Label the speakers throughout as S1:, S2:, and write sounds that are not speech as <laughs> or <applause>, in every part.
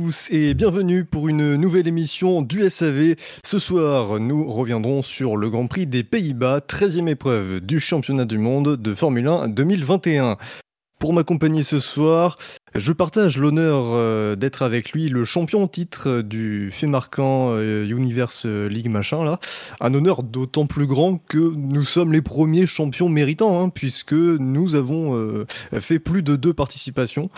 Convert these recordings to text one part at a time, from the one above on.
S1: tous et bienvenue pour une nouvelle émission du SAV. Ce soir, nous reviendrons sur le Grand Prix des Pays-Bas, 13e épreuve du championnat du monde de Formule 1 2021. Pour m'accompagner ce soir, je partage l'honneur euh, d'être avec lui le champion titre du fait marquant euh, Universe League machin là. Un honneur d'autant plus grand que nous sommes les premiers champions méritants hein, puisque nous avons euh, fait plus de deux participations.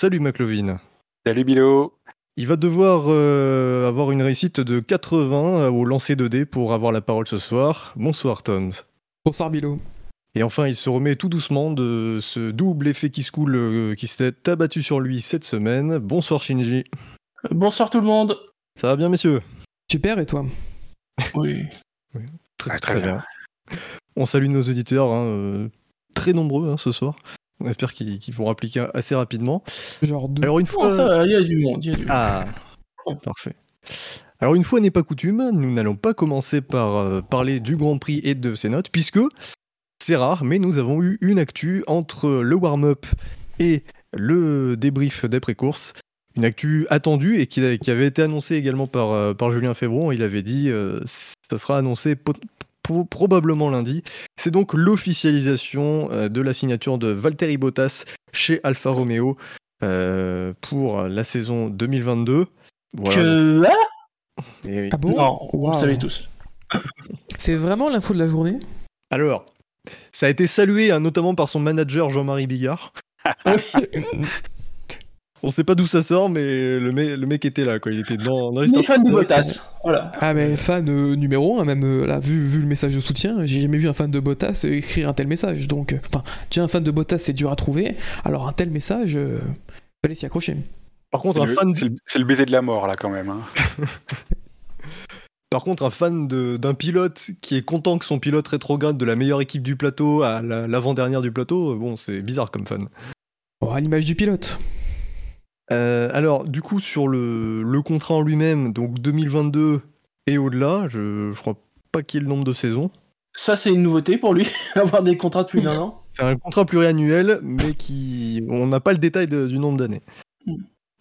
S1: Salut McLovin.
S2: Salut Bilo.
S1: Il va devoir euh, avoir une réussite de 80 au lancer de dés pour avoir la parole ce soir. Bonsoir Tom.
S3: Bonsoir Bilo.
S1: Et enfin, il se remet tout doucement de ce double effet qui se coule euh, qui s'est abattu sur lui cette semaine. Bonsoir Shinji.
S4: Bonsoir tout le monde.
S1: Ça va bien messieurs?
S3: Super et toi?
S4: Oui.
S1: Très,
S2: Ah,
S1: très
S2: très
S1: bien. On salue nos auditeurs, hein, euh, très nombreux hein, ce soir. On espère qu'ils vont appliquer assez rapidement.
S3: Genre deux.
S1: Alors une
S4: Oh,
S1: fois...
S4: ça il y a du monde, il y a du monde.
S1: Ah, parfait. Alors une fois n'est pas coutume, nous n'allons pas commencer par euh, parler du Grand Prix et de ses notes, puisque c'est rare, mais nous avons eu une actu entre le warm-up et le débrief d'après-course. Une actu attendue et qui, avait été annoncée également par, euh, par Julien Febron. Il avait dit euh, ça sera annoncé probablement lundi. C'est donc l'officialisation euh, de la signature de Valtteri Bottas chez Alfa Romeo euh, pour la saison 2022. Voilà.
S4: Que... Ah
S1: Et-
S3: Ah bon?
S4: Non, on
S3: Waouh.
S4: le savait tous.
S3: C'est vraiment l'info de la journée?
S1: Alors, ça a été salué hein, notamment par son manager Jean-Marie Bigard. <laughs> On sait pas d'où ça sort, mais le, mec- le mec était là, quoi. Il était dans, dans les
S4: fan de Bottas. Voilà.
S3: Ah mais fan euh, numéro 1, même euh, là, vu, vu le message de soutien, j'ai jamais vu un fan de Bottas euh, écrire un tel message. Donc, euh, enfin, déjà un fan de Bottas c'est dur à trouver, alors un tel message, euh, fallait s'y accrocher.
S1: Par contre, un
S2: le,
S1: fan,
S2: c'est le- c'est le baiser de la mort là quand même. hein. <laughs>
S1: par contre, un fan de- d'un pilote qui est content que son pilote rétrograde de la meilleure équipe du plateau à la- l'avant-dernière du plateau, euh, bon, c'est bizarre comme fan.
S3: À l'image du pilote.
S1: Euh, alors, du coup, sur le, le contrat en lui-même, donc 2022 et au-delà, je, je crois pas qu'il y ait le nombre de saisons.
S4: Ça, c'est une nouveauté pour lui, <laughs> avoir des contrats de plus d'un an.
S1: C'est un contrat pluriannuel, mais qui. On n'a pas le détail de- du nombre d'années.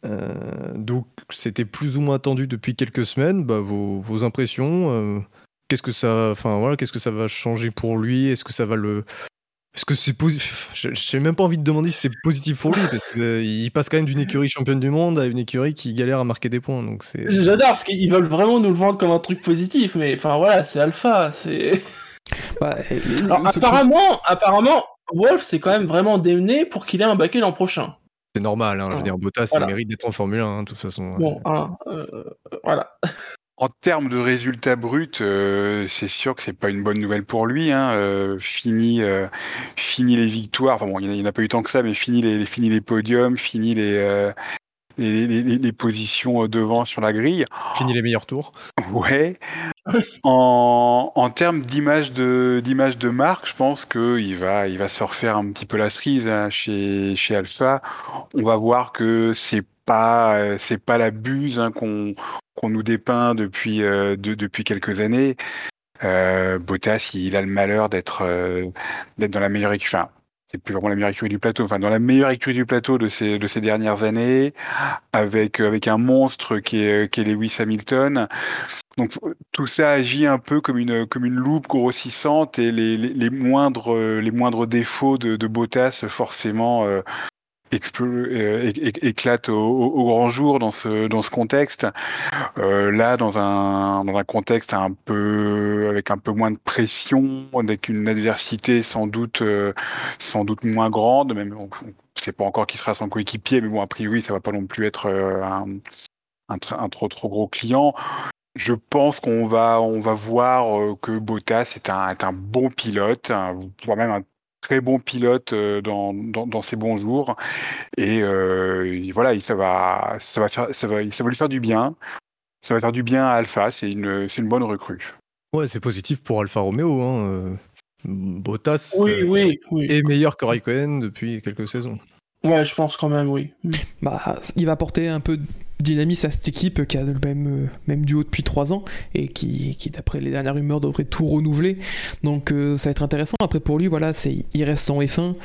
S1: Euh, donc, c'était plus ou moins attendu depuis quelques semaines. Bah, vos, vos impressions euh, Qu'est-ce que ça. Enfin, voilà, qu'est-ce que ça va changer pour lui? Est-ce que ça va le. Est-ce que c'est positif J'ai même pas envie de demander si c'est positif pour lui, parce qu'il passe quand même d'une écurie championne du monde à une écurie qui galère à marquer des points. Donc c'est.
S4: J'adore parce qu'ils veulent vraiment nous le vendre comme un truc positif, mais enfin voilà, c'est Alpha. C'est. <laughs>
S3: Bah, euh,
S4: Alors apparemment, apparemment, Wolf c'est quand même vraiment démené pour qu'il ait un baquet l'an prochain.
S1: C'est normal, hein, je veux dire, Bottas,
S4: Voilà.
S1: il mérite d'être en Formule 1, hein, de toute façon.
S4: Bon, hein, euh, voilà.
S2: En termes de résultats bruts, euh, c'est sûr que c'est pas une bonne nouvelle pour lui. Hein. Euh, fini, euh, fini les victoires. Enfin bon, il n'y en a pas eu tant que ça, mais fini les, fini les podiums, fini les, euh, les, les- les- les positions euh, devant sur la grille.
S1: Fini les meilleurs tours.
S2: Ouais. <laughs> En, en termes d'image de d'image de marque, je pense que il va il va se refaire un petit peu la cerise hein, chez chez Alpha. On va voir que c'est pas euh, c'est pas la buse hein, qu'on qu'on nous dépeint depuis euh, de- depuis quelques années. Euh, Bottas, il a le malheur d'être euh, d'être dans la meilleure écurie. Enfin, c'est plus vraiment la meilleure écurie du plateau. Enfin, dans la meilleure écurie du plateau de ces de ces dernières années, avec avec un monstre qui est qui est Lewis Hamilton. Donc tout ça agit un peu comme une comme une loupe grossissante et les, les, les moindres euh, les moindres défauts de, de Bottas forcément euh, euh, é- é- éclatent au, au- grand jour dans ce dans ce contexte. Euh, là dans un dans un contexte un peu avec un peu moins de pression, avec une adversité sans doute euh, sans doute moins grande, même on, sait pas encore qui sera son coéquipier, mais bon a priori ça va pas non plus être euh, un un, un trop trop gros client. Je pense qu'on va, on va voir euh, que Bottas est un, est un bon pilote, voire même un très bon pilote euh, dans, dans, dans ses bons jours. Et, euh, voilà, il- ça va, ça va faire, ça va, ça va lui faire du bien. Ça va faire du bien à Alpha. C'est une, bonne recrue.
S1: Ouais, c'est positif pour Alfa Romeo. Hein. euh, Bottas
S4: Oui,
S1: euh,
S4: oui, oui.
S1: est meilleur que Raikkonen depuis quelques saisons.
S4: Ouais, je pense quand même, oui.
S3: Bah, il va apporter un peu de dynamisme à cette équipe qui a le même, euh, même duo depuis 3 ans et qui, qui d'après les dernières rumeurs, devrait tout renouveler. Donc euh, ça va être intéressant. Après, pour lui, voilà, c'est, il reste en F1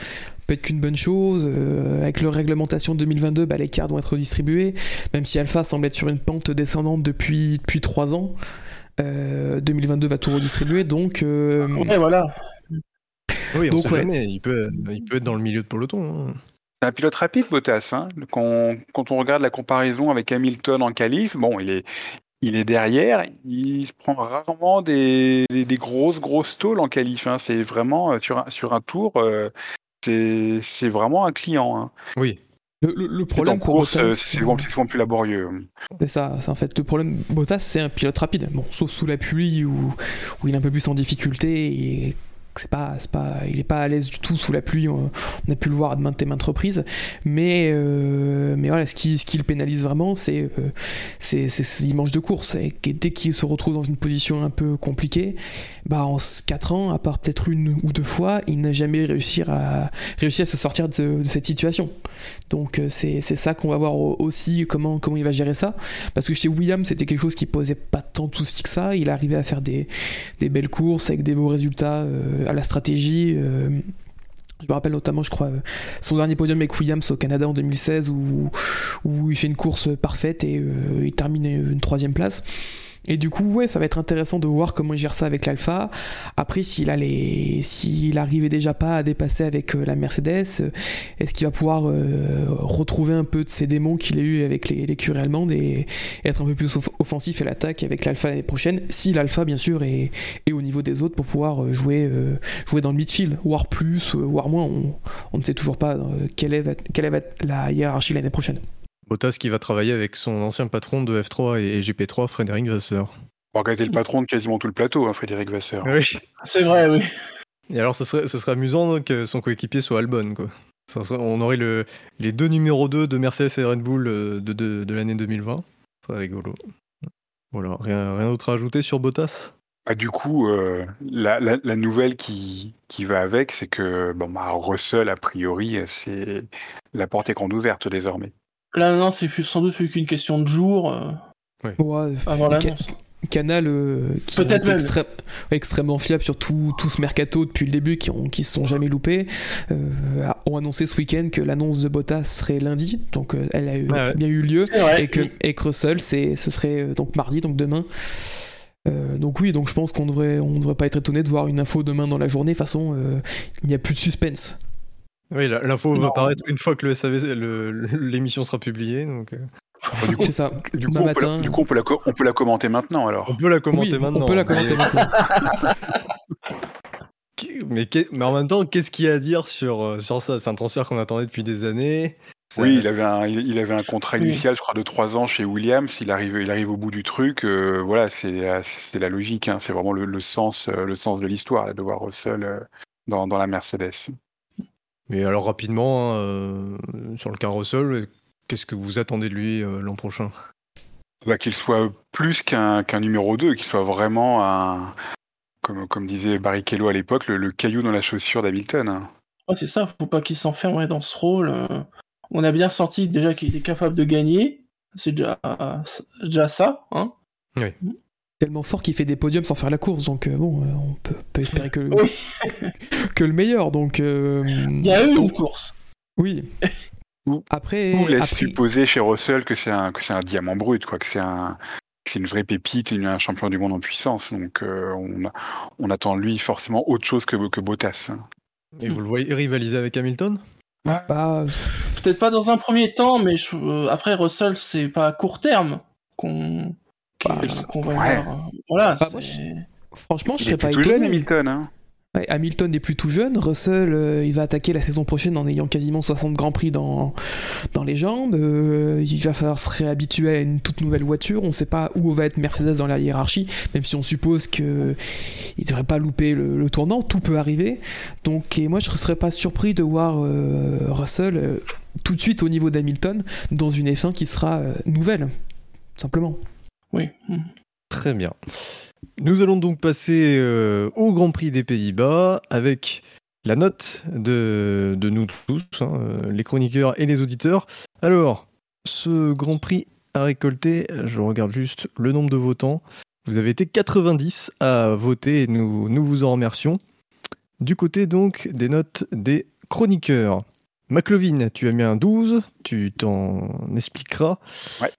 S3: peut être qu'une bonne chose. Euh, avec leur réglementation 2022, bah, les cartes vont être distribuées, même si Alpha semble être sur une pente descendante depuis, depuis 3 ans. 2022 va tout redistribuer, donc.
S4: ouais, voilà.
S1: Oui, on sait jamais. Il peut, il peut être dans le milieu de peloton. Hein.
S2: C'est un pilote rapide, Bottas. Hein. Quand, quand, on regarde la comparaison avec Hamilton en qualif, bon, il est, il est derrière, il se prend rarement des, des, grosses, grosses tôles en qualif. Hein. C'est vraiment euh, sur un, sur un tour, euh, c'est vraiment un client. Hein.
S1: Oui.
S3: Le, problème pour Bottas,
S2: euh, c'est souvent plus laborieux.
S3: C'est ça, en fait le problème. Bottas, c'est un pilote rapide. Bon, sauf sous la pluie où, où il est un peu plus en difficulté et c'est pas, pas, il est pas à l'aise du tout sous la pluie. On, a pu le voir à maintes et maintes reprises. Mais, euh, mais voilà, ce qui, ce qui le pénalise vraiment, c'est, euh, c'est, l'image de course. Et dès qu'il se retrouve dans une position un peu compliquée, bah en 4 ans, à part peut-être une ou deux fois, il n'a jamais réussi à, réussi à se sortir de, cette situation. Donc euh, c'est, ça qu'on va voir aussi comment, comment il va gérer ça. Parce que chez William, c'était quelque chose qui posait pas tant de soucis que ça. Il arrivait à faire des, des belles courses avec des beaux résultats à la stratégie. Euh, je me rappelle notamment, je crois, son dernier podium avec Williams au Canada en 2016 où, il fait une course parfaite et euh, il termine une troisième place. Et du coup, ouais, ça va être intéressant de voir comment il gère ça avec l'Alpha. Après, s'il a les, s'il arrivait déjà pas à dépasser avec euh, la Mercedes, euh, est-ce qu'il va pouvoir euh, retrouver un peu de ses démons qu'il a eu avec les, l'écurie allemande et, être un peu plus offensif à l'attaque avec l'Alpha l'année prochaine, si l'Alpha bien sûr est, au niveau des autres pour pouvoir jouer, jouer dans le midfield, voire plus, voire moins. On, ne sait toujours pas quelle est, quelle la hiérarchie l'année prochaine.
S1: Bottas qui va travailler avec son ancien patron de F3 et GP3, Frédéric Vasseur.
S2: On va le patron de quasiment tout le plateau, hein, Frédéric Vasseur.
S1: Oui.
S4: C'est vrai, oui.
S1: Et alors, ce serait, ce serait amusant que son coéquipier soit Albon, quoi. on aurait le, les deux numéros 2 de Mercedes et Red Bull euh, de, de, l'année 2020. Ce serait rigolo. Voilà, rien, rien d'autre à ajouter sur Bottas?
S2: Ah, du coup, euh, la, la, nouvelle qui, qui va avec, c'est que bon, bah, Russell, a priori, c'est la porte est grande ouverte désormais.
S4: Là, non, c'est sans doute plus qu'une question de jour
S3: euh, avant l'annonce. Canal euh, qui est extrêmement fiable sur tout, tout, ce mercato depuis le début, qui, ont, qui se sont jamais loupés, euh, ont annoncé ce week-end que l'annonce de Bottas serait lundi, donc elle a, bien eu lieu, et que, et Russell, ce serait donc mardi, donc demain. donc oui, donc je pense qu'on devrait, on devrait pas être étonné de voir une info demain dans la journée. De toute façon, il n'y a plus de suspense.
S1: Oui, l'info va apparaître une fois que l'émission sera publiée. Donc... Euh.
S3: du coup, c'est ça.
S2: Du coup, on peut, la, du coup, on, peut la, on peut la commenter maintenant alors.
S1: On peut la commenter maintenant.
S3: On peut la commenter maintenant. <laughs>
S1: mais, mais, en même temps, qu'est-ce qu'il y a à dire sur, euh, sur ça? C'est un transfert qu'on attendait depuis des années.
S2: Oui, il avait, un, il, avait un contrat initial, je crois, de 3 ans chez Williams. Il arrive, il arrive au bout du truc. Euh, voilà, c'est la logique. Hein. c'est vraiment le, sens, le sens de l'histoire de voir Russell dans, dans la Mercedes.
S1: Mais alors rapidement, hein, euh, sur le cas Russell, qu'est-ce que vous attendez de lui euh, l'an prochain?
S2: Bah, Qu'il soit plus qu'un numéro 2, qu'il soit vraiment un, comme, comme disait Barrichello à l'époque, le, caillou dans la chaussure d'Hamilton.
S4: c'est ça, faut pas qu'il s'enferme dans ce rôle. Euh. On a bien senti déjà qu'il était capable de gagner, c'est déjà, déjà ça. Hein
S1: oui.
S3: Tellement fort qu'il fait des podiums sans faire la course, donc euh, bon, euh, on peut, espérer que, <laughs> que le meilleur. Donc, euh,
S4: il y a eu une course.
S3: Oui. <laughs> après,
S2: on laisse supposer chez Russell que c'est un que c'est un diamant brut, quoi, que c'est un c'est une vraie pépite, un champion du monde en puissance. Donc on, on attend lui forcément autre chose que, que Bottas.
S1: Et vous le voyez rivaliser avec Hamilton?
S4: Bah, Peut-être pas dans un premier temps, mais après Russell, c'est pas à court terme qu'on bah, voilà, bah,
S3: franchement, je
S2: serais
S3: pas
S2: étonné. Jeune, Hamilton. Hein.
S3: Hamilton est plus tout jeune. Russell, euh, il va attaquer la saison prochaine en ayant quasiment 60 grands prix dans, dans les jambes. Euh, il va falloir se réhabituer à une toute nouvelle voiture. On ne sait pas où va être Mercedes dans la hiérarchie, même si on suppose qu'il ne devrait pas louper le, tournant. Tout peut arriver. Donc, et moi, je ne serais pas surpris de voir euh, Russell tout de suite au niveau d'Hamilton dans une F1 qui sera nouvelle, simplement.
S4: Oui.
S1: Très bien. Nous allons donc passer euh, au Grand Prix des Pays-Bas avec la note de, nous tous, hein, euh, les chroniqueurs et les auditeurs. Alors, ce Grand Prix a récolté, je regarde juste le nombre de votants. Vous avez été 90 à voter et nous, nous vous en remercions. Du côté donc des notes des chroniqueurs. McLovin, tu as mis un 12, tu t'en expliqueras.
S2: Ouais.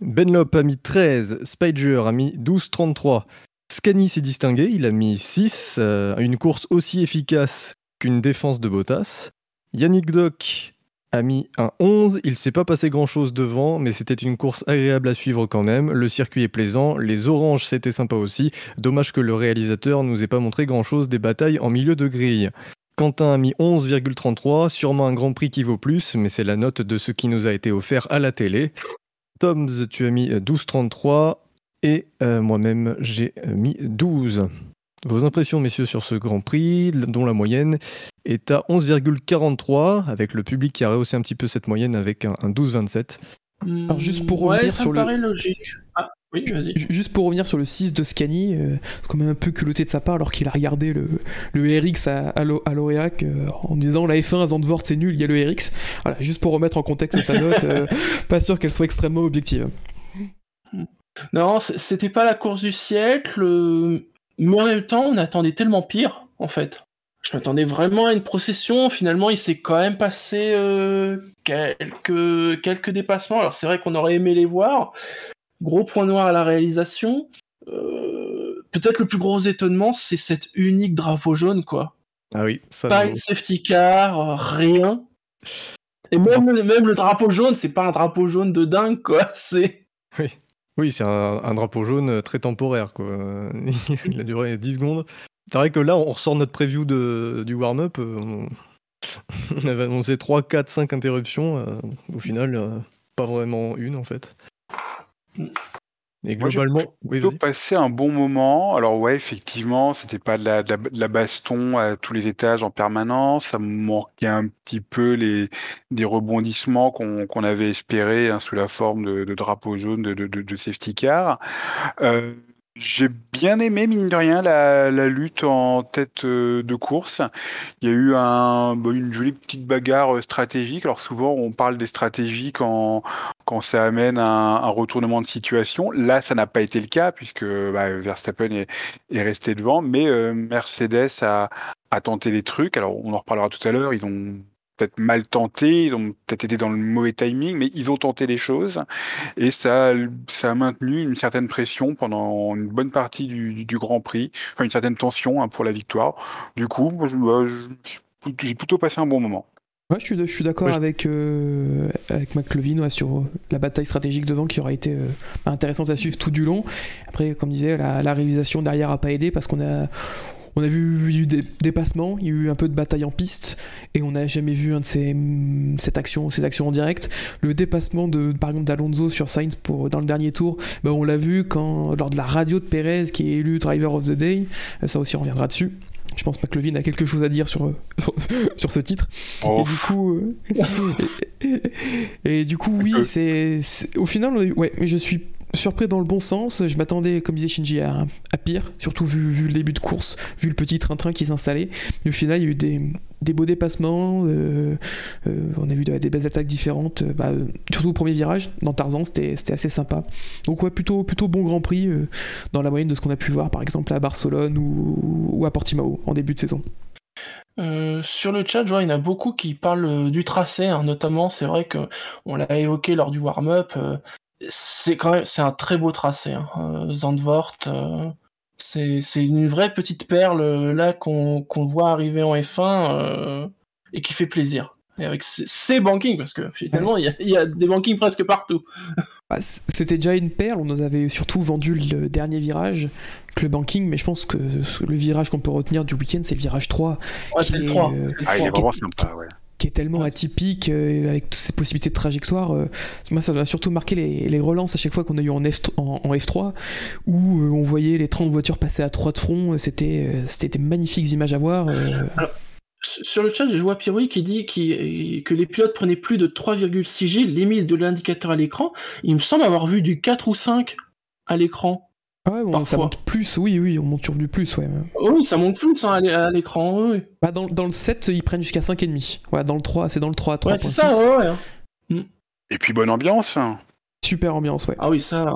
S1: Benlop a mis 13, Spider a mis 12-33. Scani s'est distingué, il a mis 6, euh, une course aussi efficace qu'une défense de Bottas. Yannick Doc a mis un 11, il s'est pas passé grand chose devant, mais c'était une course agréable à suivre quand même. Le circuit est plaisant, les oranges c'était sympa aussi. Dommage que le réalisateur nous ait pas montré grand chose des batailles en milieu de grille. Quentin a mis 11,33, sûrement un grand prix qui vaut plus, mais c'est la note de ce qui nous a été offert à la télé. Toms, tu as mis 12,33 et euh, moi-même j'ai mis 12. Vos impressions, messieurs, sur ce Grand Prix, dont la moyenne est à 11,43, avec le public qui a rehaussé un petit peu cette moyenne avec un, 12,27.
S3: Alors juste pour revenir
S4: ouais, ça
S3: sur
S4: me
S3: le...
S4: paraît logique. Ah, oui, vas-y.
S3: Ju- Juste pour revenir sur le 6 de Scani, euh, c'est quand même un peu culotté de sa part alors qu'il a regardé le, le RX à, à, l'O- à l'Oréac euh, en disant la F1 à Zandvoort c'est nul, il y a le RX. Voilà, juste pour remettre en contexte sa note, euh, <laughs> pas sûr qu'elle soit extrêmement objective.
S4: Non, c'était pas la course du siècle, mais en même temps, on attendait tellement pire, en fait. Je m'attendais vraiment à une procession. Finalement, il s'est quand même passé euh, quelques, quelques dépassements. Alors, c'est vrai qu'on aurait aimé les voir. Gros point noir à la réalisation. Euh, Peut-être le plus gros étonnement, c'est cette unique drapeau jaune, quoi.
S1: Ah oui, ça.
S4: Pas une safety car, rien. Et même, même le drapeau jaune, c'est pas un drapeau jaune de dingue, quoi. <laughs> C'est.
S1: Oui, c'est un, un drapeau jaune très temporaire. Quoi. <laughs> Il a duré 10 secondes. C'est vrai que là, on ressort notre preview de, du warm-up. euh, On, <laughs> on avait annoncé 3, 4, 5 interruptions. euh, au final, euh, pas vraiment une en fait. Et
S2: Moi,
S1: globalement, oui,
S2: plutôt
S1: vas-y.
S2: passé un bon moment. Alors ouais, effectivement, c'était pas de la, de la, de la baston à tous les étages en permanence. Ça me manquait un petit peu les des rebondissements qu'on avait espérés hein, sous la forme de, de drapeaux jaunes de safety car. Euh, j'ai bien aimé, mine de rien, la, la lutte en tête euh, de course. Il y a eu un, bah, une jolie petite bagarre euh, stratégique. Alors souvent, on parle des stratégies quand, quand ça amène un, un retournement de situation. Là, ça n'a pas été le cas puisque bah, Verstappen est, est resté devant, mais euh, Mercedes a, a tenté des trucs. Alors, on en reparlera tout à l'heure. Ils ont peut-être mal tenté, ils ont peut-être été dans le mauvais timing, mais ils ont tenté les choses et ça, ça a maintenu une certaine pression pendant une bonne partie du, du Grand Prix, enfin une certaine tension hein, pour la victoire. Du coup, moi, je- bah, je- j'ai plutôt passé un bon moment.
S3: Ouais, je suis, je suis d'accord
S1: Ouais,
S3: avec, euh, avec McLovin ouais, sur euh, la bataille stratégique devant qui aurait été euh, intéressante à suivre tout du long. Après, comme disait, la, la réalisation derrière a pas aidé parce qu'on a, on a vu il y a eu des dépassements, il y a eu un peu de bataille en piste et on n'a jamais vu un de ces, cette action, ces actions en direct. Le dépassement de, par exemple, d'Alonso sur Sainz pour, dans le dernier tour, ben, on l'a vu quand, lors de la radio de Perez qui est élu Driver of the Day. Euh, Ça aussi, on reviendra dessus. Je pense que McLovin a quelque chose à dire sur, <laughs> sur ce titre.
S2: Oh,
S3: Et du coup, euh, <laughs> et, et du coup, oui, c'est au final, ouais, mais je suis surpris dans le bon sens. Je m'attendais, comme disait Shinji, à, pire, surtout vu, le début de course, vu le petit train-train qui s'installait. Au final, il y a eu des, beaux dépassements. euh, euh, on a vu de- des belles attaques différentes, euh, bah, surtout au premier virage dans Tarzan, c'était assez sympa. Donc ouais, plutôt bon Grand Prix dans la moyenne de ce qu'on a pu voir, par exemple à Barcelone ou, à Portimao en début de saison.
S4: Sur le chat, il y en a beaucoup qui parlent du tracé, hein, notamment. C'est vrai que on l'a évoqué lors du warm-up. C'est quand même, c'est un très beau tracé. Hein. Euh, Zandvoort, euh, c'est c'est une vraie petite perle euh, là qu'on qu'on voit arriver en F1 euh, et qui fait plaisir. Et avec ces bankings, parce que finalement, il y, a, il y a des bankings presque partout. <laughs>
S3: Bah, C'était déjà une perle, on nous avait surtout vendu le dernier virage, que le banking, mais je pense que le virage qu'on peut retenir du week-end, c'est le virage 3,
S4: Ouais, c'est le
S3: est,
S4: 3.
S3: euh,
S2: ah, il
S4: 3.
S2: est vraiment sympa, ouais.
S3: Qui est tellement atypique, euh, avec toutes ces possibilités de trajectoire. euh, moi, ça m'a surtout marqué les, les relances à chaque fois qu'on a eu en, F, en, en F3, où euh, on voyait les 30 voitures passer à 3 de front, c'était c'était des magnifiques images à voir.
S4: Sur le chat, je vois Pierre qui dit que les pilotes prenaient plus de 3,6 G, limite de l'indicateur à l'écran. Il me semble avoir vu du 4 ou 5 à l'écran.
S3: Ah ouais, bon, ça monte plus, oui, oui, on monte sur du plus, ouais.
S4: Oh Oui, ça monte plus hein, à l'é- à l'écran, oui.
S3: Bah, dans, dans le 7, ils prennent jusqu'à 5,5. Ouais, dans le 3, c'est dans le 3 à
S4: Ouais, c'est
S3: 3.6.
S4: ça, ouais, ouais.
S2: Et puis bonne ambiance.
S3: Super ambiance, ouais.
S4: Ah oui, ça.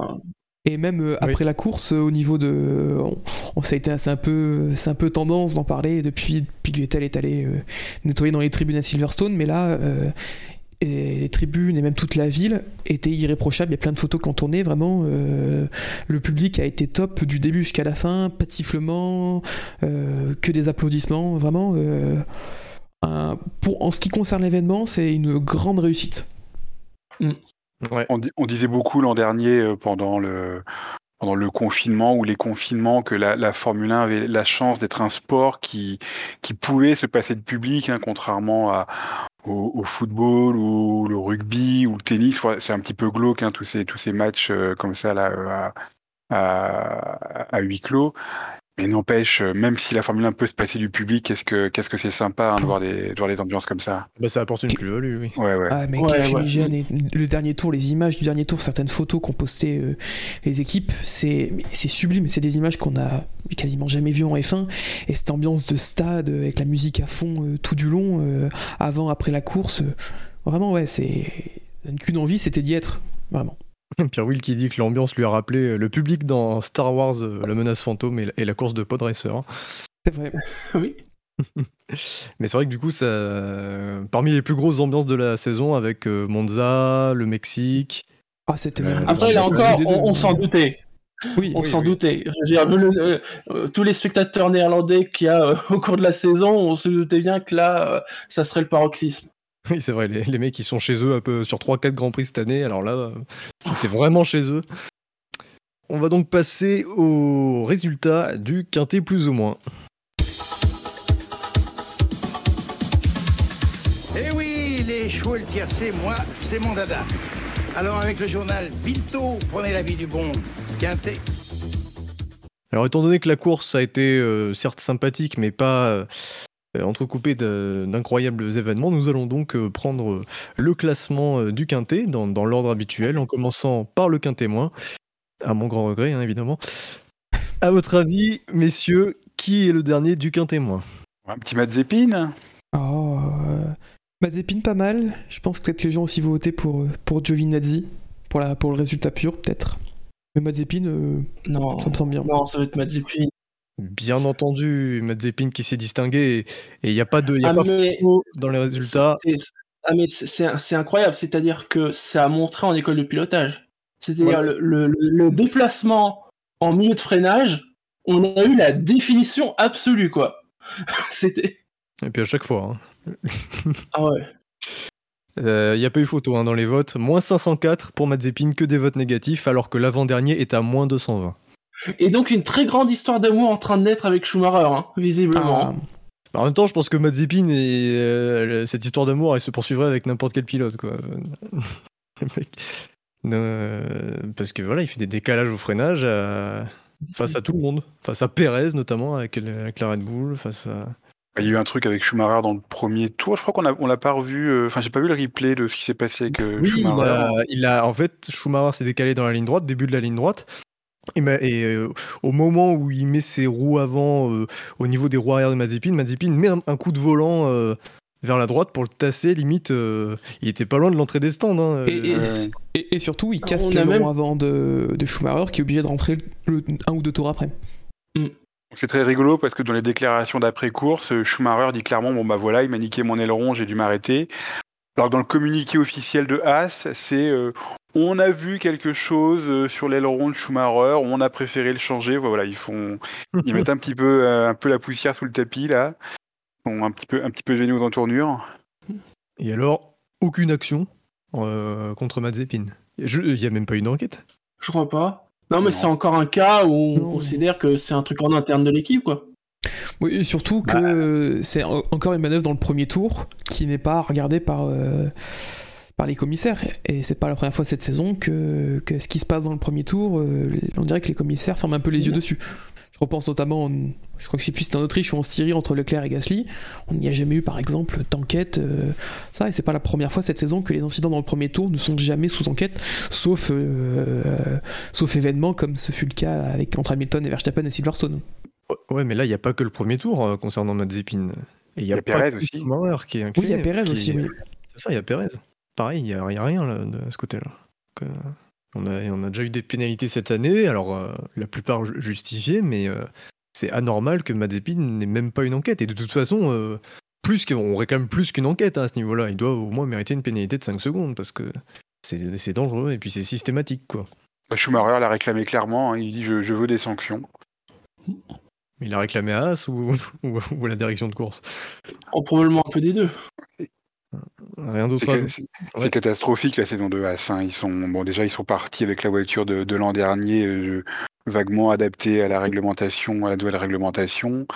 S3: Et même euh, après la course, au niveau de. On, ça a été c'est un, peu, un peu tendance d'en parler depuis, depuis que Vettel est allé nettoyer dans les tribunes à Silverstone, mais là, les tribunes et même toute la ville étaient irréprochables. Il y a plein de photos qui ont tourné. Vraiment, le public a été top du début jusqu'à la fin. Pas de sifflement, que des applaudissements. Vraiment, pour, en ce qui concerne l'événement, c'est une grande réussite.
S2: Mm. On, disait beaucoup l'an dernier euh, pendant le, pendant le confinement ou les confinements que la, Formule 1 avait la chance d'être un sport qui, qui pouvait se passer de public, hein, contrairement à, au, football ou le rugby ou le tennis. C'est un petit peu glauque, hein, tous, ces, tous ces matchs euh, comme ça là, euh, à, à, huis clos. Mais n'empêche, euh, même si la Formule 1 peut se passer du public, qu'est-ce que qu'est-ce que c'est sympa hein, de, voir des, voir des ambiances comme ça?
S1: Bah, ça apporte une plus-value, oui.
S2: Ouais, ouais.
S3: Ah, mais le dernier tour, les images du dernier tour, certaines photos qu'ont postées euh, les équipes, c'est c'est sublime. C'est des images qu'on a quasiment jamais vues en F1. Et cette ambiance de stade euh, avec la musique à fond tout du long, avant, après la course, vraiment, ouais, c'est qu'une envie, c'était d'y être, vraiment. <laughs>
S1: Pierre Will qui dit que l'ambiance lui a rappelé euh, le public dans Star Wars, euh, la menace fantôme et la, course de Podracer.
S3: C'est vrai, <laughs>
S4: oui. <laughs>
S1: Mais c'est vrai que du coup, ça, parmi les plus grosses ambiances de la saison, avec euh, Monza, le Mexique.
S3: Ah, c'était
S4: Après, là encore, on, s'en doutait. Oui, on s'en doutait. tous les spectateurs néerlandais qu'il y a au cours de la saison, on se doutait bien que là, ça serait le paroxysme. <laughs>
S1: Oui, c'est vrai, les, mecs, ils sont chez eux un peu sur 3-4 Grands Prix cette année, alors là, c'était vraiment chez eux. On va donc passer au résultat du quintet plus ou moins.
S5: Eh oui, les chevaux et le tiercé, moi, c'est mon dada. Alors avec le journal Bilto, prenez l'avis du bon quintet.
S1: Alors étant donné que la course a été euh, certes sympathique, mais pas euh, entrecoupé d'incroyables événements, nous allons donc euh, prendre euh, le classement du quintet dans, l'ordre habituel, en commençant par le quintet moins, à mon grand regret hein, évidemment. À votre avis, messieurs, qui est le dernier du quintet moins?
S2: Un petit Mazepin?
S3: Oh, Mazepin pas mal. Je pense peut-être que les gens aussi voté pour, pour Giovinazzi, pour, la, pour le résultat pur peut-être. Mais Mazepin, non, ça me semble bien.
S4: Non, ça va être Mazepin.
S1: Bien entendu, Mazepin qui s'est distingué et il n'y a pas de y a ah, pas dans les résultats.
S4: Ah mais c'est incroyable, c'est-à-dire que ça a montré en école de pilotage. C'est-à-dire le, déplacement en milieu de freinage, on a eu la définition absolue quoi. <laughs> C'était.
S1: Et puis à chaque fois.
S4: Hein. <laughs> ah ouais.
S1: Il euh, n'y a pas eu photo hein, dans les votes. Moins 504 pour Mazepin que des votes négatifs, alors que l'avant-dernier est à moins 220.
S4: Et donc une très grande histoire d'amour en train de naître avec Schumacher, hein, visiblement.
S1: Ah. En même temps, je pense que Mazepin et euh, cette histoire d'amour, elle se poursuivrait avec n'importe quel pilote, quoi. <laughs> Euh, parce que voilà, il fait des décalages au freinage face à tout le monde, face à Perez notamment avec, la Red Bull, face à.
S2: Il y a eu un truc avec Schumacher dans le premier tour. Je crois qu'on a, on l'a pas revu. Euh, enfin, j'ai pas vu le replay de ce qui s'est passé avec Schumacher.
S1: Il a, en fait, Schumacher s'est décalé dans la ligne droite, début de la ligne droite. Et, euh, au moment où il met ses roues avant euh, au niveau des roues arrière de Mazepin, Mazepin met un, coup de volant euh, vers la droite pour le tasser. Limite, il était pas loin de l'entrée des stands. Hein,
S3: et, surtout, il casse le même... avant de, Schumacher qui est obligé de rentrer un ou deux tours après.
S2: Mm. C'est très rigolo parce que dans les déclarations d'après-course, Schumacher dit clairement Bon, bah voilà, il m'a niqué mon aileron, j'ai dû m'arrêter. Alors, dans le communiqué officiel de Haas, c'est on a vu quelque chose euh, sur l'aileron de Schumacher, on a préféré le changer. Voilà, ils font, ils mettent un petit peu, euh, un peu la poussière sous le tapis là. Ils sont un petit peu, un petit peu géniaux dans tournure.
S1: Et alors, aucune action euh, contre Mazepin. Il n'y a même pas une enquête.
S4: Je crois pas. Non, mais c'est encore un cas où on considère que c'est un truc en interne de l'équipe, quoi.
S3: Oui, et surtout que bah. c'est encore une manœuvre dans le premier tour qui n'est pas regardée par par les commissaires. Et c'est pas la première fois cette saison que, ce qui se passe dans le premier tour, euh, on dirait que les commissaires ferment un peu les yeux dessus. Je repense notamment, je crois que c'est plus en Autriche ou en Styrie entre Leclerc et Gasly. On n'y a jamais eu, par exemple, d'enquête. Euh, ça, et c'est pas la première fois cette saison que les incidents dans le premier tour ne sont jamais sous enquête, sauf, euh, sauf événements comme ce fut le cas avec entre Hamilton et Verstappen et Silverstone.
S1: Ouais, mais là, il n'y a pas que le premier tour concernant Mazepin.
S2: Et il y a, Perez aussi.
S1: qui
S3: est Oui, il y a Perez aussi, oui.
S1: C'est ça, il y a Perez pareil, il n'y a, rien de ce côté-là. On a, on a déjà eu des pénalités cette année, alors euh, la plupart ju- justifiées, mais euh, c'est anormal que Mazepin n'ait même pas une enquête. Et de toute façon, euh, plus on réclame plus qu'une enquête hein, à ce niveau-là. Il doit au moins mériter une pénalité de 5 secondes parce que c'est dangereux et puis c'est systématique. quoi.
S2: Bah, Schumacher l'a réclamé clairement. hein, il dit je, je veux des sanctions.
S1: Il a réclamé à As ou, <laughs> ou, ou à la direction de course?
S4: Oh, probablement un peu des deux.
S1: Rien d'autre
S2: c'est- catastrophique la saison de As. hein. Ils sont bon déjà ils sont partis avec la voiture de, de l'an dernier euh, vaguement adaptée à la réglementation, à la nouvelle réglementation.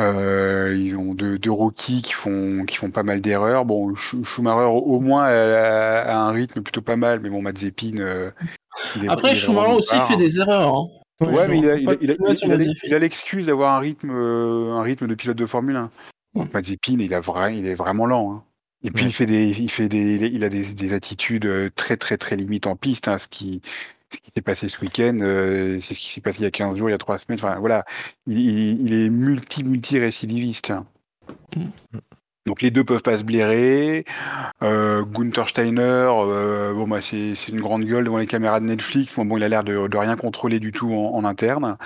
S2: Euh, ils ont deux, deux rookies qui font qui font pas mal d'erreurs. Bon, Sch- Schumacher au moins a, a un rythme plutôt pas mal, mais bon Mazepin. euh,
S4: Après, Schumacher aussi
S2: part.
S4: fait des erreurs. hein.
S2: Ouais, mais il a, l'excuse d'avoir un rythme, euh, un rythme de pilote de Formule 1.
S4: Mm.
S2: Mazepin, il, a vrai, il est vraiment lent. hein. Et puis
S1: Ouais.
S2: il fait des, il fait des, il a des, des attitudes euh, très très très limites en piste. hein, ce qui, ce qui s'est passé ce week-end, euh, c'est ce qui s'est passé il y a 15 jours, il y a 3 semaines. Enfin voilà, il, il- il est multi multi récidiviste. hein.
S4: Mm.
S2: Donc les deux peuvent pas se blairer. Euh, Gunther Steiner, euh, bon bah c'est c'est une grande gueule devant les caméras de Netflix. Bon, bon il a l'air de, de rien contrôler du tout en, en interne.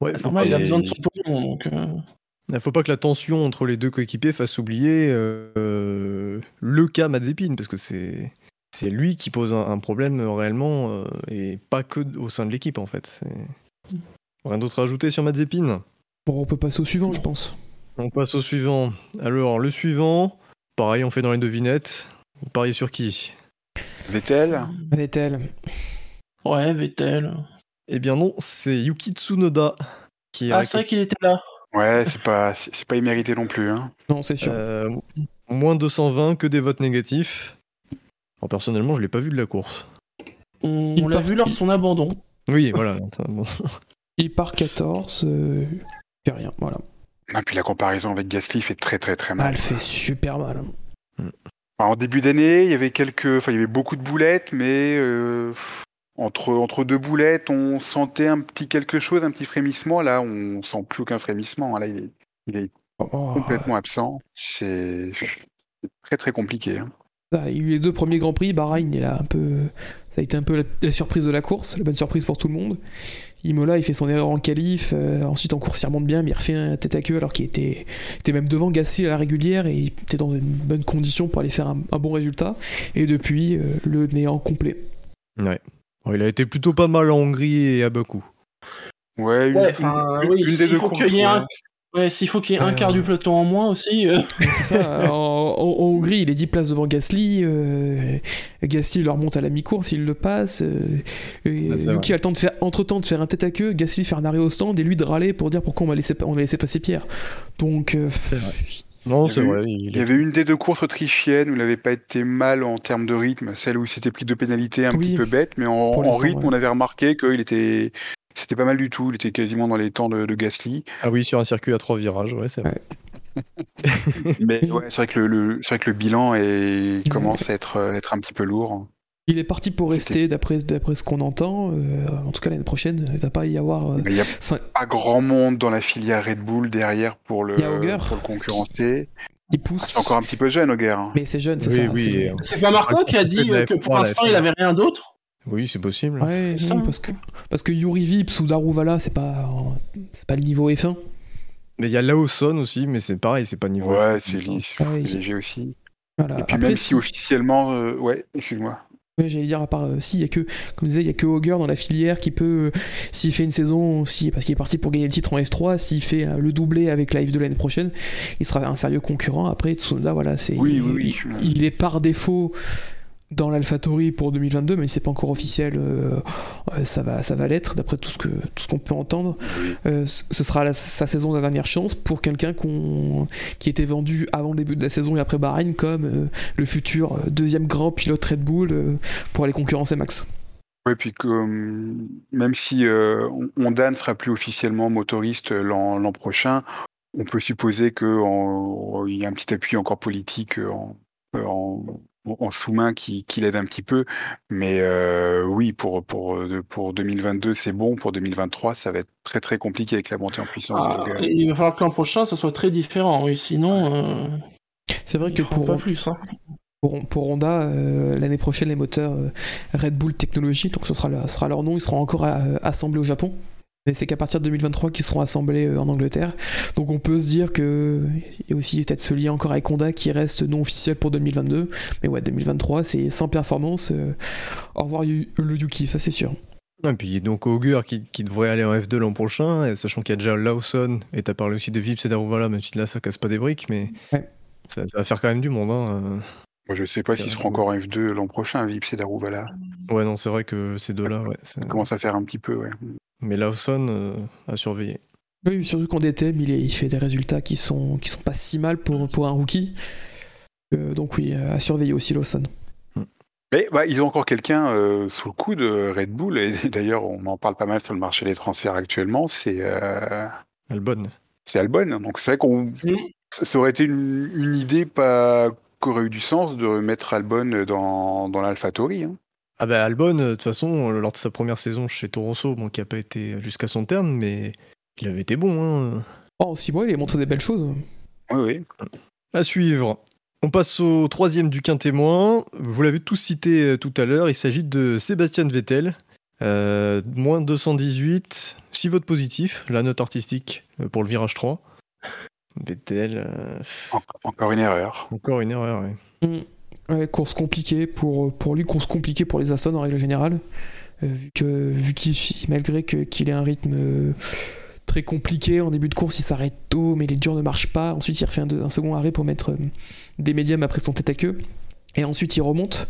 S1: Ouais, faut pas-
S4: il a besoin de son pognon. Donc, euh,
S1: Il faut pas que la tension entre les deux coéquipiers fasse oublier euh, le cas Mazepin, parce que c'est c'est lui qui pose un, un problème réellement euh, et pas que au sein de l'équipe en fait. C'est- Rien d'autre à ajouter sur Mazepin
S3: Bon, on peut passer au suivant, je pense.
S1: On passe au suivant. Alors le suivant, pareil, on fait dans les devinettes. Vous pariez sur qui?
S2: Vettel,
S3: Vettel.
S4: Ouais, Vettel.
S1: Eh bien non, c'est Yuki Tsunoda qui a
S4: Ah, c'est vrai qu'il était là.
S2: ouais, c'est pas, c'est pas immérité non plus. Hein.
S3: Non, c'est sûr.
S1: euh, moins 220 que des votes négatifs. Alors, personnellement, je l'ai pas vu de la course.
S4: On, l'a
S3: part-
S4: vu lors de son abandon.
S1: Oui, voilà. <laughs>
S3: Il part 14, euh, il fait rien, voilà.
S2: Et puis la comparaison avec Gasly fait très très très
S3: Ah,
S2: mal.
S3: elle fait super mal.
S2: Enfin, en début d'année, il y avait quelques, enfin il y avait beaucoup de boulettes, mais euh, entre entre deux boulettes, on sentait un petit quelque chose, un petit frémissement. Là, on sent plus aucun frémissement. Là, il est, il est
S3: Oh,
S2: complètement absent. C'est très très compliqué. hein.
S3: il y a eu les deux premiers Grands Prix, Bahreïn, il a un peu, ça a été un peu la, la surprise de la course, la bonne surprise pour tout le monde. Imola, il fait son erreur en qualif, euh, ensuite en course il remonte bien, mais il refait un tête à queue alors qu'il était, était même devant Gasly à la régulière et il était dans une bonne condition pour aller faire un, un bon résultat. Et depuis, euh, le néant complet.
S1: Ouais. Il a été plutôt pas mal en Hongrie et à Bakou.
S2: Ouais, une,
S4: Ouais,
S2: une-
S4: enfin,
S2: une-
S4: oui,
S2: une des deux
S4: faut
S2: courses,
S4: qu'il y ait
S2: ouais.
S4: un- Ouais, s'il faut qu'il y ait un
S3: Euh.
S4: quart du peloton en moins aussi. euh,
S3: C'est ça, <laughs> en, en- en Hongrie, il est 10 places devant Gasly. euh, Gasly leur monte à la mi-course, il le passe. euh, et
S1: Ah, c'est
S3: Yuki a le temps de faire, entre-temps de faire un tête à queue, Gasly faire un arrêt au stand et lui de râler pour dire pourquoi on va laisser, on va laisser passer Pierre. Donc, euh,
S1: Non,
S2: Il y
S1: c'est vrai.
S2: Il
S1: Il
S2: y
S1: est...
S2: avait une des deux courses autrichiennes où il n'avait pas été mal en termes de rythme, celle où il s'était pris deux pénalités un
S3: Oui.
S2: petit peu bêtes, mais en, rythme,
S3: ouais.
S2: on avait remarqué qu'il était, c'était pas mal du tout. Il était quasiment dans les temps de, de Gasly.
S1: Ah oui, sur un circuit à trois virages, ouais, c'est vrai. <laughs>
S2: Mais ouais, c'est vrai que le, le- c'est vrai que le bilan est, commence à être, euh, être un petit peu lourd.
S3: il est parti pour rester, d'après, d'après ce qu'on entend. euh, en tout cas, l'année prochaine, il va pas y avoir. euh,
S2: Il n'y a
S3: cinq-
S2: pas grand monde dans la filière Red Bull derrière pour le, pour le concurrencer.
S3: il pousse.
S2: C'est encore un petit peu jeune, Auger. hein.
S3: Mais c'est jeune, c'est
S1: Oui,
S3: ça.
S1: oui,
S3: c'est-
S4: C'est pas Marco qui a dit euh, que pour
S1: F3,
S4: l'instant il avait rien d'autre?
S1: Oui, c'est possible.
S3: Ouais,
S4: C'est
S3: non,
S4: ça.
S3: parce que, parce que Yuri Vips ou Daruvala, c'est pas, c'est pas le niveau F1.
S1: Mais il y a Lawson aussi, mais c'est pareil, c'est pas niveau.
S2: Ouais, c'est léger aussi.
S3: Voilà.
S2: Et puis
S3: Après,
S2: même si officiellement, euh, ouais, excuse-moi.
S3: Ouais, j'allais dire, à part, euh, si, il y a que, comme je disais, il y a que Auger dans la filière qui peut, euh, s'il fait une saison, si, parce qu'il est parti pour gagner le titre en F3, s'il fait euh, le doublé avec la F de l'année prochaine, il sera un sérieux concurrent. Après, Tsunoda, voilà, c'est,
S2: Oui,
S3: il,
S2: oui, oui.
S3: il- il est par défaut dans l'AlphaTauri pour 2022, mais c'est pas encore officiel, euh, euh, ça va, ça va l'être, d'après tout ce que, tout ce qu'on peut entendre. Euh, ce sera la- sa saison de la dernière chance pour quelqu'un qui était vendu avant le début de la saison et après Bahreïn comme euh, le futur deuxième grand pilote Red Bull pour aller concurrencer Max.
S2: Ouais, puis comme même si Honda ne sera plus officiellement motoriste l'an prochain, on peut supposer qu'il y a un petit appui encore politique en, en, en sous-main qui, qui l'aide un petit peu. Mais euh, oui, pour, pour, pour 2022, c'est bon. Pour 2023, ça va être très très compliqué avec la montée en puissance. de
S4: Ah, Il va falloir que l'an prochain ça soit très différent, oui, sinon. euh,
S3: C'est vrai que pour,
S4: pas plus. hein.
S3: Pour, pour Honda, euh, l'année prochaine, les moteurs euh, Red Bull Technology, donc ce sera, ce sera leur nom, ils seront encore euh, assemblés au Japon. Mais c'est qu'à partir de 2023 qu'ils seront assemblés en Angleterre. Donc on peut se dire qu'il y a aussi peut-être ce lien encore avec Honda qui reste non officiel pour 2022. Mais ouais, 2023, c'est sans performance. au revoir le Yuki, ça c'est sûr.
S1: Et puis donc Augur qui, qui, devrait aller en F2 l'an prochain, sachant qu'il y a déjà Lawson, et t'as parlé aussi de Vips et Daruvala, même si là ça casse pas des briques, mais ça, va faire quand même du monde. Hein.
S2: Moi, je sais pas s'ils seront encore en F2 l'an prochain, Vips et Daruvala.
S1: Ouais, non, c'est vrai que ces deux-là, ouais.
S2: Ça commence à faire un petit peu, ouais.
S1: Mais Lawson euh, a surveillé.
S3: Oui, surtout qu'en DTM, il, il, fait des résultats qui sont, qui sont pas si mal pour, pour un rookie. Euh, donc oui, à surveiller aussi Lawson.
S2: Mais bah, ils ont encore quelqu'un euh, sous le coup de Red Bull, et <laughs> d'ailleurs on en parle pas mal sur le marché des transferts actuellement, c'est euh...
S1: Albon.
S2: C'est Albon, donc c'est vrai qu'on ça aurait été une, une idée pas qu'aurait eu du sens de mettre Albon dans, dans l'AlphaTauri. Hein.
S1: Ah bah Albon, de toute façon, lors de sa première saison chez Torosso, bon, qui n'a pas été jusqu'à son terme, mais il avait été bon. Hein.
S3: Oh, en 6 mois, il a montré des belles choses.
S2: Oui, oui.
S1: À suivre. On passe au troisième du quintémoin. Vous l'avez tous cité euh, tout à l'heure. Il s'agit de Sébastien Vettel. Euh, moins 218. 6 votes positifs. La note artistique euh, pour le virage 3. Vettel.
S2: encore une erreur.
S1: Encore une erreur, oui.
S3: Mm. course compliquée pour, pour lui, course compliquée pour les Aston en règle générale. vu que vu qu'il malgré qu'il ait un rythme très compliqué. En début de course, il s'arrête tôt, mais les durs ne marchent pas. Ensuite, il refait un, second arrêt pour mettre euh, des médiums après son tête à queue. Et ensuite, il remonte.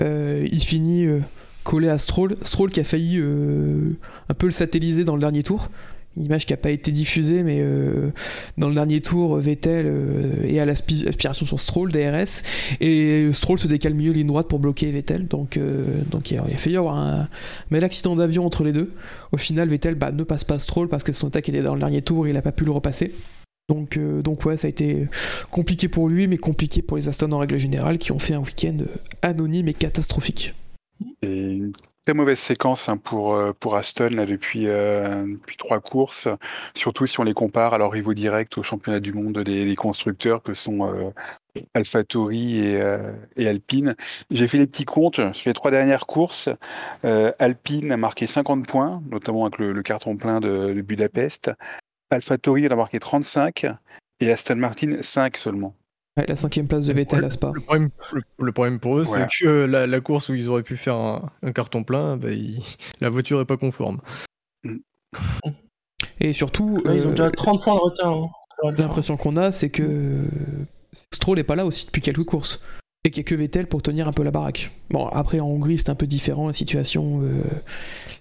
S3: Euh, il finit euh, collé à Stroll. Stroll qui a failli un peu le satelliser dans le dernier tour image qui n'a pas été diffusée, mais euh, dans le dernier tour, Vettel euh, est à l'aspiration sur Stroll, DRS, et Stroll se décale mieux ligne droite pour bloquer Vettel, donc, euh, donc il a, failli y avoir un bel accident d'avion entre les deux. Au final, Vettel bah, ne passe pas Stroll parce que son attaque était dans le dernier tour et il n'a pas pu le repasser. Donc, donc ouais, ça a été compliqué pour lui, mais compliqué pour les Aston en règle générale, qui ont fait un week-end anonyme et catastrophique.
S2: Très mauvaise séquence hein, pour, euh, pour Aston là, depuis, euh, depuis trois courses, surtout si on les compare à leur rivaux direct au championnat du monde des, constructeurs que sont euh, AlphaTauri et, et, Alpine. J'ai fait les petits comptes sur les trois dernières courses. Alpine a marqué 50 points, notamment avec le, carton plein de, de Budapest. AlphaTauri en a marqué 35 et Aston Martin 5 seulement
S3: la cinquième place de Vettel à Spa.
S1: Le problème, le, problème pour eux, c'est que la, course où ils auraient pu faire un, carton plein, bah, <laughs> la voiture est pas conforme.
S3: Et surtout,
S4: ils ont déjà 30 euh, points de retard.
S3: Hein. L'impression qu'on a, c'est que Stroll n'est pas là aussi depuis quelques courses et que Vettel pour tenir un peu la baraque. Bon, après en Hongrie c'est un peu différent la situation, euh,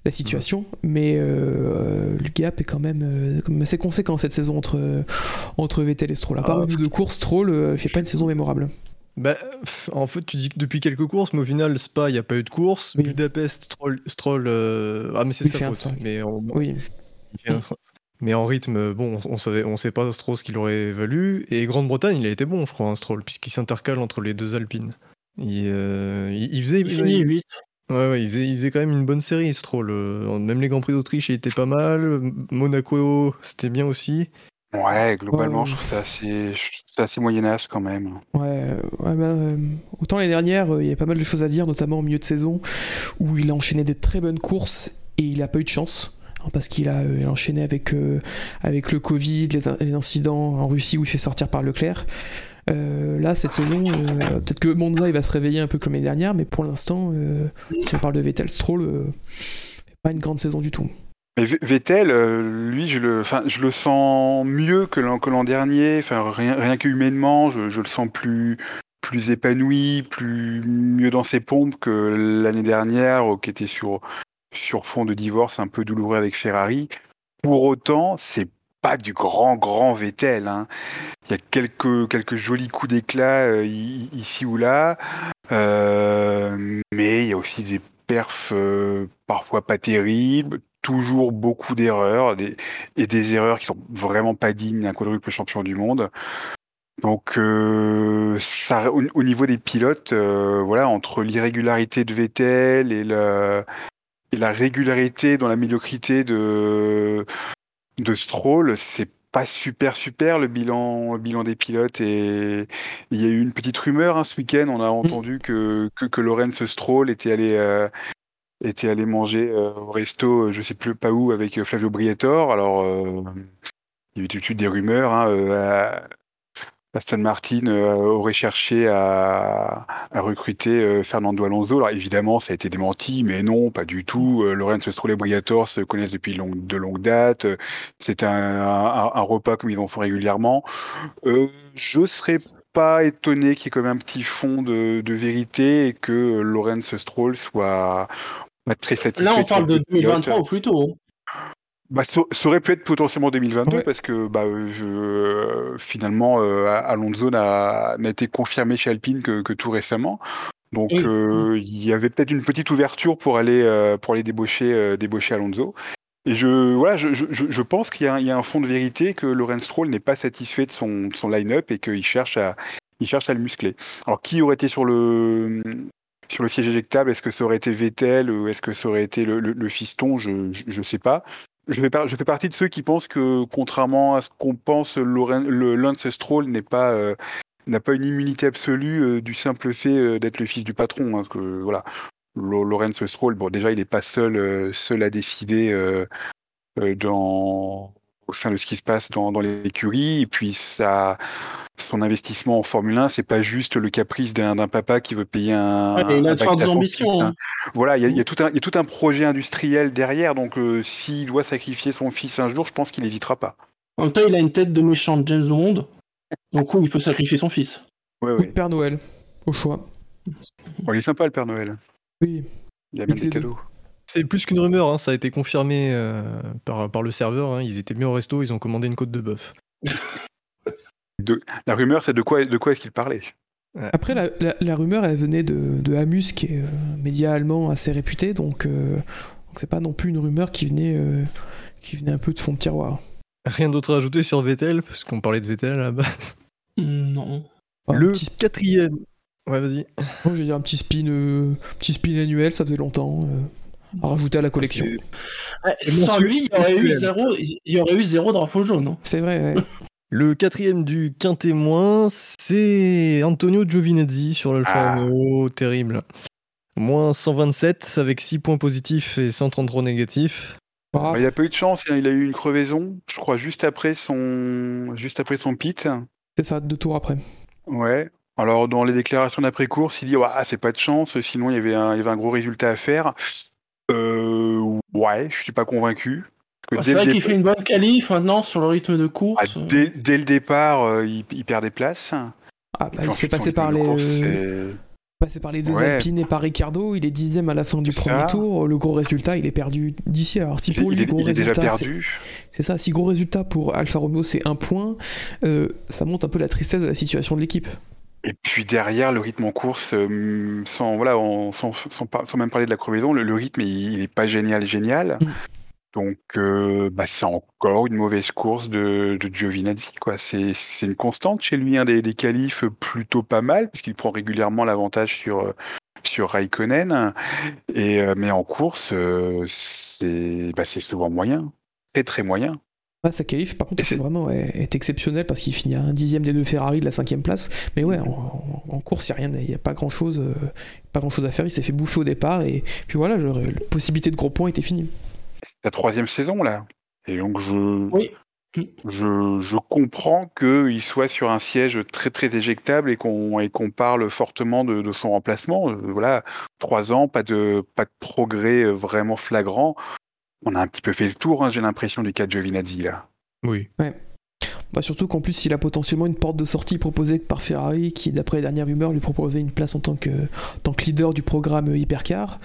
S3: la situation, mais euh, le gap est quand même, euh, assez conséquent cette saison entre, entre Vettel et Stroll. À part ah, de course, Stroll fait pas une saison mémorable.
S1: Bah, en fait, tu dis que depuis quelques courses, mais au final, Spa, il n'y a pas eu de course. Budapest, Stroll. Stroll ah, mais c'est ça. Mais
S3: Oui.
S1: Il fait un... Mais en rythme, bon, on savait, on sait pas trop ce qu'il aurait valu. Et Grande-Bretagne, il a été bon, je crois, un Stroll, puisqu'il s'intercale entre les deux Alpines. Il, euh, il, faisait.
S4: Il finit 8.
S1: Ouais, ouais, il faisait, il faisait quand même une bonne série, Stroll. Euh, même les Grands Prix d'Autriche, il était pas mal. Monaco, c'était bien aussi.
S2: Ouais, globalement, je trouve ça assez, assez moyenasse quand même.
S3: Ouais, ouais bah, euh, autant l'année dernière, il y avait pas mal de choses à dire, notamment au milieu de saison, où il a enchaîné des très bonnes courses et il a pas eu de chance parce qu'il a, euh, enchaîné avec, euh, avec le Covid, les, incidents en Russie où il fait sortir par Leclerc. Euh, là, cette saison, peut-être que Monza il va se réveiller un peu comme l'année dernière, mais pour l'instant, si on parle de Vettel, Stroll, pas une grande saison du tout.
S2: Mais Vettel, lui, je le, je le sens mieux que l'an dernier. Rien, que humainement, je, je, le sens plus, plus épanoui, plus mieux dans ses pompes que l'année dernière, qui était sur sur fond de divorce un peu douloureux avec Ferrari. Pour autant, c'est pas du grand, grand Vettel. Hein. Il y a quelques, quelques jolis coups d'éclat euh, ici ou là, euh, mais il y a aussi des perfs euh, parfois pas terribles, toujours beaucoup d'erreurs, et des erreurs qui sont vraiment pas dignes d'un quadruple champion du monde. Donc, au, niveau des pilotes, voilà, entre l'irrégularité de Vettel et le, et la régularité dans la médiocrité de, de Stroll, c'est pas super super le bilan, le bilan des pilotes et il y a eu une petite rumeur hein, ce week-end. On a entendu que, que, que Lorenz Stroll était allé euh, était allé manger euh, au resto, je sais plus pas où, avec Flavio Briatore. Alors il y a eu tout de suite des rumeurs. Hein, Aston Martin euh, aurait cherché à, recruter euh, Fernando Alonso. Alors évidemment, ça a été démenti, mais non, pas du tout. Euh, Lorenzo Stroll et Briatore se connaissent depuis de longue date. C'est un, repas comme ils en font régulièrement. je serais pas étonné qu'il y ait quand même un petit fond de, vérité et que Lorenz Stroll soit très satisfait.
S4: Là, on parle de 2023 ou plus tôt.
S2: Bah, ça, aurait pu être potentiellement 2022 parce que bah, euh, finalement euh, Alonso n'a été confirmé chez Alpine que, tout récemment. Donc euh, il y avait peut-être une petite ouverture pour aller pour aller débaucher débaucher Alonso. Et je voilà, je, je, je pense qu'il y, y, a un fond de vérité que Lorenz Stroll n'est pas satisfait de son, son line-up et qu'il cherche à il cherche à le muscler. Alors qui aurait été sur le sur le siège éjectable? Est-ce que ça aurait été Vettel ou est-ce que ça aurait été le, le, fiston? Je ne sais pas je fais, partie de ceux qui pensent que, contrairement à ce qu'on pense, l'ancestral n'est pas euh, n'a pas une immunité absolue euh, du simple fait euh, d'être le fils du patron. Hein, que, voilà, Lorenz Stroll, bon, déjà, il n'est pas seul, seul à décider dans, au sein de ce qui se passe dans, dans l'écurie. Et puis, ça, son investissement en Formule 1, c'est pas juste le caprice d'un papa qui veut payer un.
S4: il a de fortes ambitions.
S2: Hein. Voilà, il y, a, il y, a tout un, il y a tout un projet industriel derrière. Donc, euh, s'il doit sacrifier son fils un jour, je pense qu'il n'hésitera pas.
S4: En même temps, il a une tête de méchant James Bond. Donc, il peut sacrifier son fils.
S3: Ouais, ouais. Père Noël, au choix.
S2: Bon, il est sympa, le Père Noël.
S3: Oui.
S2: Il a même des cadeaux.
S1: C'est plus qu'une rumeur, hein, ça a été confirmé euh, par, par, le serveur. Hein. Ils étaient mis au resto, ils ont commandé une côte de bœuf. <laughs>
S2: la rumeur, c'est de quoi, de quoi est-ce qu'il parlait
S3: Après, la, rumeur, elle venait de, de Amus, qui est un euh, média allemand assez réputé, donc euh, c'est pas non plus une rumeur qui venait, qui venait un peu de fond de tiroir.
S1: Rien d'autre à ajouter sur Vettel, parce qu'on parlait de Vettel à la base?
S4: Non.
S1: Le quatrième. Ouais, vas-y.
S3: je vais dire un petit spin, petit spin annuel, ça faisait longtemps à rajouter à la collection.
S4: sans lui, il y aurait eu zéro, il y aurait eu zéro drapeau jaune. Hein.
S3: C'est vrai. <laughs>
S1: Le quatrième du quintémoin, c'est Antonio Giovinazzi sur l'Alfa ah. Romeo, terrible. Moins 127 avec 6 points positifs et 133 négatifs.
S2: Ah. Il a pas eu de chance, hein. il a eu une crevaison, je crois, juste après son, juste après son pit.
S3: C'est ça, deux tours après.
S2: Ouais. Alors, dans les déclarations d'après-course, il dit ah, c'est pas de chance, sinon il y, avait un, il y avait un gros résultat à faire. Euh, ouais, je suis pas convaincu.
S4: Bah, c'est vrai qu'il fait une bonne qualif maintenant sur le rythme de course.
S2: Ah, dès, le départ, euh, il, perd des places.
S3: Ah, bah, il s'est passé par les. passé par les deux Alpines et par Ricardo, il est dixième à la fin du premier tour. Le gros résultat, il est perdu d'ici. Alors si pour lui, gros résultat, c'est ça. Si gros résultat pour Alfa Romeo, c'est un point, euh, ça montre un peu la tristesse de la situation de l'équipe.
S2: Et puis derrière, le rythme en course, euh, sans, voilà, sans, même parler de la crevaison, le, rythme, il n'est pas génial, génial. Mm. Donc, euh, bah, c'est encore une mauvaise course de, de Giovinazzi. Quoi. C'est, une constante chez lui, un des, des qualifs plutôt pas mal, puisqu'il prend régulièrement l'avantage sur, sur Raikkonen. Et, euh, mais en course, c'est, bah, c'est souvent moyen, très très moyen
S3: sa qualif, par contre, était vraiment est exceptionnel parce qu'il finit à un dixième des deux Ferrari de la cinquième place. Mais ouais, en, course, il n'y a rien, il a pas grand chose, euh, pas grand chose à faire. Il s'est fait bouffer au départ et puis voilà, la possibilité de gros points était finie.
S2: La troisième saison là, et donc je, je, je comprends qu'il soit sur un siège très très éjectable et qu'on et qu'on parle fortement de, de son remplacement. Euh, voilà, trois ans, pas de pas de progrès euh, vraiment flagrant on a un petit peu fait le tour, hein, j'ai l'impression, du cas de Giovinazzi là.
S1: Oui.
S3: Ouais. Bah surtout qu'en plus, il a potentiellement une porte de sortie proposée par Ferrari, qui, d'après les dernières rumeurs, lui proposait une place en tant que, tant que leader du programme Hypercar.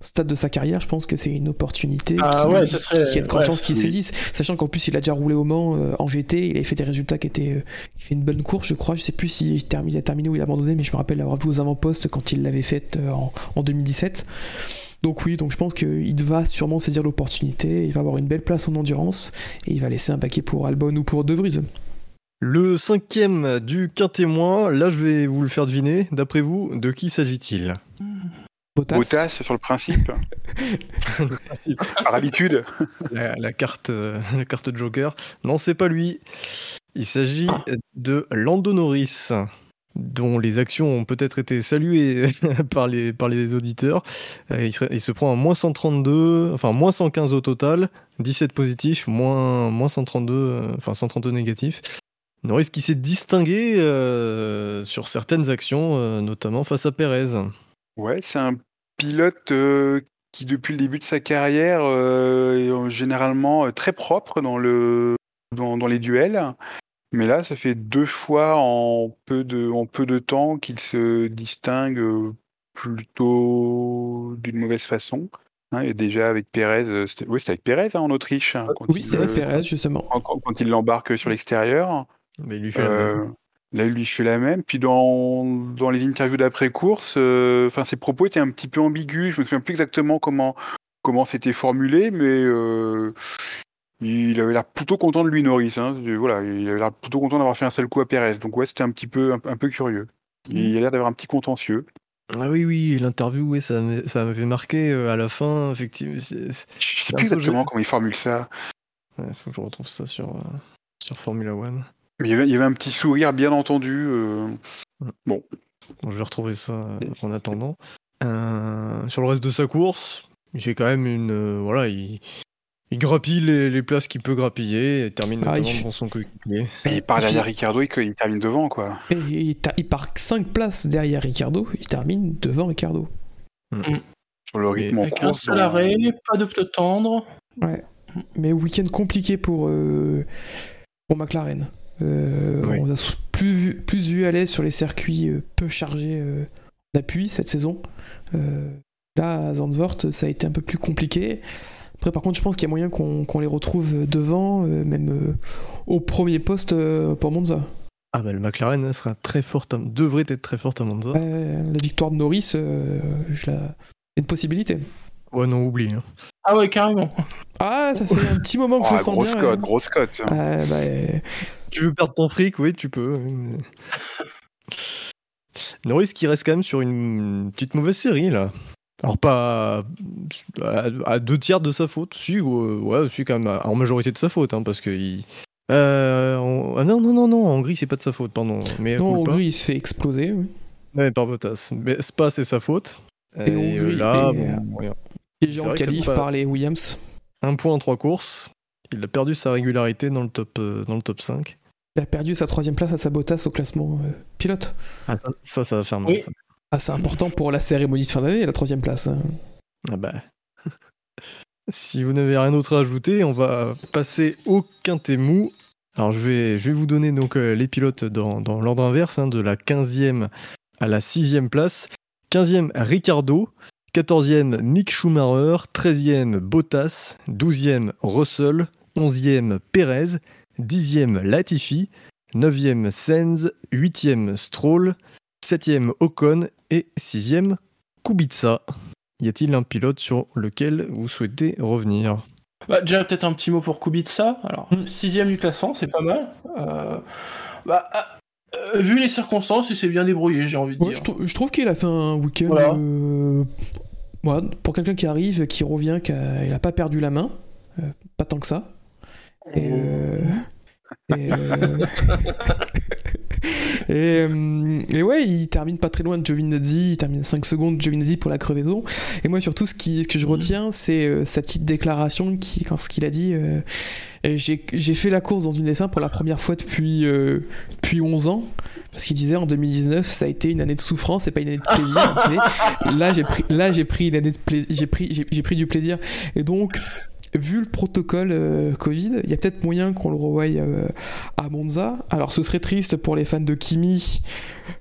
S3: Stade de sa carrière, je pense que c'est une opportunité
S4: ah,
S3: qui,
S4: ouais, ça serait,
S3: qui a de grandes chances qu'il saisisse. Sachant qu'en plus, il a déjà roulé au Mans euh, en GT, il a fait des résultats qui étaient. Euh, il fait une bonne course, je crois. Je sais plus s'il a terminé ou il a abandonné, mais je me rappelle l'avoir vu aux avant-postes quand il l'avait fait euh, en, en 2017. Donc oui, donc je pense qu'il va sûrement saisir l'opportunité, il va avoir une belle place en endurance, et il va laisser un paquet pour Albon ou pour De Vries.
S1: Le cinquième du quintémoin, là je vais vous le faire deviner, d'après vous, de qui s'agit-il?
S3: Bottas.
S2: Bottas sur le principe, <laughs> <laughs> par habitude.
S1: la, la carte, euh, la carte Joker. Non, c'est pas lui. Il s'agit
S4: Ah.
S1: de Lando Norris, dont les actions ont peut-être été saluées <laughs> par les, par les auditeurs. Euh, Il, se prend un moins 132, enfin moins 115 au total, 17 positifs, moins, moins 132, euh, enfin 132 négatifs. Norris qui s'est distingué euh, sur certaines actions, notamment face à Perez.
S2: Ouais, c'est un pilote qui, depuis le début de sa carrière, est généralement très propre dans, le, dans, dans les duels. Mais là, ça fait deux fois en peu de, en peu de temps qu'il se distingue euh, plutôt d'une mauvaise façon. Hein, et déjà avec Pérez, euh, c'était ouais, c'était avec Pérez hein, en Autriche. hein, quand
S3: Oui, c'est
S2: euh,
S3: Perez, justement.
S2: quand, il l'embarque sur l'extérieur.
S1: Mais il lui fait la même.
S2: Là, il lui fait la même. Puis dans, dans les interviews d'après-course, euh, enfin, ses propos étaient un petit peu ambigus. Je me souviens plus exactement comment comment c'était formulé, mais euh, il avait l'air plutôt content de lui, Norris. Hein. Voilà, il avait l'air plutôt content d'avoir fait un seul coup à Pérez. Donc ouais, c'était un petit peu un, un peu curieux. Il a l'air d'avoir un petit contentieux.
S1: Ah oui, oui, l'interview, oui, ça m'a- ça m'avait marqué euh, à la fin, effectivement.
S2: Je sais plus exactement comment il formule ça.
S1: ouais, faut que je retrouve ça sur, euh, sur Formula One.
S2: Il y avait, il y avait un petit sourire, bien entendu. euh,
S1: Bon, je vais retrouver ça euh, en attendant. Euh, sur le reste de sa course, j'ai quand même une. voilà, il, il grappille les, les places qu'il peut grappiller et termine
S3: Ah,
S1: notamment
S3: il-
S1: devant son coéquipier.
S2: Et il part derrière. Ricardo et qu'il termine devant, quoi.
S3: Et il, il part 5 places derrière Ricardo, il termine devant Ricardo.
S2: Sur le rythme
S4: Avec un seul
S2: dans-
S4: arrêt, pas de pneus tendres.
S3: Mais week-end compliqué pour, euh, pour McLaren. Euh,
S1: Oui.
S3: On a plus vu, plus vu à l'aise sur les circuits euh, peu chargés euh, d'appui cette saison. Euh, là, à Zandvoort, ça a été un peu plus compliqué. Après, par contre, je pense qu'il y a moyen qu'on les retrouve devant, euh, même euh, au premier poste euh, pour Monza.
S1: Ah bah le McLaren elle sera très forte, à- devrait être très forte à Monza.
S3: Euh, la victoire de Norris, euh, je la... c'est une possibilité.
S1: Ouais, non, oublie. hein.
S4: Ah ouais, carrément.
S3: Ah, ça fait un petit moment que je
S2: Ah,
S3: le sens
S2: grosse
S3: bien.
S2: cote,
S3: euh.
S2: grosse cote.
S3: Ah, bah, euh,
S1: Tu veux perdre ton fric, oui, tu peux. <laughs> Norris qui reste quand même sur une petite mauvaise série là. Alors pas à, à deux tiers de sa faute, si, ouais, ouais, si quand même à- en majorité de sa faute, hein, parce que il... Euh, ah non non non non, en gris c'est pas de sa faute, pardon. Mais
S3: non, Hongrie, il se fait exploser. oui.
S1: Ouais, par Bottas. Mais Spa c'est sa faute.
S3: Et
S1: Et,
S3: Hongrie,
S1: là,
S3: et,
S1: bon, rien.
S3: Piégé
S1: C'est
S3: en qualif par les Williams.
S1: un point en trois courses. Il a perdu sa régularité dans le top, euh, dans le top 5.
S3: Il a perdu sa troisième place à sa Bottas au classement euh, pilote.
S1: Ah, ça, ça, ça va faire mal.
S4: Oui.
S3: C'est important pour la cérémonie de fin d'année, la troisième place.
S1: Ah bah. <laughs> si vous n'avez rien d'autre à ajouter, on va passer au quintet mou. Alors je vais, je vais vous donner donc euh, les pilotes dans, dans l'ordre inverse, hein, de la 15e à la 6e place. 15e Ricardo, 14e Mick Schumacher, 13e Bottas, 12e Russell, 11e Perez, 10e Latifi, 9e Sainz, 8e Stroll, 7e Ocon et 6e Kubica. Y a-t-il un pilote sur lequel vous souhaitez revenir?
S4: Bah, déjà, peut-être un petit mot pour Kubica. Alors,
S3: Mm.
S4: sixième du classement, c'est pas mal. Euh, bah, ah, euh, vu les circonstances, il s'est bien débrouillé, j'ai envie de
S3: Ouais,
S4: dire.
S3: je, trou- je trouve qu'il a fait un week-end.
S4: Voilà.
S3: euh, ouais, pour quelqu'un qui arrive, qui revient, qui a, il a pas perdu la main. euh, pas tant que ça. Et, euh, et, euh, <laughs> <laughs> et, euh, et ouais, il termine pas très loin de Giovinazzi, il termine 5 secondes de Giovinazzi pour la crevaison. Et moi, surtout, ce, qui, ce que je retiens, c'est euh, sa petite déclaration qui, quand ce qu'il a dit. euh, j'ai fait la course dans une F1 pour la première fois depuis, euh, depuis 11 ans. Parce qu'il disait en 2019, ça a été une année de souffrance et pas une année de plaisir. Là, j'ai pris, là, j'ai pris une année de plaisir, j'ai pris, j'ai pris du plaisir. Et donc, vu le protocole euh, Covid, il y a peut-être moyen qu'on le revoie euh, à Monza. Alors, ce serait triste pour les fans de Kimi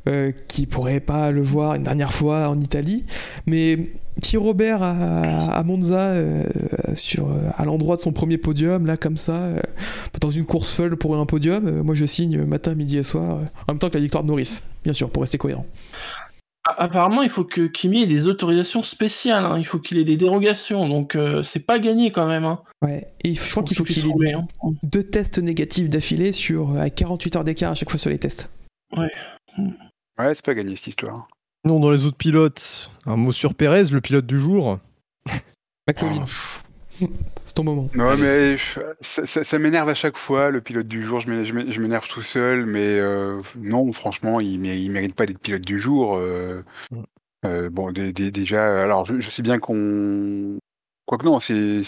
S3: euh, qui pourraient pas le voir une dernière fois en Italie. Mais Thierry Robert à, Monza, à l'endroit de son premier podium, là, comme ça, dans une course folle pour un podium, moi je signe matin, midi et soir, en même temps que la victoire de Norris, bien sûr, pour rester cohérent.
S4: Apparemment, il faut que Kimi ait des autorisations spéciales. hein. Il faut qu'il ait des dérogations. Donc, euh, c'est pas gagné quand même. Hein.
S3: Ouais, et je crois qu'il faut qu'il ait
S4: hein.
S3: deux tests négatifs d'affilée sur à 48 heures d'écart à chaque fois sur les tests.
S2: Ouais, c'est pas gagné cette histoire.
S1: Non, dans les autres pilotes, un mot sur Pérez, le pilote du jour.
S3: McLovin, <laughs> ton moment.
S2: Non, mais ça, ça- ça m'énerve à chaque fois, le pilote du jour. Je m'énerve- tout seul, mais euh, non, franchement, il il mérite pas d'être pilote du jour. euh.
S1: Mm.
S2: Euh, bon, dé- dé- déjà, alors je, je sais bien qu'on. Quoique non, c'est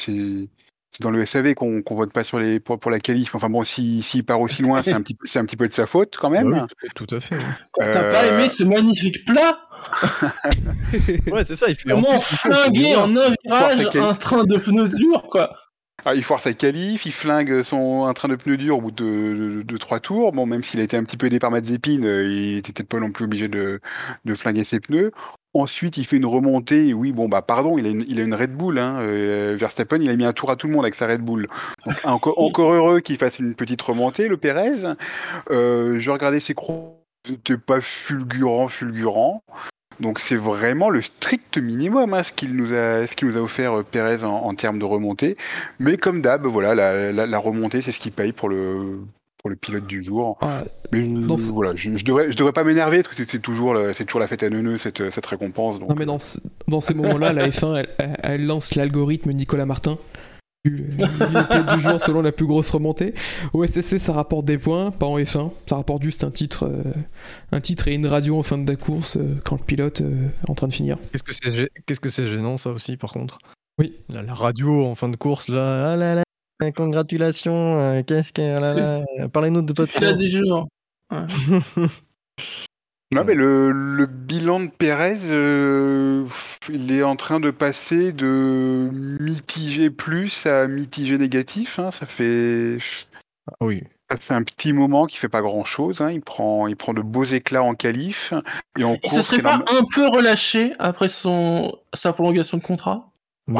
S2: dans le SAV qu'on qu'on vote pas sur les, pour, pour la qualif. Enfin bon, s'il s'il part aussi loin, c'est un, petit peu- c'est un petit peu de sa faute quand même.
S1: Bah oui, tout à fait.
S4: T'as pas aimé ce magnifique plat? <laughs>
S1: Ouais, c'est ça, il fait en
S4: Comment flinguer en un virage un train de pneus durs, quoi
S2: Ah, il foire sa qualif, il flingue son un train de pneus dur au bout de, de, de trois tours. Bon, même s'il a été un petit peu aidé par Mazepin, euh, il était peut-être pas non plus obligé de, de flinguer ses pneus. Ensuite, il fait une remontée. Oui, bon, bah pardon, il a une, il a une Red Bull. Hein. euh, Verstappen, il a mis un tour à tout le monde avec sa Red Bull. Donc, <laughs> encore, encore heureux qu'il fasse une petite remontée, le Pérez. Euh, je regardais ses chronos, c'était pas fulgurant, fulgurant. Donc c'est vraiment le strict minimum hein, ce qu'il nous a, ce qu'il nous a offert euh, Pérez en, en termes de remontée. Mais comme d'hab, voilà, la, la- la remontée, c'est ce qui paye pour le, pour le pilote du jour. Mais je,
S3: Dans ce-
S2: voilà, je, je devrais, je devrais pas m'énerver parce que c'est- toujours, le- c'est toujours la fête à neuneux cette, cette récompense. Donc,
S3: non, mais dans, ce- dans ces moments-là, la F1, elle, elle- elle lance l'algorithme Nicolas Martin. Du jour selon la plus grosse remontée. Au SSC, ça rapporte des points, pas en F1. Ça rapporte juste un titre, euh, un titre et une radio en fin de la course euh, quand le pilote euh, est en train de finir.
S1: Qu'est-ce que c'est gê- qu'est-ce que c'est gênant ça aussi par contre?
S3: Oui.
S1: La, la radio en fin de course là, ah là là, congratulations, euh, qu'est-ce que ah là là, parlez-nous de votre
S4: Pilote du jour. <laughs>
S2: Non, mais le, le bilan de Pérez, euh, il est en train de passer de mitigé plus à mitigé négatif. hein. Ça fait,
S1: Ah oui.
S2: ça fait un petit moment qu'il fait pas grand chose. Il prend, il prend de beaux éclats en qualif et en
S4: se
S2: course.
S4: serait
S2: c'est
S4: pas un peu relâché après son sa prolongation de contrat?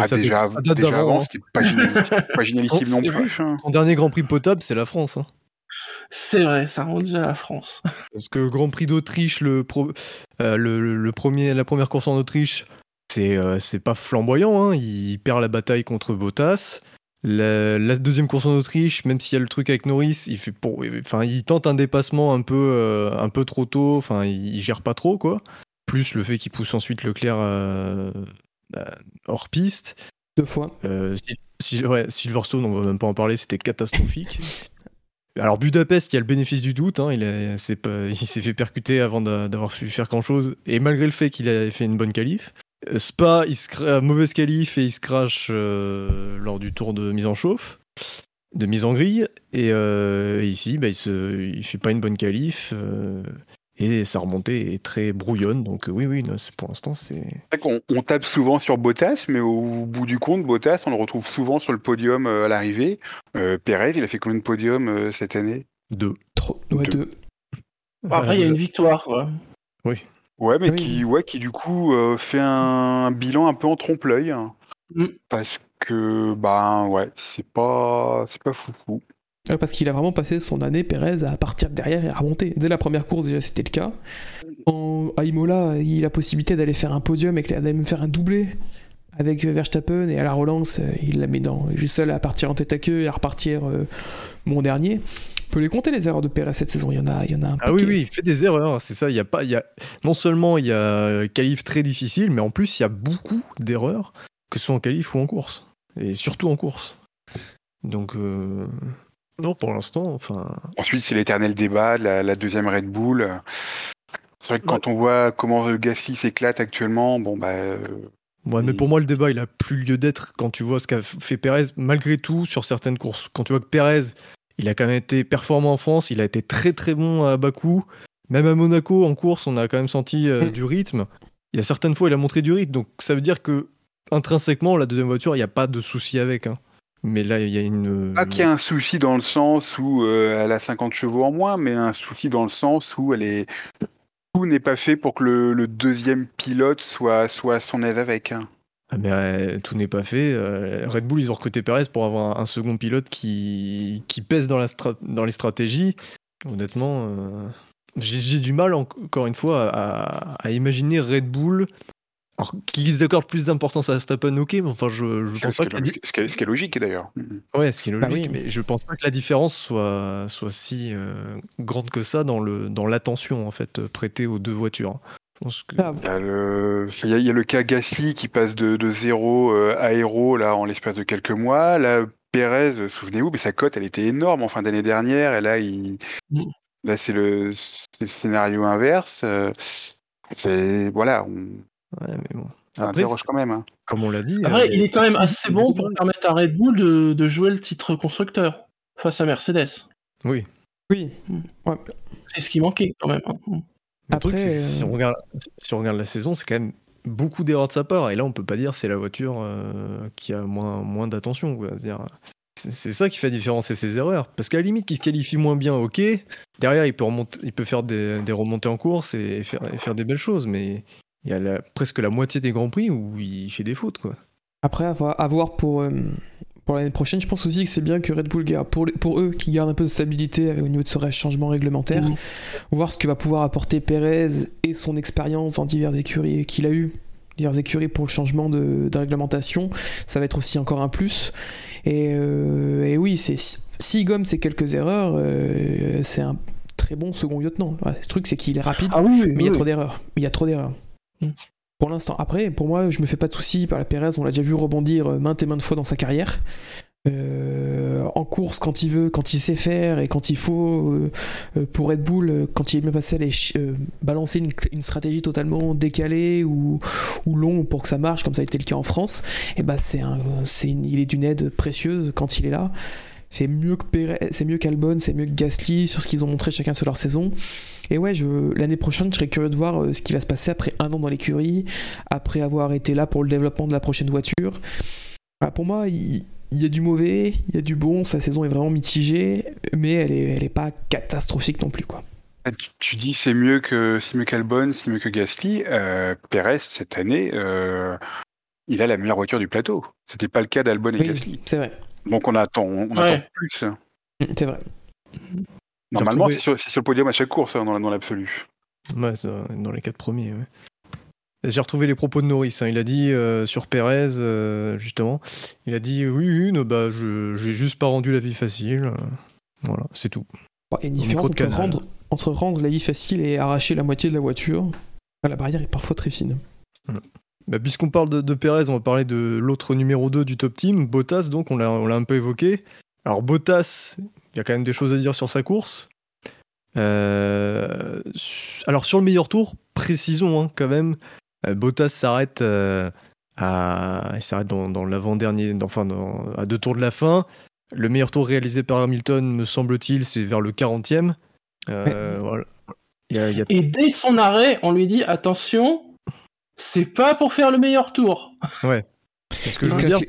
S1: Ça,
S2: déjà, avant,
S1: hein.
S2: c'était pas, génial- c'était pas <laughs> génialissime non
S4: C'est vrai.
S2: plus. hein.
S1: Son dernier Grand Prix potable, c'est la France. hein.
S4: C'est vrai, ça remonte déjà à la France. <laughs>
S1: Parce que Grand Prix d'Autriche, le, pro- euh, le, le- le premier, la première course en Autriche, c'est euh, c'est pas flamboyant. hein. Il perd la bataille contre Bottas. La, la deuxième course en Autriche, même s'il y a le truc avec Norris, il, fait pour, enfin, il tente un dépassement un peu, euh, un peu trop tôt. Enfin, il, il gère pas trop, quoi. Plus le fait qu'il pousse ensuite Leclerc euh, euh, hors piste.
S3: Deux fois.
S1: Euh, Sil- Sil- ouais, Silverstone, on va même pas en parler, c'était catastrophique. <laughs> Alors Budapest, il y a le bénéfice du doute, hein, il <laughs> s'est fait percuter avant d'a- d'avoir pu faire grand chose, et malgré le fait qu'il a fait une bonne qualif. Euh, Spa, il se cra- mauvaise qualif et il se crache euh, lors du tour de mise en chauffe, de mise en grille, et euh, ici, bah, il, se, fait pas une bonne qualif, et sa remontée est très brouillonne, donc euh, oui, oui, pour l'instant, c'est...
S2: C'est vrai qu'on on tape souvent sur Bottas, mais au bout du compte, Bottas, on le retrouve souvent sur le podium euh, à l'arrivée. Euh, Pérez, il a fait combien de podiums euh, cette année?
S1: Deux.
S3: Trop. Ouais,
S2: Deux.
S3: deux.
S4: Après, il y a une victoire, quoi.
S2: Ouais, mais
S3: Oui.
S2: qui, ouais, qui du coup euh, fait un, un bilan un peu en trompe-l'œil. hein.
S4: Mm.
S2: Parce que, bah ouais, c'est pas, c'est pas foufou.
S3: Parce qu'il a vraiment passé son année, Pérez, à partir de derrière et à remonter. Dès la première course, déjà, c'était le cas. En, à Imola, il a la possibilité d'aller faire un podium et d'aller même faire un doublé avec Verstappen. Et à la relance, il la met dans. Est seul à partir en tête à queue et à repartir euh, mon dernier. On peut les compter, les erreurs de Pérez cette saison. Il y en a, il y en a un
S1: Ah oui, oui, il fait des erreurs, c'est ça. Il y a pas, il y a, non seulement il y a qualif très difficile, mais en plus il y a beaucoup d'erreurs, que ce soit en qualif ou en course. Et surtout en course. Donc, euh, non, pour l'instant, enfin.
S2: Ensuite, c'est l'éternel débat de la, la deuxième Red Bull. C'est vrai que quand on voit comment Gasly s'éclate actuellement, bon bah, euh,
S1: Ouais, mais pour moi, le débat, il a plus lieu d'être quand tu vois ce qu'a fait Pérez, malgré tout, sur certaines courses. Quand tu vois que Pérez, il a quand même été performant en France, il a été très très bon à Bakou. Même à Monaco, en course, on a quand même senti euh,
S3: Mm.
S1: du rythme. Il y a certaines fois, il a montré du rythme. Donc, ça veut dire que, intrinsèquement, la deuxième voiture, il n'y a pas de souci avec. hein. Mais là, il y a une.
S2: pas qu'il y a un souci dans le sens où euh, elle a 50 chevaux en moins, mais un souci dans le sens où elle est tout n'est pas fait pour que le, le deuxième pilote soit soit à son aise avec. hein.
S1: Ah, mais euh, tout n'est pas fait. Euh, Red Bull, ils ont recruté Perez pour avoir un, un second pilote qui, qui pèse dans, la stra- dans les stratégies. Honnêtement, j'ai du mal, en- encore une fois, à, à imaginer Red Bull. Alors qu'ils accordent plus d'importance à Verstappen, ok, mais enfin, je, je pense pas que la
S2: ce qui est- ce qui est logique d'ailleurs.
S1: Ouais, ce qui est
S3: Bah
S1: logique,
S3: oui.
S1: mais je pense pas que la différence soit, soit si euh, grande que ça dans le dans l'attention en fait prêtée aux deux voitures. Je pense que...
S3: Ah,
S2: Il y, a le... il y a- il y a le cas Gasly qui passe de, de 0 euh, à héros là, en l'espace de quelques mois. Là, Pérez, euh, souvenez-vous, mais sa cote, elle était énorme en fin d'année dernière. Et là, il...
S4: Mm.
S2: là c'est le... scénario inverse. euh, C'est... Voilà, on...
S1: Ouais, mais bon.
S2: ça
S1: Après,
S2: quand même. hein.
S1: comme on l'a dit.
S4: Après,
S1: euh,
S4: il est quand même assez bon pour permettre à Red Bull de, de jouer le titre constructeur face à Mercedes.
S1: Oui.
S3: Oui. Ouais.
S4: C'est ce qui manquait quand même. hein.
S1: Le truc,
S3: Après,
S1: si,
S3: euh,
S1: on regarde, si on regarde la saison, c'est quand même beaucoup d'erreurs de sa part. Et là, on peut pas dire c'est la voiture euh, qui a moins, moins d'attention. C'est c'est ça qui fait différencer ses erreurs. Parce qu'à la limite, qu'il se qualifie moins bien, ok. Derrière, il peut, remonter, il peut faire des, des remontées en course et faire, et faire des belles choses. Mais il y a la- presque la moitié des grands prix où il fait des fautes. Quoi.
S3: Après, à voir- à voir pour, euh, pour l'année prochaine, je pense aussi que c'est bien que Red Bull garde, pour, pour eux qui gardent un peu de stabilité au niveau de ce changement réglementaire, voir ce que va pouvoir apporter Pérez et son expérience dans diverses écuries qu'il a eu, diverses écuries pour le changement de, de réglementation, ça va être aussi encore un plus. Et, euh, et oui, c'est si gomme ces quelques erreurs, euh, c'est un très bon second lieutenant. Ouais, ce truc, c'est qu'il est rapide.
S4: Ah oui, oui,
S3: Mais il y a trop d'erreurs. Il y a trop d'erreurs.
S4: Mm.
S3: Pour l'instant. Après, pour moi, je me fais pas de soucis par la Pérez. On l'a déjà vu rebondir euh, maintes et maintes fois dans sa carrière. Euh, en course, quand il veut, quand il sait faire et quand il faut, euh, pour Red Bull, quand il est bien passé à balancer une, stratégie totalement décalée ou, ou longue pour que ça marche, comme ça a été le cas en France, et bah c'est un, c'est une- il est d'une aide précieuse quand il est là. C'est mieux que Pérez, c'est mieux qu'Albon, c'est mieux que Gasly sur ce qu'ils ont montré chacun sur leur saison. Et ouais, l'année prochaine, je serais curieux de voir euh, ce qui va se passer après un an dans l'écurie, après avoir été là pour le développement de la prochaine voiture. Voilà, pour moi, il, il y a du mauvais, il y a du bon, sa saison est vraiment mitigée, mais elle est, elle est pas catastrophique non plus, quoi.
S2: Ah, Tu, tu dis c'est mieux que c'est mieux qu'Albon, c'est mieux que Gasly. Euh, Pérez cette année, euh, il a la meilleure voiture du plateau. C'était pas le cas d'Albon et
S3: Oui,
S2: Gasly.
S3: c'est vrai,
S2: Donc on attend, on
S4: Ouais.
S2: attend plus.
S3: C'est vrai.
S2: Normalement, c'est sur, le podium à chaque course hein, dans, dans l'absolu.
S1: Ouais, dans les quatre premiers. ouais. J'ai retrouvé les propos de Norris. hein. Il a dit euh, sur Pérez, euh, justement, il a dit oui, bah, je j'ai juste pas rendu la vie facile. euh, Voilà, c'est tout.
S3: Différence entre rendre, entre rendre la vie facile et arracher la moitié de la voiture. La barrière est parfois très fine.
S1: Bah, Puisqu'on parle de, de Pérez, on va parler de l'autre numéro 2 du top team, Bottas, donc on l'a un peu évoqué. Alors Bottas, il y a quand même des choses à dire sur sa course. Euh, alors sur le meilleur tour, précisons hein, quand même, euh, Bottas s'arrête euh, à, il s'arrête dans, dans l'avant-dernier, enfin dans- à deux tours de la fin. Le meilleur tour réalisé par Hamilton, me semble-t-il, c'est vers le 40e. Euh, voilà. Il y a- il y a
S4: Et dès son arrêt, on lui dit attention, c'est pas pour faire le meilleur tour.
S1: Ce que je veux dire,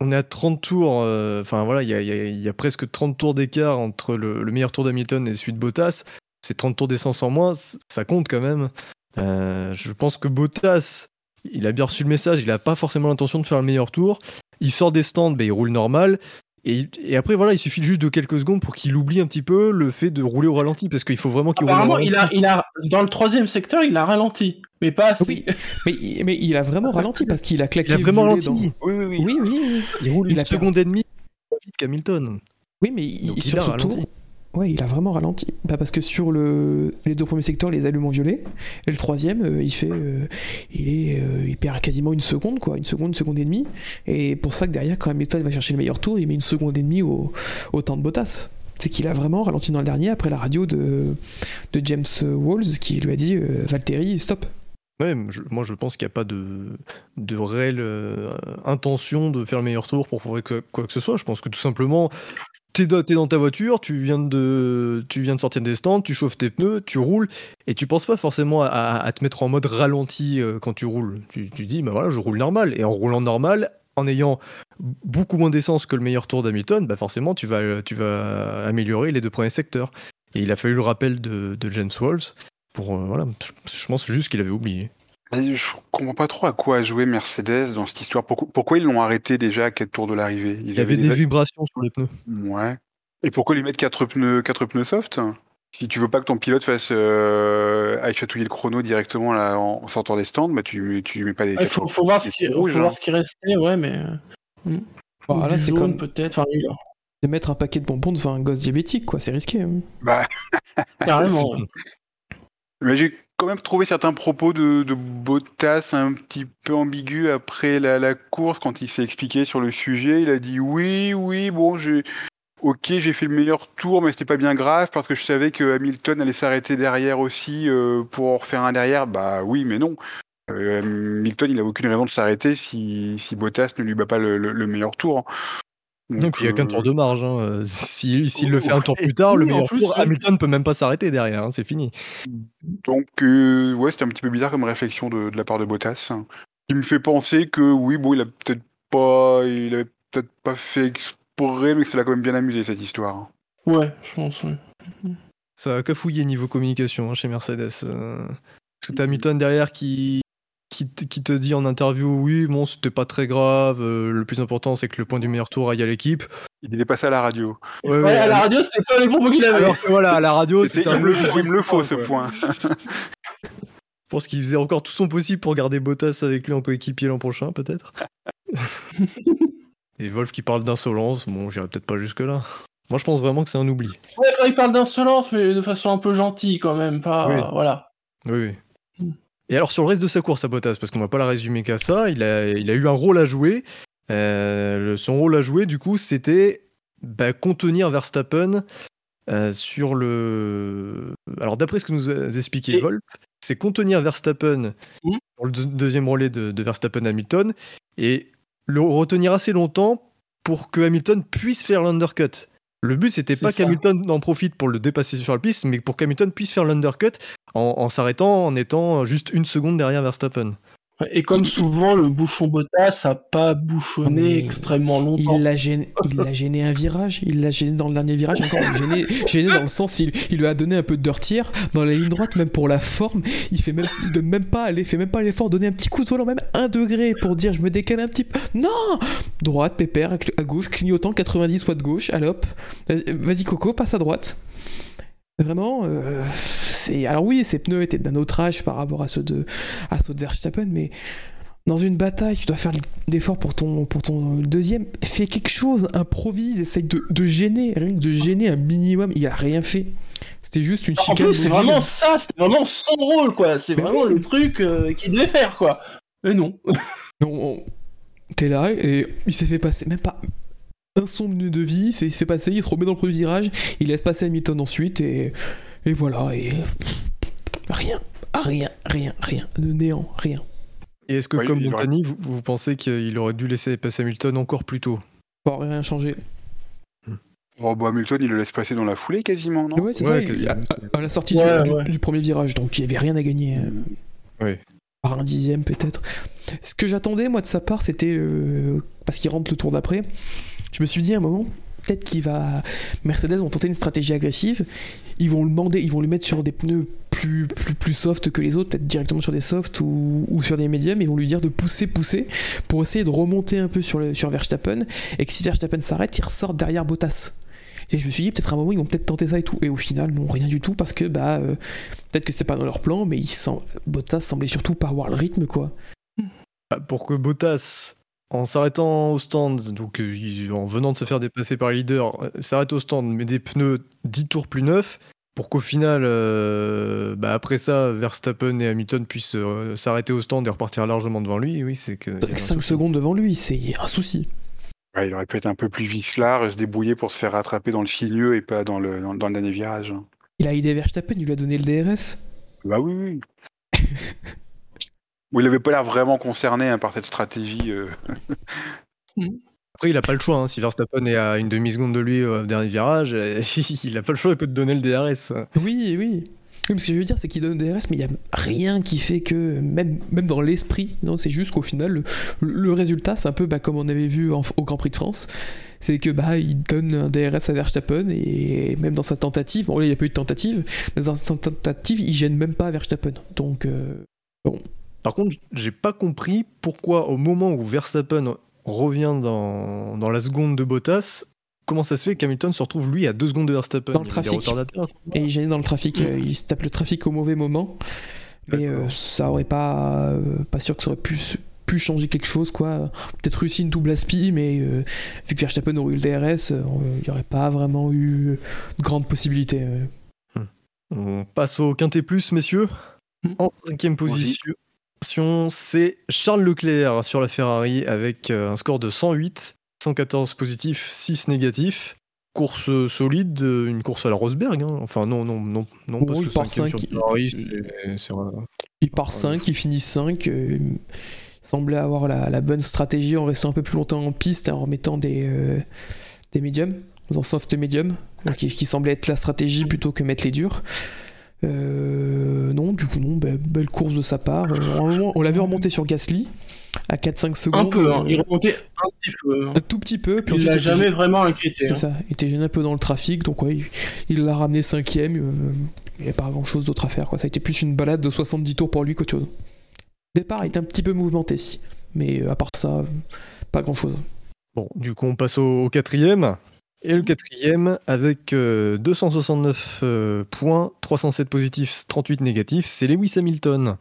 S1: on est à 30 tours, euh, enfin voilà, il y a, y y presque 30 tours d'écart entre le, le meilleur tour d'Hamilton et celui de Bottas. C'est 30 tours d'essence en moins, ça compte quand même. Euh, je pense que Bottas, il a bien reçu le message, il n'a pas forcément l'intention de faire le meilleur tour. Il sort des stands, ben, il roule normal. Et, et après, voilà, il suffit juste de quelques secondes pour qu'il oublie un petit peu le fait de rouler au ralenti, parce qu'il faut vraiment qu'il roule au
S4: Apparemment,
S1: ralenti.
S4: il a, il a, dans le troisième secteur, il a ralenti, mais pas assez.
S3: Oui, mais, il- mais il a vraiment ralenti parce qu'il a claqué.
S1: Il a vraiment ralenti.
S3: dans-
S2: Oui, oui, oui.
S3: Oui, oui, oui.
S1: Il roule
S3: Il
S1: une
S3: a
S1: seconde et demie plus vite qu'Hamilton.
S3: Oui, mais il-
S1: Donc il
S3: sur
S1: a
S3: ce
S1: ralenti.
S3: tour, ouais, il a vraiment ralenti. Bah, parce que sur le, les deux premiers secteurs, les allumes en violet, et le troisième, euh, il fait, euh, il euh, il perd quasiment une seconde, quoi, une seconde, une seconde et demie. Et pour ça que derrière, quand Hamilton va chercher le meilleur tour, il met une seconde et demie au, temps de Bottas. C'est qu'il a vraiment ralenti dans le dernier après la radio de, James Walls qui lui a dit Valtteri, stop.
S1: Ouais, moi je pense qu'il n'y a pas de, réelle intention de faire le meilleur tour pour prouver quoi que ce soit. Je pense que tout simplement, t'es dans, dans ta voiture, tu viens, de, sortir des stands, tu chauffes tes pneus, tu roules, et tu penses pas forcément à, te mettre en mode ralenti euh, quand tu roules. Tu, dis, bah voilà, je roule normal. Et en roulant normal, en ayant beaucoup moins d'essence que le meilleur tour d'Hamilton, bah forcément tu vas, tu améliorer les deux premiers secteurs. Et il a fallu le rappel de, James Walls. Pour, euh, voilà, je pense juste qu'il avait oublié.
S2: Mais Je comprends pas trop à quoi a joué Mercedes dans cette histoire. Pourquoi, pourquoi ils l'ont arrêté déjà à 4 tours de l'arrivée?
S1: Il y avait des vibrations sur les pneus.
S2: Ouais. Et pourquoi lui mettre 4 pneus, quatre pneus soft? Si tu veux pas que ton pilote fasse euh, aille chatouiller le chrono directement là, en en sortant des stands, bah tu, tu lui mets pas des.
S4: Il faut, faut voir ce qui, faut
S2: rouge,
S4: voir
S2: hein.
S4: ce qui restait, ouais, mais. euh,
S3: Bon,
S4: ou
S3: là,
S4: du
S3: c'est
S4: jaune,
S3: comme
S4: peut-être. Enfin,
S3: de mettre un paquet de bonbons devant un gosse diabétique, quoi, c'est risqué. hein.
S2: Bah,
S4: carrément. ouais.
S2: mais quand même trouvé certains propos de, de Bottas un petit peu ambigus après la, la course quand il s'est expliqué sur le sujet. Il a dit oui, oui, bon, j'ai. Ok, j'ai fait le meilleur tour, mais c'était pas bien grave parce que je savais que Hamilton allait s'arrêter derrière aussi euh, pour refaire un derrière. Bah oui, mais non. Euh, Hamilton, il a aucune raison de s'arrêter si, si Bottas ne lui bat pas le- le meilleur tour.
S1: Donc, il n'y a qu'un
S2: euh,
S1: tour de marge. hein. Euh, si- S'il le fait un tour plus tard, le
S4: oui,
S1: meilleur
S4: plus,
S1: tour,
S4: ouais.
S1: Hamilton peut même pas s'arrêter derrière, hein, c'est fini.
S2: Donc, euh, ouais, c'était un petit peu bizarre comme réflexion de, de la part de Bottas. Il me fait penser que, oui, bon, il a peut-être pas, il avait peut-être pas fait exprès, mais que ça l'a quand même bien amusé cette histoire.
S4: Ouais, je pense, ouais.
S1: Ça a cafouillé niveau communication hein, chez Mercedes. euh. Parce que t'as Hamilton derrière qui, qui, te- qui te dit en interview oui, bon, c'était pas très grave, euh, le plus important c'est que le point du meilleur tour aille à l'équipe.
S2: Il est passé à la radio.
S1: Ouais,
S4: Ouais,
S1: ouais,
S4: à la radio, c'était pas les propos qu'il avait.
S1: alors que voilà, à la radio,
S2: C'était-
S1: un
S2: le il me le faut, ce point.
S1: Je pense qu'il faisait encore tout son possible pour garder Bottas avec lui en coéquipier l'an prochain, peut-être. <laughs> Et Wolf qui parle d'insolence, bon, j'irai peut-être pas jusque-là. Moi, je pense vraiment que c'est un oubli.
S4: Ouais, il parle d'insolence, mais de façon un peu gentille quand même, pas.
S1: Oui.
S4: Voilà.
S1: Oui, oui.
S4: Mm.
S1: Et alors sur le reste de sa course à Bottas, parce qu'on va pas la résumer qu'à ça, il a, il a eu un rôle à jouer. Euh, le- son rôle à jouer, du coup, c'était bah, contenir Verstappen euh, sur le. Alors d'après ce que nous a expliqué
S4: Et-
S1: Wolf, c'est contenir Verstappen
S4: Mm.
S1: sur le deux- deuxième relais de, de Verstappen Hamilton et le retenir assez longtemps pour que Hamilton puisse faire l'undercut. Le but, c'était pas qu'Hamilton en profite pour le dépasser sur la piste, mais pour qu'Hamilton puisse faire l'undercut en, en s'arrêtant, en étant juste une seconde derrière Verstappen.
S4: Et comme souvent, le bouchon Bottas a pas bouchonné
S3: Mais
S4: extrêmement longtemps.
S3: Il l'a gêné, il l'a gêné un virage, il l'a gêné dans le dernier virage, encore gêné, gêné dans le sens il, il lui a donné un peu de dirtier dans la ligne droite, même pour la forme, il fait même, il donne même pas, il fait même pas l'effort, donner un petit coup de volant, même un degré pour dire je me décale un petit peu. Non, droite, pépère, à gauche, clignotant 90 soit de gauche, vas-y vas-y, Coco, passe à droite. Vraiment, euh, c'est alors oui, ses pneus étaient d'un autre âge par rapport à ceux de à ceux de Verstappen, mais dans une bataille, tu dois faire l'effort pour ton, pour ton deuxième. Fais quelque chose, improvise, essaye de, de gêner, rien que de gêner un minimum. Il a rien fait. C'était juste une
S4: En
S3: chicane.
S4: plus, c'est vraiment ça, c'est vraiment son rôle, quoi. C'est vraiment
S3: oui.
S4: le truc euh, qu'il devait faire, quoi. Mais non. <laughs>
S3: Non, on- T'es là et il s'est fait passer, même pas un son minute de vie, il se fait passer, il te remet dans le premier virage, il laisse passer Hamilton ensuite et, et voilà. Et rien, rien, rien, rien, de néant, rien.
S1: Et est-ce que, comme
S2: aurait-
S1: Montani, vous, vous pensez qu'il aurait dû laisser passer Hamilton encore plus tôt?
S3: Pas rien changé.
S2: Oh, bah, Hamilton, il le laisse passer dans la foulée quasiment, non?
S3: Ouais, c'est
S1: Ouais,
S3: ça. il- à, la sortie
S4: Ouais,
S3: du, du-
S4: ouais.
S3: du premier virage, donc il n'y avait rien à gagner. euh,
S1: Ouais.
S3: Par un dixième peut-être. Ce que j'attendais moi de sa part, c'était euh, parce qu'il rentre le tour d'après. Je me suis dit à un moment, peut-être qu'il va. Mercedes vont tenter une stratégie agressive. Ils vont le demander, ils vont lui mettre sur des pneus plus, plus, plus soft que les autres, peut-être directement sur des softs ou, sur des médiums. Ils vont lui dire de pousser, pousser pour essayer de remonter un peu sur, le, sur Verstappen. Et que si Verstappen s'arrête, il ressort derrière Bottas. Et je me suis dit, peut-être à un moment, ils vont peut-être tenter ça et tout. Et au final, non, rien du tout, parce que bah, euh, peut-être que c'était pas dans leur plan, mais. Bottas semblait surtout pas avoir le rythme, quoi.
S1: Bah, Pour que Bottas, en s'arrêtant au stand, donc euh, en venant de se faire dépasser par le leader, euh, s'arrête au stand, met des pneus 10 tours plus neufs, pour qu'au final, euh, bah, après ça, Verstappen et Hamilton puissent euh, s'arrêter au stand et repartir largement devant lui, oui, c'est que. il y a un
S3: Avec 5
S1: souci.
S3: secondes devant lui, c'est un souci.
S2: Ouais, il aurait pu être un peu plus vicelard et se débrouiller pour se faire rattraper dans le sinueux et pas dans le, dans, dans le dernier virage.
S3: Il a aidé Verstappen, il lui a donné le DRS.
S2: Bah oui, oui. <laughs> Bon, il avait pas l'air vraiment concerné hein, par cette stratégie. euh. <laughs>
S1: Après, il a pas le choix, hein, si Verstappen est à une demi-seconde de lui au dernier virage, euh, <laughs> il a pas le choix que de donner le DRS.
S3: Oui, oui. Oui, mais ce que je veux dire, c'est qu'il donne le DRS, mais il y a rien qui fait que, même, même dans l'esprit, donc c'est juste qu'au final, le, le résultat, c'est un peu bah, comme on avait vu en- au Grand Prix de France, c'est que bah il donne un DRS à Verstappen et même dans sa tentative, bon là il n'y a pas eu de tentative, mais dans sa tentative, il gêne même pas Verstappen. Donc euh,
S1: Par contre, j'ai pas compris pourquoi au moment où Verstappen revient dans, dans la seconde de Bottas, comment ça se fait qu'Hamilton se retrouve lui à deux secondes de Verstappen?
S3: Dans le trafic. et il gêne dans le trafic,
S4: Mm.
S3: euh, il se tape le trafic au mauvais moment. Mais euh, ça aurait pas, euh, pas sûr que ça aurait pu, pu changer quelque chose quoi. Peut-être réussi une double aspi, mais euh, vu que Verstappen aurait eu le DRS, euh, il n'y aurait pas vraiment eu de grandes possibilités. euh.
S1: On passe au quintet plus, messieurs. En cinquième position, c'est Charles Leclerc sur la Ferrari avec euh, un score de 108, 114 positifs, 6 négatifs. Course euh, solide, euh, une course à la Rosberg. Hein. Enfin, non, non, non, non, parce
S3: il
S1: que
S3: part
S1: cinquième
S3: cinq,
S1: sur
S3: il-
S1: Ferrari, c'est-.
S3: Il part 5, il finit 5. il semblait avoir la, la bonne stratégie en restant un peu plus longtemps en piste en remettant des, euh, des médiums, en soft medium, qui, qui semblait être la stratégie plutôt que mettre les durs. Euh, non, du coup, non, be- belle course de sa part. Euh, normalement, on l'avait remonté sur Gasly à 4-5 secondes.
S4: Un peu, hein.
S3: euh,
S4: il remontait un petit peu. hein.
S3: un tout petit peu. Puis
S4: Il
S3: ensuite,
S4: l'a jamais vraiment inquiété.
S3: C'est
S4: hein.
S3: ça, il était gêné un peu dans le trafic, donc ouais, il- l'a ramené cinquième. euh, il n'y avait pas grand chose d'autre à faire. Quoi. Ça a été plus une balade de 70 tours pour lui qu'autre chose. Le départ était un petit peu mouvementé, si. Mais euh, à part ça, euh, pas grand chose.
S1: Bon, du coup, on passe au, au quatrième. Et le quatrième, avec euh, 269 euh, points, 307 positifs, 38 négatifs, c'est Lewis Hamilton.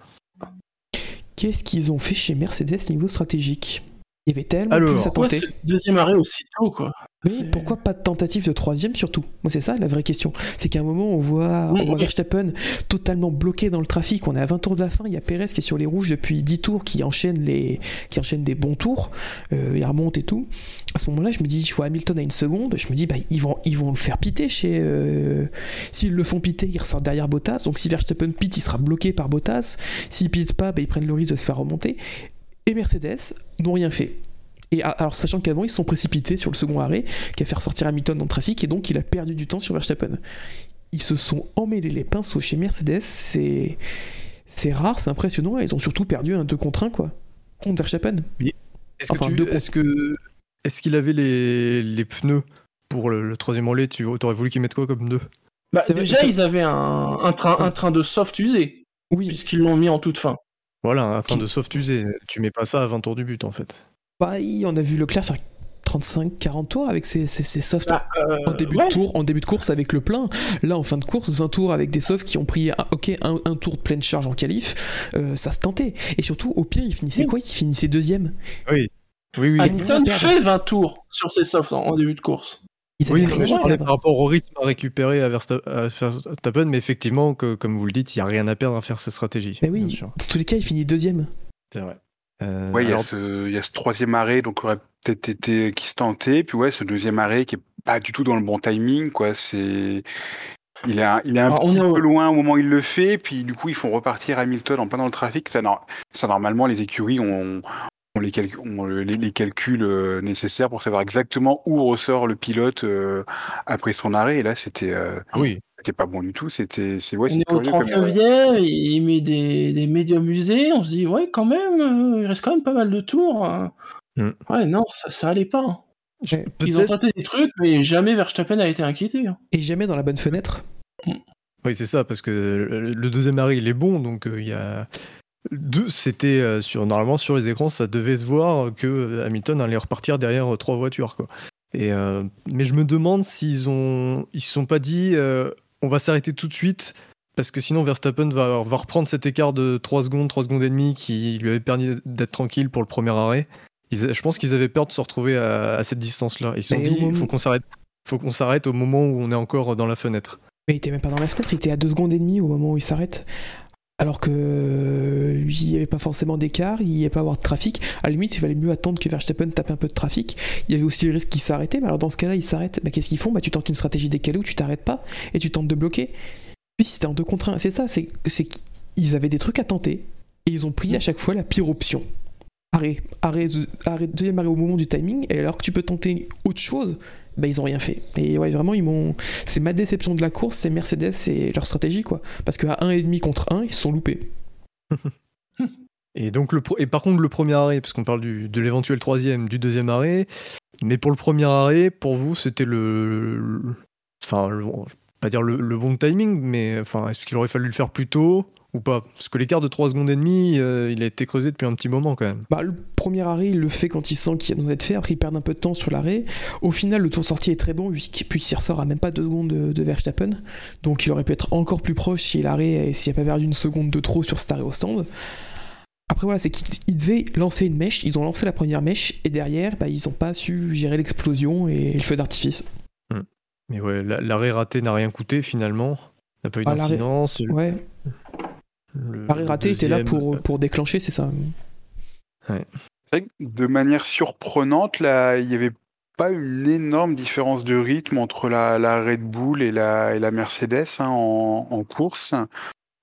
S3: Qu'est-ce qu'ils ont fait chez Mercedes niveau stratégique? Il y avait tellement
S1: Alors,
S3: plus à tenter.
S4: ce deuxième arrêt aussitôt, quoi C'est-
S3: pourquoi pas de tentative de troisième surtout? Moi c'est ça la vraie question. C'est qu'à un moment on voit, on voit. Verstappen totalement bloqué dans le trafic. On est à 20 tours de la fin. Il y a Perez qui est sur les rouges depuis 10 tours, qui enchaîne les, qui enchaîne des bons tours. Euh, il remonte et tout. À ce moment-là, je me dis, je vois Hamilton à une seconde. Je me dis, bah ils vont, ils vont le faire piter chez. euh, S'ils le font piter, ils ressortent derrière Bottas. Donc si Verstappen pite, il sera bloqué par Bottas. S'il pite pas, bah, ils prennent le risque de se faire remonter. Et Mercedes n'ont rien fait. Et alors, sachant qu'avant, ils se sont précipités sur le second arrêt, qui a fait ressortir Hamilton dans le trafic, et donc il a perdu du temps sur Verstappen. Ils se sont emmêlés les pinceaux chez Mercedes, c'est. C'est rare, c'est impressionnant, et ils ont surtout perdu un 2 contre 1, quoi. Contre Verstappen.
S1: Est-ce
S3: Enfin,
S1: que tu-
S3: deux
S1: est-ce que est-ce qu'il avait les, les pneus pour le, le troisième relais Tu aurais voulu qu'il mette quoi comme pneu
S4: Bah, déjà, ils avaient un, un train, un train de soft usé,
S3: Oui,
S4: puisqu'ils l'ont mis en toute fin.
S1: Voilà, un train
S3: Qui-
S1: de soft usé. Tu mets pas ça à 20 tours du but en fait.
S3: Bah, on a vu Leclerc faire 35-40 tours avec ses, ses, ses softs
S4: Bah, euh,
S3: en début
S4: ouais.
S3: de tour, en début de course avec le plein. Là, en fin de course, 20 tours avec des softs qui ont pris un, ok un, un tour de pleine charge en qualif, euh, ça se tentait. Et surtout, au pire, il finissait
S4: Oui.
S3: quoi? Il finissait deuxième.
S1: Oui, oui, oui.
S4: Hamilton fait 20 tours sur ses softs en, en début de course.
S3: Ils
S1: Oui, mais je parlais par rapport au rythme à récupérer à Versta- à Verstappen, mais effectivement, que, comme vous le dites, il n'y a rien à perdre à faire cette stratégie.
S3: Mais oui, dans tous les cas, il finit deuxième.
S1: C'est vrai. Euh,
S2: Ouais, il y, a
S1: alors,
S2: ce- il y a ce troisième arrêt, donc aurait peut-être été qui se tentait, puis ouais, ce deuxième arrêt qui est pas du tout dans le bon timing, quoi. C'est il est un, il est un
S4: Alors, on
S2: petit peu loin au moment où il le fait, puis du coup ils font repartir Hamilton en plein dans le trafic. Ça, nor- ça normalement les écuries ont, ont les, ont le- les, les calculs euh, nécessaires pour savoir exactement où ressort le pilote euh, après son arrêt. Et là, c'était euh,
S1: oui.
S2: C'était pas bon du tout. C'était c'est ouais,
S4: on est au
S2: curieux comme-
S4: 39e, il met des, des médiums usés, on se dit, ouais, quand même, euh, il reste quand même pas mal de tours. hein.
S1: Hmm.
S4: Ouais, non, ça, ça allait pas. hein. Ils ont
S1: Peut-être.
S4: tenté des trucs, mais jamais Verstappen a été inquiété. hein.
S3: Et jamais dans la bonne fenêtre.
S1: Oui, c'est ça, parce que le deuxième arrêt, il est bon, donc euh, il y a. Deux, c'était euh, sur normalement sur les écrans, ça devait se voir que Hamilton allait repartir derrière trois voitures, quoi. Et euh, mais je me demande s'ils ont, ils se sont pas dit, euh, on va s'arrêter tout de suite, parce que sinon Verstappen va, va reprendre cet écart de 3 secondes, 3 secondes et demie qui lui avait permis d'être tranquille pour le premier arrêt. Ils je pense qu'ils avaient peur de se retrouver à, à cette distance-là. Ils se sont
S3: Mais
S1: dit, il faut qu'on s'arrête, faut qu'on s'arrête au moment où on est encore dans la fenêtre.
S3: Mais il était même pas dans la fenêtre, il était à 2 secondes et demie au moment où il s'arrête. Alors que euh, il n'y avait pas forcément d'écart, il n'y avait pas avoir de trafic. À la limite, il valait mieux attendre que Verstappen tape un peu de trafic. Il y avait aussi le risque qu'il s'arrêtait. Mais alors dans ce cas-là, il s'arrête. Bah, Qu'est-ce qu'ils font? Bah, Tu tentes une stratégie décalée où tu t'arrêtes pas et tu tentes de bloquer. Puis c'était en deux contre un. C'est ça, c'est c'est qu'ils avaient des trucs à tenter et ils ont pris à chaque fois la pire option. Arrêt, arrêt, arrêt, deuxième arrêt au moment du timing, et alors que tu peux tenter autre chose, bah ils ont rien fait. Et ouais, vraiment, ils m'ont. C'est ma déception de la course, c'est Mercedes et leur stratégie, quoi. Parce qu'à 1,5 contre 1, ils se sont loupés. <laughs>
S1: Et donc le et par contre le premier arrêt, parce qu'on parle du, de l'éventuel troisième, du deuxième arrêt, mais pour le premier arrêt, pour vous c'était le, enfin pas dire le bon timing, mais enfin est-ce qu'il aurait fallu le faire plus tôt? Ou pas Parce que l'écart de 3 secondes et demie, euh, il a été creusé depuis un petit moment quand même.
S3: Bah, le premier arrêt, il le fait quand il sent qu'il y a besoin d'être fait. Après, il perd un peu de temps sur l'arrêt. Au final, le tour sorti est très bon, puisqu'il ressort à même pas deux secondes de, de Verstappen. Donc, il aurait pu être encore plus proche si l'arrêt, s'il n'y a pas perdu une seconde de trop sur cet arrêt au stand. Après, voilà, c'est qu'ils ils devaient lancer une mèche. Ils ont lancé la première mèche, et derrière, bah, ils n'ont pas su gérer l'explosion et le feu d'artifice.
S1: Mais ouais, la- l'arrêt raté n'a rien coûté finalement. N'a pas eu
S3: Ah,
S1: d'incidence.
S3: Ouais.
S1: Le,
S3: Paris raté était là pour,
S1: euh,
S3: pour déclencher, c'est ça.
S2: C'est vrai que de manière surprenante, là, il n'y avait pas une énorme différence de rythme entre la, la Red Bull et la, et la Mercedes hein, en, en course.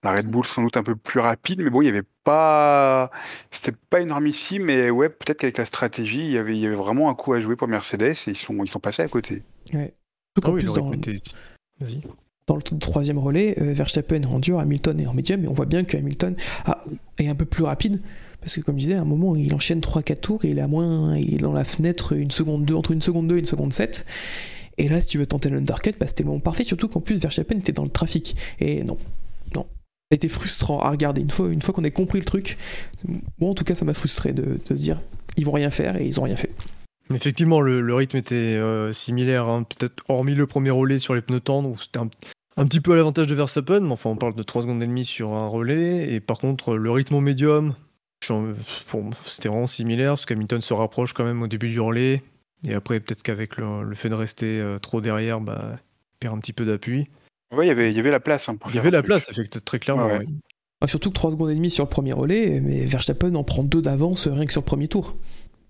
S2: La Red Bull sans doute un peu plus rapide, mais bon, il n'y avait pas, c'était pas énormissime, mais ouais, peut-être qu'avec la stratégie, il y avait, il y avait vraiment un coup à jouer pour Mercedes et ils sont, ils sont passés à côté.
S3: Surtout
S1: Ah oui,
S3: dans,
S1: Vas-y.
S3: Dans le troisième relais, euh, Verstappen est en dur, Hamilton est en médium, et on voit bien que Hamilton est un peu plus rapide. Parce que comme je disais, à un moment, il enchaîne 3-4 tours et il est, à moins, il est dans la fenêtre une seconde 2, entre une seconde 2 et une seconde 7. Et là, si tu veux tenter l'undercut, bah, c'était le moment parfait, surtout qu'en plus, Verstappen était dans le trafic. Et non, non. Ça a été frustrant à regarder. Une fois, une fois qu'on a compris le truc, bon, en tout cas, ça m'a frustré de, de se dire, ils vont rien faire et ils ont rien fait.
S1: Effectivement, le, le rythme était euh, similaire, hein, peut-être hormis le premier relais sur les pneus tendres, où c'était un, un petit peu à l'avantage de Verstappen, mais enfin on parle de 3 secondes et demie sur un relais, et par contre le rythme au médium, c'était vraiment similaire, parce qu'Hamilton se rapproche quand même au début du relais, et après peut-être qu'avec le, le fait de rester euh, trop derrière, bah, il perd un petit peu d'appui.
S2: Ouais, il y avait, il y avait la place. hein, pour
S1: Il y avait
S2: un
S1: la
S2: truc.
S1: place, effectivement, très clairement.
S2: Ouais, ouais.
S1: oui.
S3: Ah, surtout que 3 secondes et demie sur le premier relais, mais Verstappen en prend 2 d'avance rien que sur le premier tour.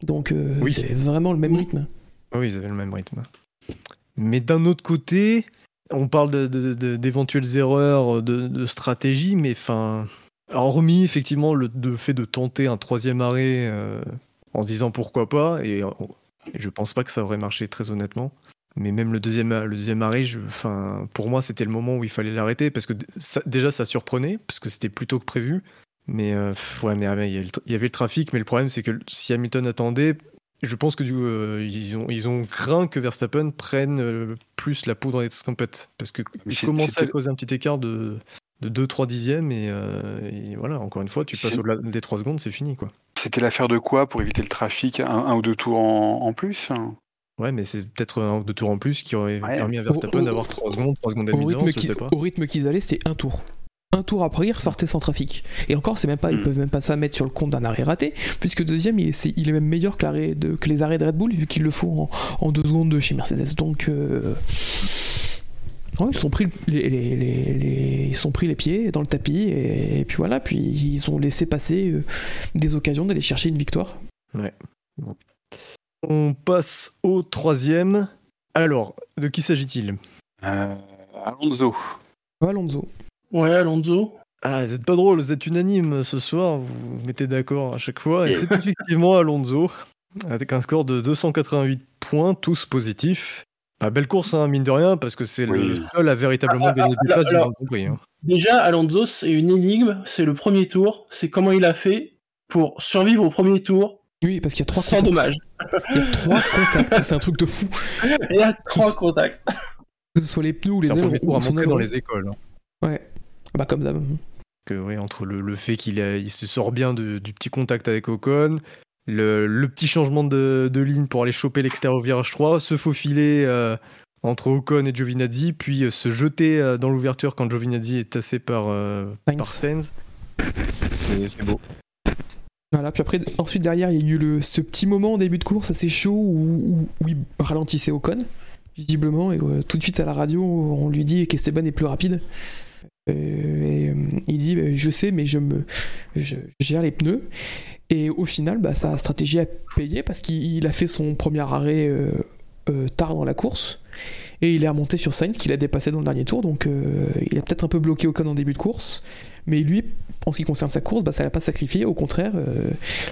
S3: Donc, euh,
S1: Oui.
S3: c'est vraiment le même rythme.
S1: Oui, ils avaient le même rythme. Mais d'un autre côté, on parle de- de- de- d'éventuelles erreurs de, de stratégie, mais enfin, hormis effectivement le, le fait de tenter un troisième arrêt euh, en se disant pourquoi pas, et, euh, et je pense pas que ça aurait marché très honnêtement. Mais même le deuxième, le deuxième arrêt, je- pour moi, c'était le moment où il fallait l'arrêter parce que ça- déjà ça surprenait parce que c'était plus tôt que prévu. Mais euh, ouais, mais ah, il y, avait le tra- il y avait le trafic, mais le problème c'est que si Hamilton attendait, je pense que du coup, euh, ils, ont, ils ont craint que Verstappen prenne euh, plus la poudre escampette. Parce
S2: Mais
S1: qu'il
S2: c'est-
S1: commençait à causer un petit écart de, de 2-3 dixièmes. Et, euh, et voilà, encore une fois, tu passes au-delà des 3 secondes, c'est fini. quoi.
S2: C'était l'affaire de quoi pour éviter le trafic? Un, un ou deux tours en, en plus
S1: Ouais, mais c'est peut-être un ou deux tours en plus qui aurait
S2: Ouais.
S1: permis à Verstappen d'avoir 3 secondes, 3 secondes et
S3: Au
S1: demie
S3: rythme,
S1: d'avance, je
S3: qui-
S1: sais pas.
S3: au rythme qu'ils allaient, c'est un tour. Un tour après, ils ressortaient sans trafic. Et encore, c'est même pas, ils
S2: Mm.
S3: peuvent même pas ça mettre sur le compte d'un arrêt raté, puisque deuxième, il est, il même meilleur que, l'arrêt de, que les arrêts de Red Bull, vu qu'ils le font en, en deux secondes de chez Mercedes. Donc, euh, ouais, ils sont pris les, les- les- les- ils sont pris les pieds dans le tapis, et, et puis voilà, puis ils ont laissé passer euh, des occasions d'aller chercher une victoire.
S1: On passe au troisième. Alors, de qui s'agit-il?
S2: Euh, Alonso.
S3: Alonso.
S4: Ouais, Alonso.
S1: Ah, vous êtes pas drôle, vous êtes unanime ce soir, vous vous mettez d'accord à chaque fois. Et c'est <laughs> effectivement Alonso, avec un score de 288 points, tous positifs. Ah, belle course, hein, mine de rien, parce que c'est le seul à véritablement
S4: Ah,
S1: gagner des places
S4: alors-
S1: Prix. hein.
S4: Déjà, Alonso, c'est une énigme. C'est le premier tour. C'est comment il a fait pour survivre au premier tour
S3: Oui, parce qu'il y a trois
S4: sans
S3: contacts.
S4: dommage.
S3: Il y a trois contacts, c'est un truc de fou. <laughs>
S4: Il y a trois contacts.
S3: Que ce soit les pneus ou les
S1: C'est un
S3: ailerons.
S1: premier tour à
S3: ou son
S1: montrer dans les écoles. hein.
S3: Ouais. Bah comme d'hab.
S1: Que, oui, entre le, le fait qu'il il se sort bien de- du petit contact avec Ocon, le, le petit changement de, de ligne pour aller choper l'extérieur au virage 3, se faufiler euh, entre Ocon et Giovinazzi, puis euh, se jeter euh, dans l'ouverture quand Giovinazzi est tassé par, par Sainz. C'est beau.
S3: Voilà, puis après, ensuite derrière, il y a eu le, ce petit moment en début de course assez chaud où, où- où il ralentissait Ocon, visiblement, et tout de suite à la radio, on lui dit qu'Esteban est plus rapide. Euh, et euh, il dit bah, Je sais, mais je, me, gère les pneus. Et au final, bah, sa stratégie a payé parce qu'il il a fait son premier arrêt euh, tard dans la course. Et il est remonté sur Sainz qu'il a dépassé dans le dernier tour. Donc il a peut-être un peu bloqué Ocon en début de course. Mais lui, en ce qui concerne sa course, bah, ça l'a pas sacrifié. Au contraire,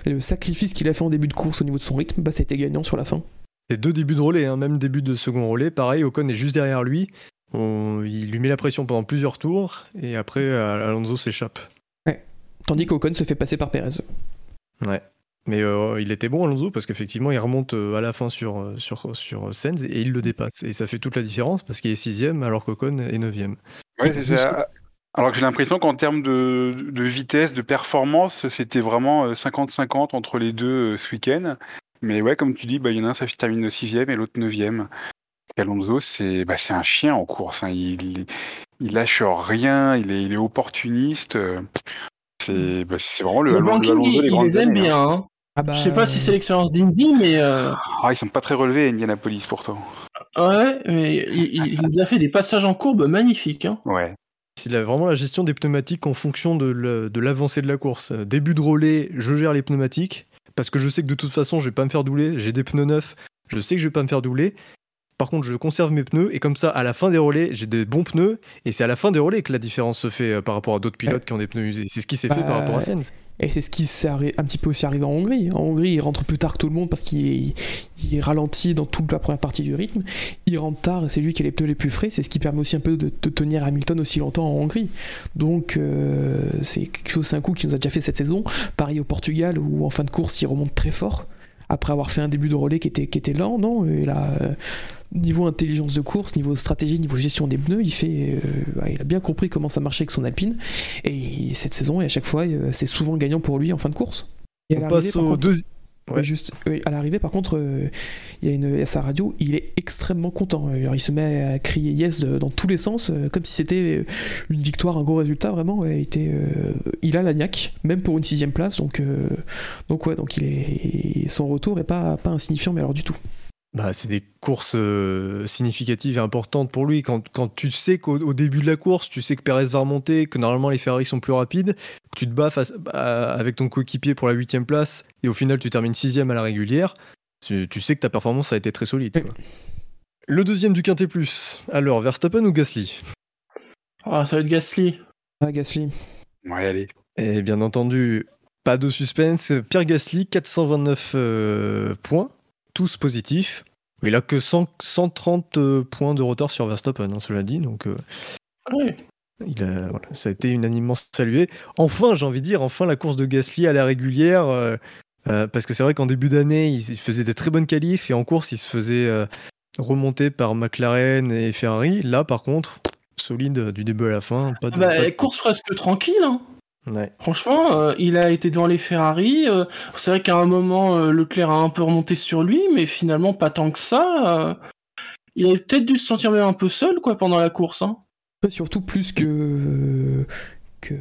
S3: le sacrifice qu'il a fait en début de course au niveau de son rythme, bah, ça a été gagnant sur la fin.
S1: C'est deux débuts de relais, hein, même début de second relais. Pareil, Ocon est juste derrière lui. On- il lui met la pression pendant plusieurs tours, et après, euh, Alonso s'échappe.
S3: Tandis qu'Ocon se fait passer par Perez.
S1: Ouais. Mais euh, il était bon Alonso parce qu'effectivement il remonte euh, à la fin sur, sur, sur Sainz et il le dépasse. Et ça fait toute la différence parce qu'il est sixième alors qu'Ocon est neuvième.
S2: Ouais, c'est ça. Alors que j'ai l'impression qu'en termes de, de vitesse, de performance, c'était vraiment euh, 50-50 entre les deux ce week-end. Mais ouais, comme tu dis, bah, il y en a un, ça se termine sixième et l'autre neuvième. Alonso, c'est bah, c'est un chien en course. hein. Il, il lâche rien, il est, il est opportuniste. euh, C'est bah, c'est vraiment le,
S4: Le
S2: Alonso
S4: il, les aime
S2: années, hein.
S4: bien. hein.
S3: Ah bah,
S4: Je sais pas si c'est l'expérience d'Indy, mais euh,
S2: Ah, ils sont pas très relevés à Indianapolis pourtant.
S4: ouais, mais il, il- il nous a fait des passages en courbe magnifiques. Hein.
S2: Ouais.
S1: c'est vraiment la gestion des pneumatiques en fonction de le- de l'avancée de la course. Euh, Début de relais, je gère les pneumatiques parce que je sais que de toute façon, je vais pas me faire douler. J'ai des pneus neufs, je sais que je vais pas me faire douler. Par contre, je conserve mes pneus et comme ça, à la fin des relais, j'ai des bons pneus et c'est à la fin des relais que la différence se fait euh, par rapport à d'autres pilotes qui ont des pneus usés. C'est ce qui s'est fait
S3: Bah,
S1: par rapport à Sens.
S3: Et c'est ce qui s'est un petit peu aussi arrivé en Hongrie. En Hongrie, il rentre plus tard que tout le monde parce qu'il est, il est ralenti dans toute la première partie du rythme. Il rentre tard et c'est lui qui a les pneus les plus frais. C'est ce qui permet aussi un peu de, de tenir Hamilton aussi longtemps en Hongrie. Donc euh, c'est quelque chose, c'est un coup qui nous a déjà fait cette saison. Pareil au Portugal où en fin de course il remonte très fort après avoir fait un début de relais qui était, qui était lent. Non, et là, euh, niveau intelligence de course, niveau stratégie, niveau gestion des pneus, il fait, euh, il a bien compris comment ça marchait avec son Alpine. Et cette saison, et à chaque fois, euh, c'est souvent gagnant pour lui en fin de course. Et à
S1: On
S3: l'arrivée,
S1: passe
S3: par
S1: au
S3: contre-
S1: deuxième. Ouais.
S3: Ouais, juste, oui, à l'arrivée, par contre, euh, il y a une, à sa radio, il est extrêmement content. Alors, il se met à crier yes euh, dans tous les sens, euh, comme si c'était euh, une victoire, un gros résultat, vraiment. ouais, il, était, euh, il a la niaque, même pour une sixième place. Donc, euh, donc ouais, donc il est, son retour est pas, pas insignifiant, mais alors du tout.
S1: Bah, c'est des courses euh, significatives et importantes pour lui. Quand, quand tu sais qu'au au début de la course, tu sais que Perez va remonter, que normalement les Ferrari sont plus rapides, que tu te bats face, bah, avec ton coéquipier pour la huitième place et au final tu termines sixième à la régulière, tu, tu sais que ta performance a été très solide. Quoi. Le deuxième du Quintet Plus. Alors, Verstappen ou Gasly?
S4: Ah, ça va être Gasly.
S3: Ah, Gasly.
S2: Ouais, allez.
S1: Et bien entendu, pas de suspense. Pierre Gasly, 429 euh, points, tous positifs. Il a que 100 130 euh, points de retard sur Verstappen, hein, cela dit. Donc, euh,
S4: Ouais.
S1: il a, voilà, ça a été unanimement salué. Enfin, j'ai envie de dire, enfin la course de Gasly à la régulière. euh, euh, parce que c'est vrai qu'en début d'année, il, il faisait des très bonnes qualifs et en course, il se faisait remonter par McLaren et Ferrari. Là, par contre, solide du début à la fin. Pas de,
S4: Bah,
S1: pas de-
S4: course presque tranquille. Hein.
S1: Ouais.
S4: Franchement, euh, il a été devant les Ferrari. euh, c'est vrai qu'à un moment, euh, Leclerc a un peu remonté sur lui, mais finalement pas tant que ça. euh, il a peut-être dû se sentir même un peu seul quoi pendant la course. Hein.
S3: Surtout plus que que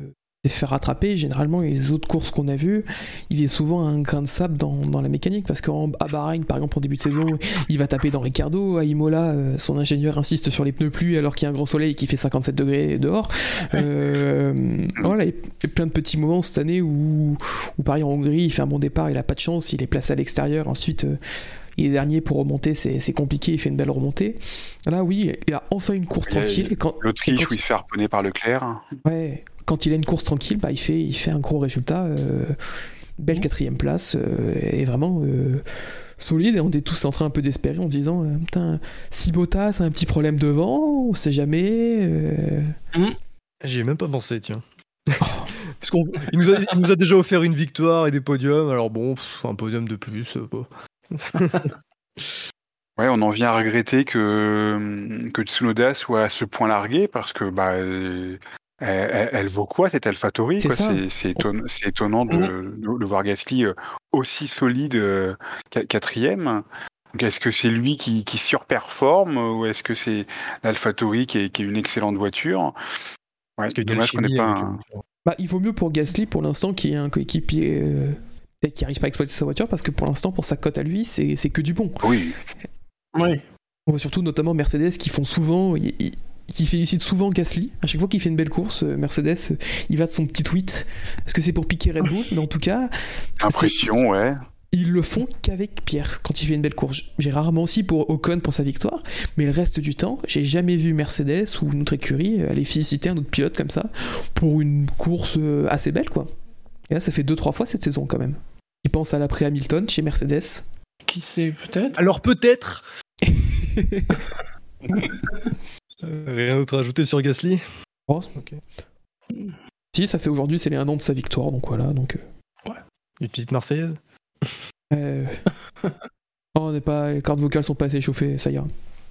S3: se faire rattraper, généralement les autres courses qu'on a vues, il est souvent un grain de sable dans, dans la mécanique parce qu'à Bahreïn par exemple en début de saison, il va taper dans Ricardo, à Imola euh, son ingénieur insiste sur les pneus pluie alors qu'il y a un grand soleil qui fait 57 degrés dehors. Euh, voilà, il y a plein de petits moments cette année où, où pareil en Hongrie, il fait un bon départ, il a pas de chance, il est placé à l'extérieur, ensuite euh, il est dernier pour remonter, c'est compliqué, il fait une belle remontée. Là oui, il a enfin une course
S2: Il a-
S3: tranquille. et quand,
S2: L'Autriche
S3: Écoute-
S2: où il se fait harponner par Leclerc.
S3: Ouais, quand il a une course tranquille, bah, il, fait, il fait un gros résultat. euh, belle quatrième place, euh, et vraiment euh, solide. Et on est tous en train un peu d'espérer en se disant Putain, si Bottas a un petit problème devant, on sait jamais. euh.
S1: J'y ai même pas pensé, tiens. <laughs> Parce qu'on il nous, a, il nous a déjà offert une victoire et des podiums, alors bon, pff, un podium de plus. euh, bon. <laughs>
S2: Ouais, on en vient à regretter que, que Tsunoda soit à ce point largué parce que bah, elle, vaut quoi cette AlphaTauri
S3: C'est
S2: étonnant de, de- de voir Gasly euh, aussi solide euh, qua- quatrième. Est-ce que c'est lui qui, qui surperforme ou est-ce que c'est l'AlphaTauri qui est, qui est une excellente voiture? Ouais,
S1: Parce
S2: dommage qu'on n'ait pas un-
S3: Bah, il vaut mieux pour Gasly pour l'instant qu'il y ait un coéquipier euh, peut-être qui n'arrive pas à exploiter sa voiture parce que pour l'instant, pour sa cote à lui, c'est que du bon.
S2: Oui,
S4: Ouais.
S3: On voit surtout notamment Mercedes qui font souvent, qui félicite souvent Gasly. À chaque fois qu'il fait une belle course, euh, Mercedes, euh, il va de son petit tweet. Est-ce que c'est pour piquer Red Bull? Mais en tout cas,
S2: impression, ouais.
S3: ils le font qu'avec Pierre quand il fait une belle course. J'ai rarement aussi pour Ocon pour sa victoire, mais le reste du temps, j'ai jamais vu Mercedes ou une autre écurie aller féliciter un autre pilote comme ça pour une course euh, assez belle, quoi. Et là, ça fait deux trois fois cette saison quand même. Il pense à l'après Hamilton chez Mercedes?
S4: Qui sait peut-être?
S1: Alors peut-être Euh, <laughs> Rien d'autre à ajouter sur Gasly?
S3: Oh,
S1: Ok.
S3: Si, ça fait aujourd'hui, c'est les un an de sa victoire, donc voilà. Donc, euh,
S1: Une petite Marseillaise?
S3: Euh, <laughs> oh, on n'est pas, les cordes vocales sont pas assez chauffées, ça ira.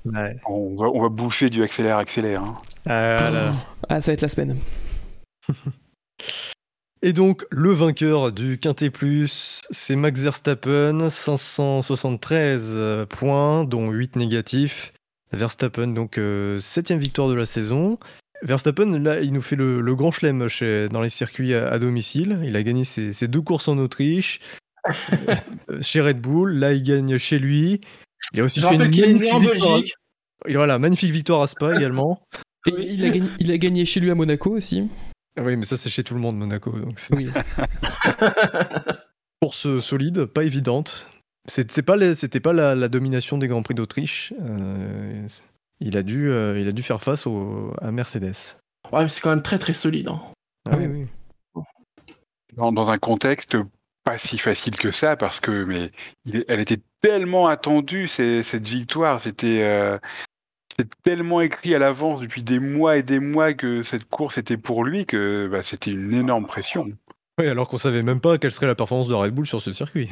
S1: Ouais.
S2: On va, on va bouffer du accélère accélère. hein.
S1: Ah là là.
S3: Ah, ça va être la semaine. <laughs>
S1: Et donc, le vainqueur du Quintet Plus, c'est Max Verstappen, 573 euh, points, dont 8 négatifs. Verstappen, donc, euh, septième victoire de la saison. Verstappen, là, il nous fait le, le grand chelem chez, dans les circuits à, à domicile. Il a gagné ses, ses deux courses en Autriche, <laughs> euh, chez Red Bull. Là, il gagne chez lui. Il a aussi
S4: Je
S1: fait une magnifique
S4: en
S1: victoire. Voilà, magnifique victoire à Spa <laughs> également.
S3: Et il, a gagné, il a gagné chez lui à Monaco aussi.
S1: Ah oui, mais ça, c'est chez tout le monde, Monaco. Donc c'est-
S3: Oui. <laughs>
S1: Course solide, pas évidente. C'était pas, c'était pas la, la domination des Grands Prix d'Autriche. Euh, il, a dû, euh, il a dû faire face au, à Mercedes.
S4: Ouais, mais c'est quand même très très solide. hein.
S1: Ah
S3: Ouais.
S1: oui, oui.
S2: Dans, dans un contexte pas si facile que ça, parce que mais il- elle était tellement attendue c'est- cette victoire, c'était euh, c'était tellement écrit à l'avance depuis des mois et des mois que cette course était pour lui que bah, c'était une énorme pression.
S1: Oui, alors qu'on savait même pas quelle serait la performance de Red Bull sur ce circuit.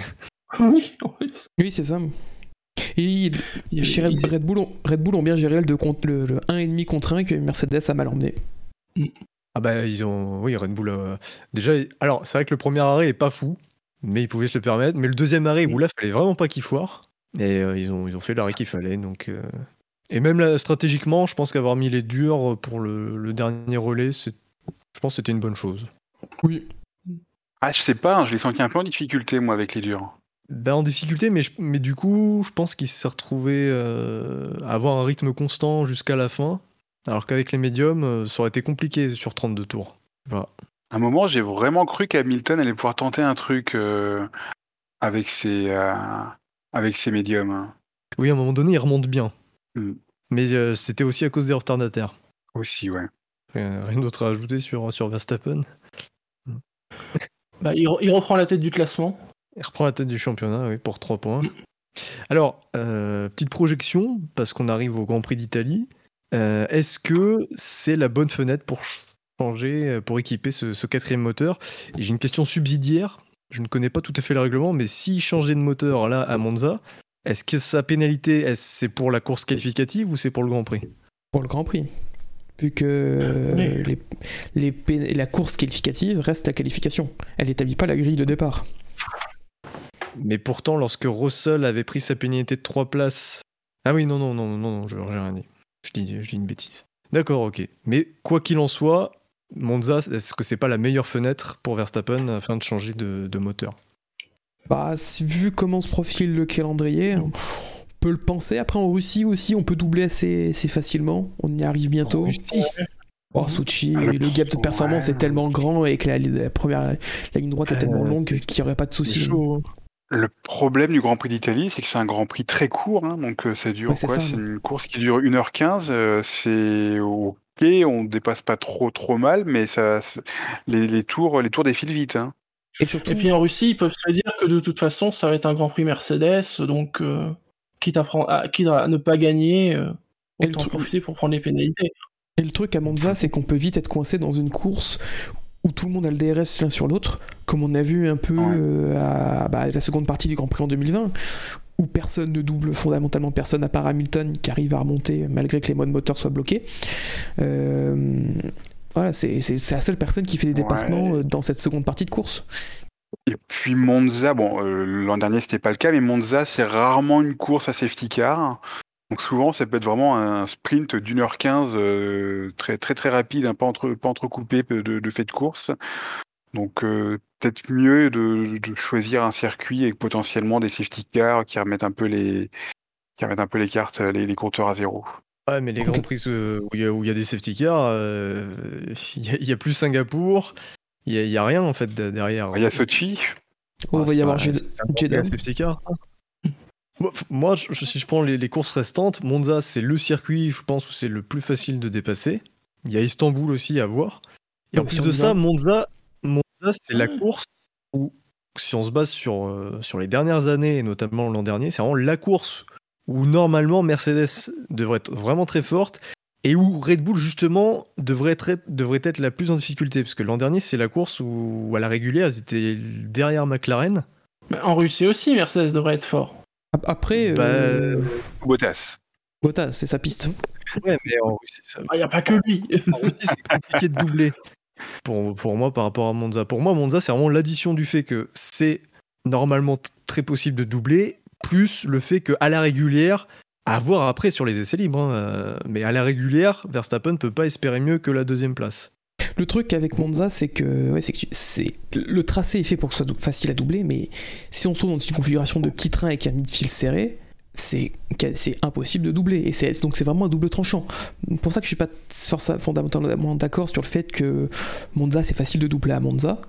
S1: <laughs>
S4: Oui, oui.
S3: C'est ça. Et il-
S4: Il y
S3: chez Red, Red Bull, ont, Red Bull ont bien géré le, deux contre, le, le 1,5 contre 1 que Mercedes a mal emmené.
S1: Ah bah ils ont, oui, Red Bull. euh, Déjà, alors c'est vrai que le premier arrêt est pas fou, mais ils pouvaient se le permettre. Mais le deuxième arrêt, où là, fallait vraiment pas qu'il foire. Et euh, ils ont, ils ont fait l'arrêt qu'il fallait. Donc, euh, et même là, stratégiquement, je pense qu'avoir mis les durs pour le, le dernier relais, c'est, je pense, que c'était une bonne chose.
S3: Oui.
S2: Ah, je sais pas, hein, je l'ai senti un peu en difficulté moi avec les durs.
S1: Ben, en difficulté, mais, je- mais du coup, je pense qu'il s'est retrouvé euh, à avoir un rythme constant jusqu'à la fin, alors qu'avec les médiums, euh, ça aurait été compliqué sur 32 tours. Voilà.
S2: À un moment, j'ai vraiment cru qu'Hamilton allait pouvoir tenter un truc euh, avec ses euh, avec ses médiums.
S1: Oui, à un moment donné, il remonte bien.
S2: Mm.
S1: Mais euh, c'était aussi à cause des retardataires.
S2: Aussi, ouais.
S1: Rien d'autre à ajouter sur, sur Verstappen?
S4: Bah, il, re- il reprend la tête du classement.
S1: Il reprend la tête du championnat oui, pour 3 points. Alors, euh, petite projection, parce qu'on arrive au Grand Prix d'Italie. Euh, Est-ce que c'est la bonne fenêtre pour changer, euh, pour équiper ce, ce quatrième moteur? J'ai une question subsidiaire. Je ne connais pas tout à fait le règlement, mais s'il changeait de moteur là à Monza, est-ce que sa pénalité, c'est pour la course qualificative ou c'est pour le Grand Prix?
S3: Pour le Grand Prix. Vu que euh,
S4: Oui.
S3: les, les pén- la course qualificative reste la qualification. Elle n'établit pas la grille de départ.
S1: Mais pourtant, lorsque Russell avait pris sa pénalité de 3 places. Ah oui, non, non, non, non, non, je j'ai rien dit. Je dis, je dis une bêtise. D'accord, ok. Mais quoi qu'il en soit, Monza, est-ce que c'est pas la meilleure fenêtre pour Verstappen afin de changer de, de moteur?
S3: Bah, si- vu comment se profile le calendrier, on peut le penser. Après, en Russie aussi, on peut doubler assez, assez facilement. On y arrive bientôt. Oh, Sochi,
S2: Ah, le-
S3: le gap de performance
S2: ouais.
S3: est tellement grand et que la, la première la ligne droite est tellement
S1: Euh,
S3: longue qu'il n'y aurait pas de
S1: C'est
S3: souci.
S1: chaud.
S2: Le problème du Grand Prix d'Italie, c'est que c'est un Grand Prix très court, hein, donc euh, ça dure
S3: Ouais,
S2: quoi?
S3: ça.
S2: C'est une course qui dure 1h15, euh, c'est ok, on dépasse pas trop trop mal, mais ça, les, les tours les tours défilent vite. Hein.
S3: Et surtout,
S4: Et puis en Russie, ils peuvent se dire que de toute façon, ça va être un Grand Prix Mercedes, donc euh, quitte, à prendre, à, quitte à ne pas gagner, euh, autant en
S3: truc-
S4: profiter pour prendre les pénalités.
S3: Et le truc à Monza, c'est qu'on peut vite être coincé dans une course où tout le monde a le DRS l'un sur l'autre, comme on a vu un peu
S2: Ouais.
S3: euh, à bah, la seconde partie du Grand Prix en 2020, où personne ne double, fondamentalement personne à part Hamilton qui arrive à remonter malgré que les modes moteurs soient bloqués. Euh, voilà, c'est la seule personne qui fait des dépassements euh, dans cette seconde partie de course.
S2: Et puis Monza, bon, euh, l'an dernier c'était pas le cas, mais Monza c'est rarement une course à safety car. Donc souvent ça peut être vraiment un sprint d'une heure quinze très très très rapide, hein, pas, entre, pas entrecoupé de, de fait de course. Donc euh, peut-être mieux de, de choisir un circuit avec potentiellement des safety cars qui remettent un peu les qui remettent un peu les cartes, les, les compteurs à zéro.
S1: Ouais, mais les Grands Prix euh, où il y, a- y des safety cars, euh, <laughs> il y, a- il y a plus Singapour, il y, a- rien en fait de- derrière.
S2: Il y a Sochi,
S3: Oh,
S1: Ah,
S3: il va y
S1: c'est
S3: avoir Jeddah.
S1: safety car. Moi, je- si je prends les, les courses restantes, Monza, c'est le circuit, je pense, où c'est le plus facile de dépasser. Il y a Istanbul aussi à voir. Et en plus de ça. Monza, C'est la
S4: Ah.
S1: course où, si on se base sur, euh, sur les dernières années, et notamment l'an dernier, c'est vraiment la course où normalement Mercedes devrait être vraiment très forte et où Red Bull, justement, devrait être, devrait être la plus en difficulté. Parce que l'an dernier, c'est la course où, à la régulière, ils étaient derrière McLaren.
S4: Mais en Russie aussi, Mercedes devrait être fort.
S3: Ap- Après,
S1: Bah,
S3: euh,
S2: Bottas.
S3: Bottas, c'est sa piste.
S1: Ouais, mais en Russie, ça-
S4: Il n'y a pas que lui.
S1: en Russie, c'est compliqué de doubler. Pour, moi, par rapport à Monza. Pour moi, Monza, c'est vraiment l'addition du fait que c'est normalement très possible de doubler, plus le fait qu'à la régulière, à voir après sur les essais libres, hein, euh, mais à la régulière, Verstappen ne peut pas espérer mieux que la deuxième place.
S3: Le truc avec Monza, c'est que, le tracé est fait pour que ce soit facile à doubler, mais si on se trouve dans une configuration de petit train avec un midfield serré, c'est c'est impossible de doubler et c'est donc c'est vraiment un double tranchant. Pour ça que je suis pas fondamentalement d'accord sur le fait que Monza c'est facile de doubler à Monza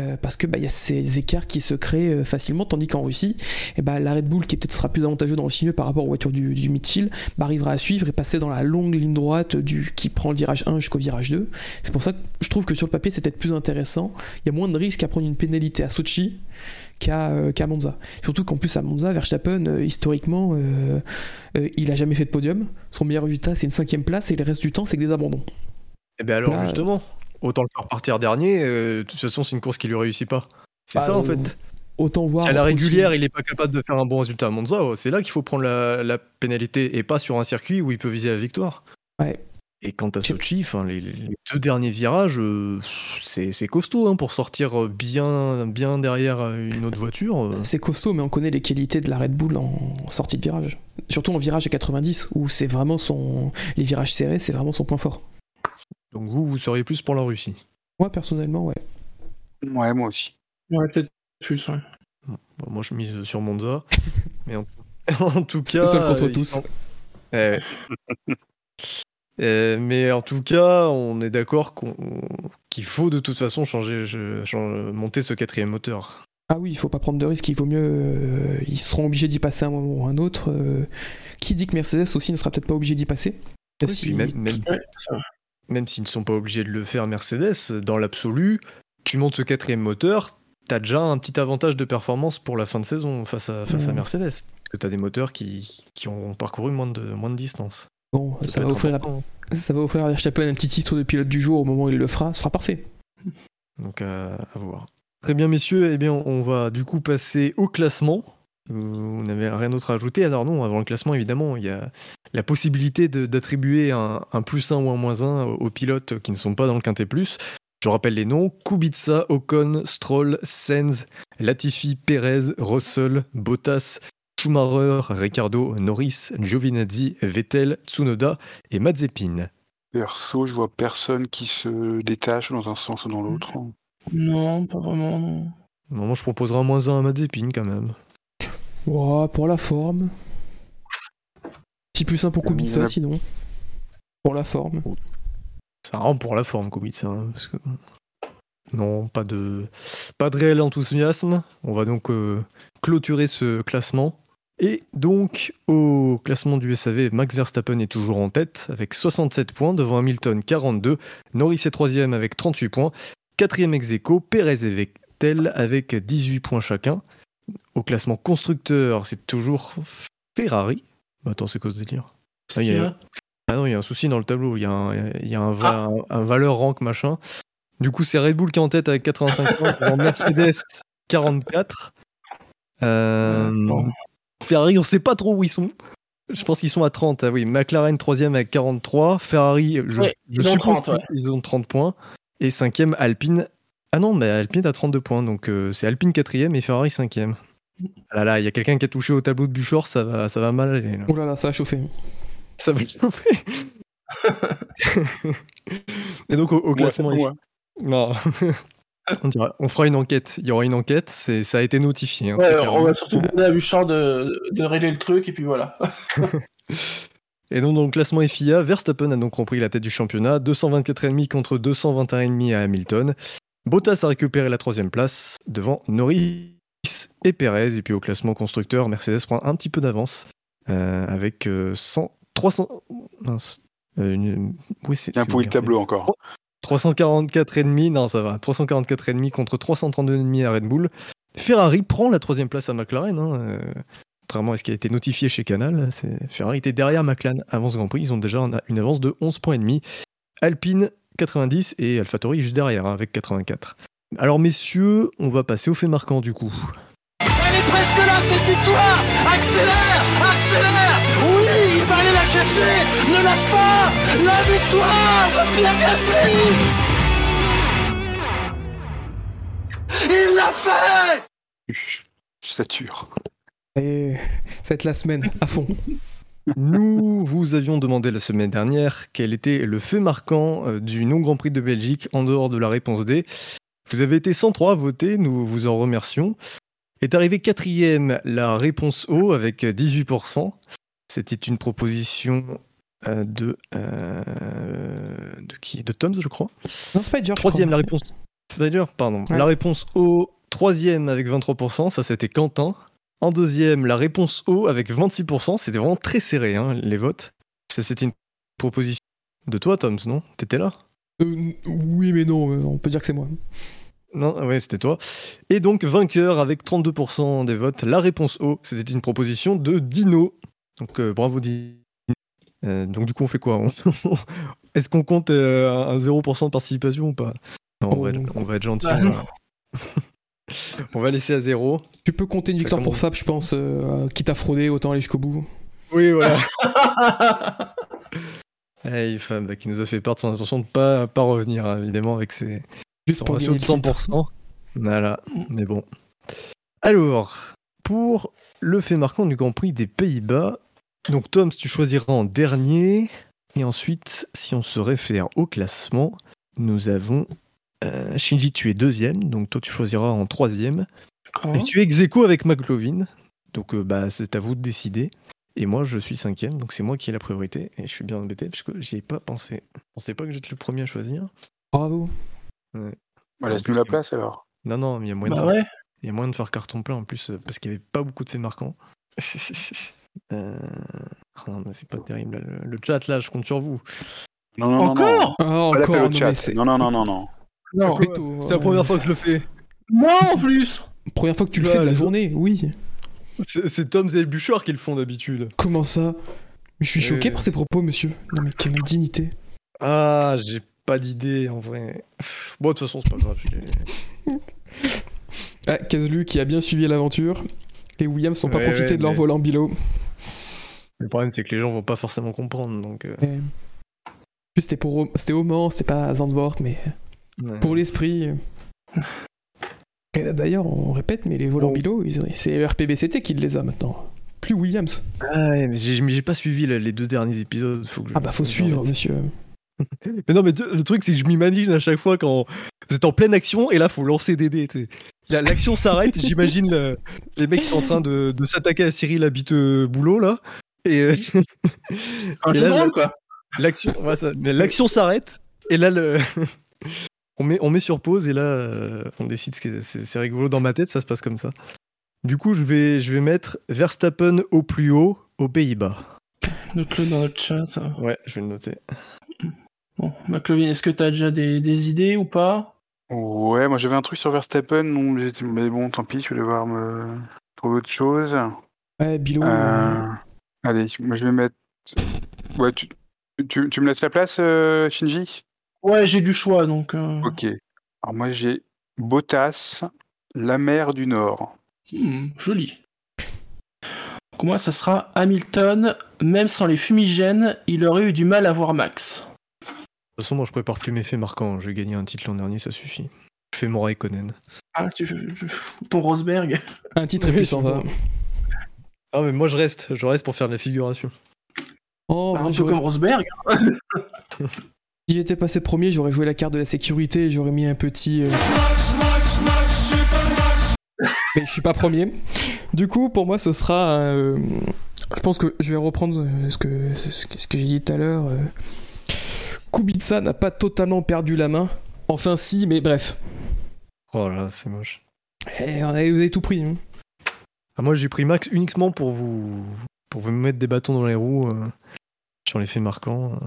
S3: euh, parce que bah il y a ces écarts qui se créent euh, facilement tandis qu'en Russie bah, la Red Bull qui peut-être sera plus avantageux dans le signeux par rapport aux voitures du, du midfield bah, arrivera à suivre et passer dans la longue ligne droite qui prend le virage 1 jusqu'au virage 2 c'est pour ça que je trouve que sur le papier c'est peut-être plus intéressant. Il y a moins de risques à prendre une pénalité à Sochi euh, qu'à Monza. Surtout qu'en plus à Monza, Verstappen, euh, historiquement, euh, il a jamais fait de podium. Son meilleur résultat, c'est une cinquième place, et le reste du temps, c'est que des abandons.
S1: Et eh bien alors, justement, autant le faire partir dernier, de toute façon, c'est une course qui lui réussit pas. C'est bah, ça, en fait.
S3: Autant voir.
S1: Si à la régulière, il n'est pas capable de faire un bon résultat à Monza, c'est là qu'il faut prendre la, la pénalité, et pas sur un circuit où il peut viser la victoire.
S3: Ouais.
S1: Et quant à Sochi, les, les, deux derniers virages, euh, c'est costaud hein, pour sortir bien, bien derrière une autre voiture. Euh.
S3: C'est costaud, mais on connaît les qualités de la Red Bull en sortie de virage. Surtout en virage à 90, où c'est vraiment son. Les virages serrés, c'est vraiment son point fort.
S1: Donc vous, vous seriez plus pour la Russie
S3: Moi, personnellement, ouais.
S2: Ouais, moi aussi.
S4: Ouais, peut-être plus, ouais.
S1: moi, je mise sur Monza. <laughs> mais en, <laughs> tout cas.
S3: Seul contre tous. <laughs>
S1: Euh, mais en tout cas, on est d'accord qu'il faut de toute façon changer, monter ce quatrième moteur.
S3: Ah oui, il faut pas prendre de risques, il vaut mieux. Euh, ils seront obligés d'y passer un moment ou un autre. Euh. qui dit que Mercedes aussi ne sera peut-être pas obligé d'y passer?
S1: Même, même s'ils ne sont pas obligés de le faire, Mercedes, dans l'absolu, tu montes ce quatrième moteur, tu as déjà un petit avantage de performance pour la fin de saison face à, face à Mercedes. Parce que tu as des moteurs qui, qui ont parcouru moins de, moins de distance.
S3: Bon, ça, va offrir, à, ça va offrir à Verstappen un petit titre de pilote du jour au moment où il le fera, ce sera parfait.
S1: Donc à, voir. Très bien messieurs, eh bien on va du coup passer au classement. Vous n'avez rien d'autre à ajouter Alors non, avant le classement évidemment, il y a la possibilité d'attribuer un, plus 1 ou un moins 1 aux pilotes qui ne sont pas dans le quintet plus. Je rappelle les noms Kubica, Ocon, Stroll, Sens, Latifi, Perez, Russell, Bottas, Schumacher, Ricciardo, Norris, Giovinazzi, Vettel, Tsunoda et Mazepin.
S2: Perso, je vois personne qui se détache dans un sens ou dans l'autre.
S4: Non, pas vraiment, non.
S1: moi, je proposerai un moins 1 à Mazepin quand même.
S3: pour la forme. Petit plus 1 pour Kubica, sinon. Pour la forme.
S1: Ça rend pour la forme, Kubica. Hein, non, pas de... pas de réel enthousiasme. On va donc euh, clôturer ce classement. Et donc, au classement du SAV, Max Verstappen est toujours en tête avec 67 points devant Hamilton 42. Norris est troisième avec 38 points. Quatrième ex aequo, Perez et Vettel avec 18 points chacun. Au classement constructeur, c'est toujours Ferrari. Attends, c'est quoi ce délire? Ah, y a... ah non, il y a un souci dans le tableau. Il y a un, ah. valeur rank machin. Du coup, c'est Red Bull qui est en tête avec 85 points, Mercedes 44. Euh, Ferrari, on sait pas trop où ils sont. Je pense qu'ils sont à 30. Ah oui, McLaren 3 avec 43. Ferrari, je,
S4: ils, ont 30,
S1: ils ont 30 points. Et 5 Alpine. Ah non, mais Alpine a 32 points. Donc euh, c'est Alpine 4 et Ferrari 5 Ah là là, il y a quelqu'un qui a touché au tableau de Buchor, ça va, ça va mal aller.
S3: Oh là là, ça va chauffer.
S1: Ça va chauffer. <laughs> et donc au, classement. Non. On, fera une enquête. Il y aura une enquête. ça a été notifié.
S4: Hein, on va surtout demander à Bouchard de, de régler le truc et puis voilà. <laughs>
S1: et donc dans le classement FIA, Verstappen a donc repris la tête du championnat, 224,5 contre 221,5 à Hamilton. Bottas a récupéré la troisième place devant Norris et Perez. Et puis au classement constructeur, Mercedes prend un petit peu d'avance euh, avec 100, 300.
S2: une... Oui, c'est un pourri tableau encore.
S1: 344,5, non ça va, 344,5 contre 332,5 à Red Bull. Ferrari prend la troisième place à McLaren, hein, euh, contrairement à ce qui a été notifié chez Canal. Ferrari était derrière McLaren avant ce Grand Prix, ils ont déjà une avance de 11 points et demi. Alpine 90 et AlphaTauri juste derrière hein, avec 84. Alors messieurs, on va passer au fait marquant du coup.
S6: Elle est presque là cette victoire Accélère Accélère Oui, la chercher Ne lâche pas La victoire de Pierre Gasly Il l'a fait
S2: Je sature.
S3: Et être la semaine, à fond.
S1: Nous vous avions demandé la semaine dernière quel était le fait marquant euh, du non-Grand Prix de Belgique en dehors de la réponse D. Vous avez été 103 à voter, nous vous en remercions. Est arrivé quatrième la réponse O avec 18%. C'était une proposition euh, de, euh, de qui? De Tom's, je crois.
S3: Non, Spider.
S1: Troisième, la réponse. Spider, pardon.
S3: Ouais.
S1: La réponse O, troisième avec 23%, ça c'était Quentin. En deuxième, la réponse O avec 26%. C'était vraiment très serré, hein, les votes. Ça, C'était une proposition de toi, Toms, non? T'étais là?
S3: Euh, oui, mais non, on peut dire que c'est moi.
S1: Non, ah ouais, c'était toi. Et donc, vainqueur avec 32% des votes, la réponse O, c'était une proposition de Dino. Donc, euh, bravo Dino. Euh, donc, du coup, on fait quoi? <laughs> On- Est-ce qu'on compte euh, un 0% de participation ou pas? Non, on va, être, on va être gentil.
S4: Bah, <laughs>
S1: on, va... laisser à zéro.
S3: Tu peux compter une victoire pour. Fab, je pense. euh, quitte à frauder, autant aller jusqu'au bout.
S1: Oui, voilà. <laughs> Hey, Fab, qui nous a fait part de son intention de pas, pas revenir, hein, évidemment, avec ses,
S3: Juste pour
S1: ratio de
S3: le titre.
S1: 100%. Voilà, mais bon. Alors, pour le fait marquant du Grand Prix des Pays-Bas, donc Tom, tu choisiras en dernier. Et ensuite, si on se réfère au classement, nous avons euh, Shinji, tu es deuxième, donc toi tu choisiras en troisième. Et tu es ex aequo avec McLovin, donc euh, bah, c'est à vous de décider. Et moi je suis cinquième, donc c'est moi qui ai la priorité. Et je suis bien embêté parce que j'y ai pas pensé. Je pensais pas que j'étais le premier à choisir.
S3: Bravo.
S2: Bah, Laisse-nous la place alors.
S1: Non, non, mais il y a moyen,
S4: Bah
S1: de,
S4: ouais.
S1: il y a moyen de faire carton plein en plus, euh, parce qu'il n'y avait pas beaucoup de faits marquants. <laughs> Euh, ah non, mais c'est pas terrible. Le, le chat là, je compte sur vous.
S2: Non, non, non, non.
S4: Encore
S3: Ah, encore, non,
S2: chat. Non, non, non, non, non.
S4: Non.
S3: c'est
S1: la première fois que je le fais.
S4: Moi en plus.
S3: Première fois que tu le
S1: Bah,
S3: fais de la journée, oui.
S1: C'est Tom et Bouchard qui le font d'habitude.
S3: Comment ça? Mais Je suis choqué
S1: Euh.
S3: par ces propos, monsieur. Non, mais quelle indignité.
S1: Ah, j'ai pas d'idée en vrai. Bon, de toute façon, c'est pas grave. j'ai-
S3: Ah, Kazlu qui a bien suivi l'aventure. Les Williams sont pas
S1: Ouais,
S3: profité
S1: ouais,
S3: de leur
S1: mais-
S3: volant bilo.
S1: Le problème, c'est que les gens vont pas forcément comprendre. Donc, euh,
S3: En plus, c'était pour c'était au Mans, c'était pas à Zandvoort, mais pour l'esprit. Et D'ailleurs, on répète, mais les volants
S1: Bon.
S3: bilo, ils- c'est RPBCT qui les a maintenant. Plus Williams.
S1: Ah, mais j'ai pas suivi les deux derniers épisodes. Faut que je-
S3: Ah bah faut suivre, monsieur. <laughs>
S1: Mais non, mais le truc, c'est que je m'imagine à chaque fois quand vous êtes en pleine action et là, faut lancer des dés. Tu L'action s'arrête, j'imagine le- les mecs qui sont en train de, de s'attaquer à Cyril habite boulot là. Et, euh,
S4: Un
S1: Et là,
S4: quoi.
S1: l'action ouais, ça- mais l'action s'arrête et là, le... <laughs> on, met, on met sur pause et là, euh, on décide ce qui est- c'est c'est rigolo dans ma tête, ça se passe comme ça. Du coup, je vais, je vais mettre Verstappen au plus haut aux Pays-Bas.
S4: Note-le dans notre chat.
S1: Ouais, je vais le noter.
S4: Bon, McLovin, est-ce que t'as déjà des, des idées ou pas?
S2: Ouais, moi j'avais un truc sur Verstappen, donc mais bon, tant pis, je vais devoir me trouver autre chose.
S3: Ouais, bilo.
S2: Euh,
S3: euh,
S2: Allez, moi je vais mettre. Ouais, tu, tu, tu me laisses la place, euh, Shinji?
S4: Ouais, j'ai du choix, donc... euh,
S2: Ok. Alors moi j'ai Bottas, la mer du Nord.
S4: hmm, joli. Pour moi, ça sera Hamilton. Même sans les fumigènes, il aurait eu du mal à voir Max.
S1: De toute façon, moi, je prépare plus mes faits marquants. J'ai gagné un titre l'an dernier, ça suffit. Je fais mon Raikkonen.
S4: Ah, tu... Ton Rosberg <laughs>
S3: Un titre est
S1: Oui,
S3: puissant, ça.
S1: Ah, mais moi, je reste. Je reste pour faire de la figuration.
S3: Oh,
S4: Un
S3: vrai,
S4: peu comme Rosberg. <laughs>
S3: Si j'étais passé premier, j'aurais joué la carte de la sécurité et j'aurais mis un petit. euh, Mais je suis pas premier. Du coup, pour moi, ce sera. euh, Je pense que je vais reprendre euh, ce que, ce que, ce que j'ai dit tout à l'heure. euh. Kubica n'a pas totalement perdu la main. Enfin, si, mais bref.
S1: Oh là, là, c'est moche.
S3: Eh, on avait- vous avez tout pris. hein.
S1: Ah, moi, j'ai pris Max uniquement pour vous, pour vous mettre des bâtons dans les roues euh, sur les faits marquants. euh.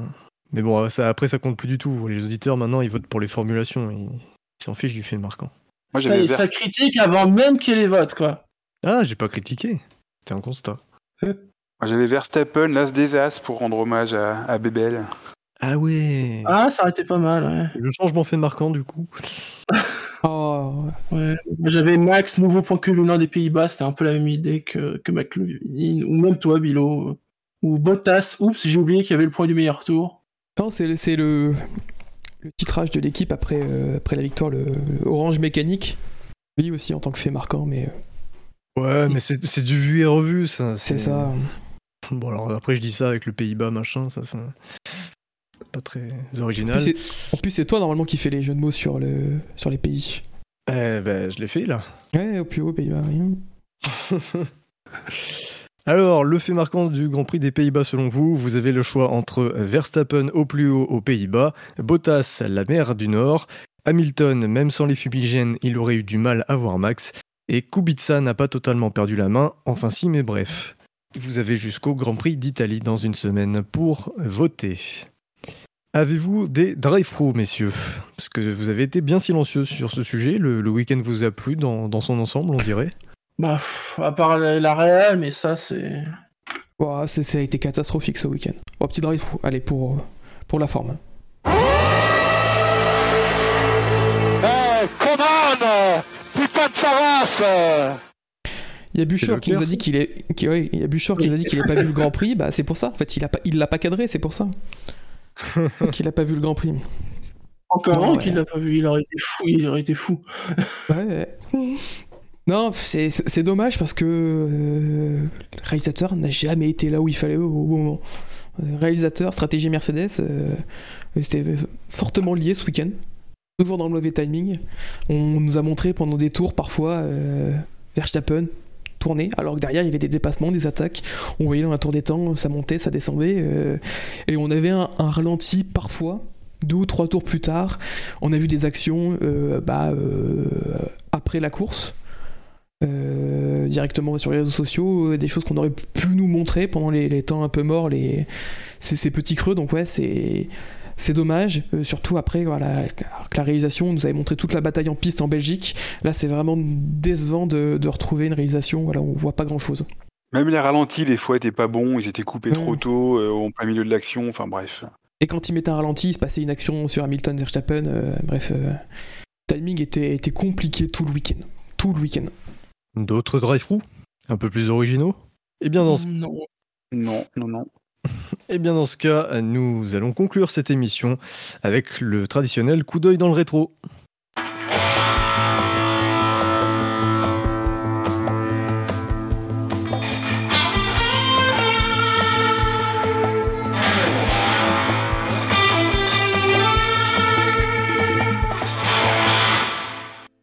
S1: Mais bon, ça, après, ça compte plus du tout. Les auditeurs, maintenant, ils votent pour les formulations. Ils s'en fichent du fait marquant.
S2: Moi
S4: Ça, critique avant même qu'il y ait les votes, quoi.
S1: Ah, j'ai pas critiqué. C'était un constat.
S2: moi, j'avais Verstappen, l'as des as pour rendre hommage à, à Bebel.
S1: Ah ouais.
S4: Ah, ça aurait été pas mal, ouais.
S1: Je change mon fait marquant, du coup. <laughs>
S3: Oh,
S4: Ouais, moi, j'avais Max, nouveau point culminant des Pays-Bas, c'était un peu la même idée que, que McLovin, ou même toi, Bilo. Ou Bottas, oups, j'ai oublié qu'il y avait le point du meilleur tour.
S3: Non, c'est le, c'est le, le titrage de l'équipe après, euh, après la victoire, le, le Orange Mécanique. Lui aussi en tant que fait marquant, mais euh,
S1: Ouais, mais c'est c'est du vu et revu, ça.
S3: c'est ça.
S1: Bon, alors après, je dis ça avec le Pays-Bas, machin, ça, c'est pas très original.
S3: En plus, c'est toi normalement qui fais les jeux de mots sur, le, sur les pays.
S1: Eh ben, je l'ai fait là.
S3: Ouais, au plus haut, Pays-Bas. <laughs>
S1: Alors, le fait marquant du Grand Prix des Pays-Bas selon vous, vous avez le choix entre Verstappen au plus haut aux Pays-Bas, Bottas la mer du Nord, Hamilton, même sans les fumigènes, il aurait eu du mal à voir Max, et Kubica n'a pas totalement perdu la main, enfin si mais bref. Vous avez jusqu'au Grand Prix d'Italie dans une semaine pour voter. Avez-vous des drive-thru, messieurs? Parce que vous avez été bien silencieux sur ce sujet. Le, le week-end vous a plu dans, dans son ensemble, on dirait?
S4: Bah, à part la, la Real, mais ça, c'est.
S3: Ouah, c'est- ça a été catastrophique ce week-end. Oh, petit drive, allez, pour, pour la forme.
S6: Eh, come on Putain de Savas
S3: Il y a Bouchard qui nous a dit qu'il est, qui, ouais, il y a Bouchard qui nous a dit qu'il n'avait pas vu le Grand Prix. Bah c'est pour ça. En fait, il a pas, il l'a pas cadré, c'est pour ça <laughs> qu'il a pas vu le Grand Prix.
S4: Encore un
S3: Ouais.
S4: qu'il l'a pas vu, il aurait été fou, il aurait été fou.
S3: Ouais. ouais. Non, c'est dommage parce que euh, le réalisateur n'a jamais été là où il fallait au, au bon moment. Euh, Réalisateur, stratégie Mercedes, euh, c'était fortement lié ce week-end. Toujours dans le mauvais timing. On nous a montré pendant des tours parfois euh, Verstappen alors que derrière il y avait des dépassements, des attaques. On voyait dans un tour des temps, ça montait, ça descendait. euh, et on avait un, ralenti parfois, deux ou trois tours plus tard. On a vu des actions euh, bah, euh, après la course. directement sur les réseaux sociaux, des choses qu'on aurait pu nous montrer pendant les, temps un peu morts, les, ces petits creux. Donc ouais, c'est c'est dommage, euh, surtout après voilà, alors que la réalisation nous avait montré toute la bataille en piste en Belgique. Là, c'est vraiment décevant de, de retrouver une réalisation voilà, où on voit pas grand chose.
S2: Même les ralentis, des fois, étaient pas bons. Ils étaient coupés trop tôt, euh, en plein milieu de l'action. Enfin, bref.
S3: Et quand il mettait un ralenti, il se passait une action sur Hamilton, Verstappen. euh, bref, euh, le timing était, était compliqué tout le week-end. Tout le week-end.
S1: D'autres drive-thru Un peu plus originaux? Eh bien, dans ce
S4: Non.
S2: Non, non, non.
S1: Eh bien dans ce cas, nous allons conclure cette émission avec le traditionnel coup d'œil dans le rétro.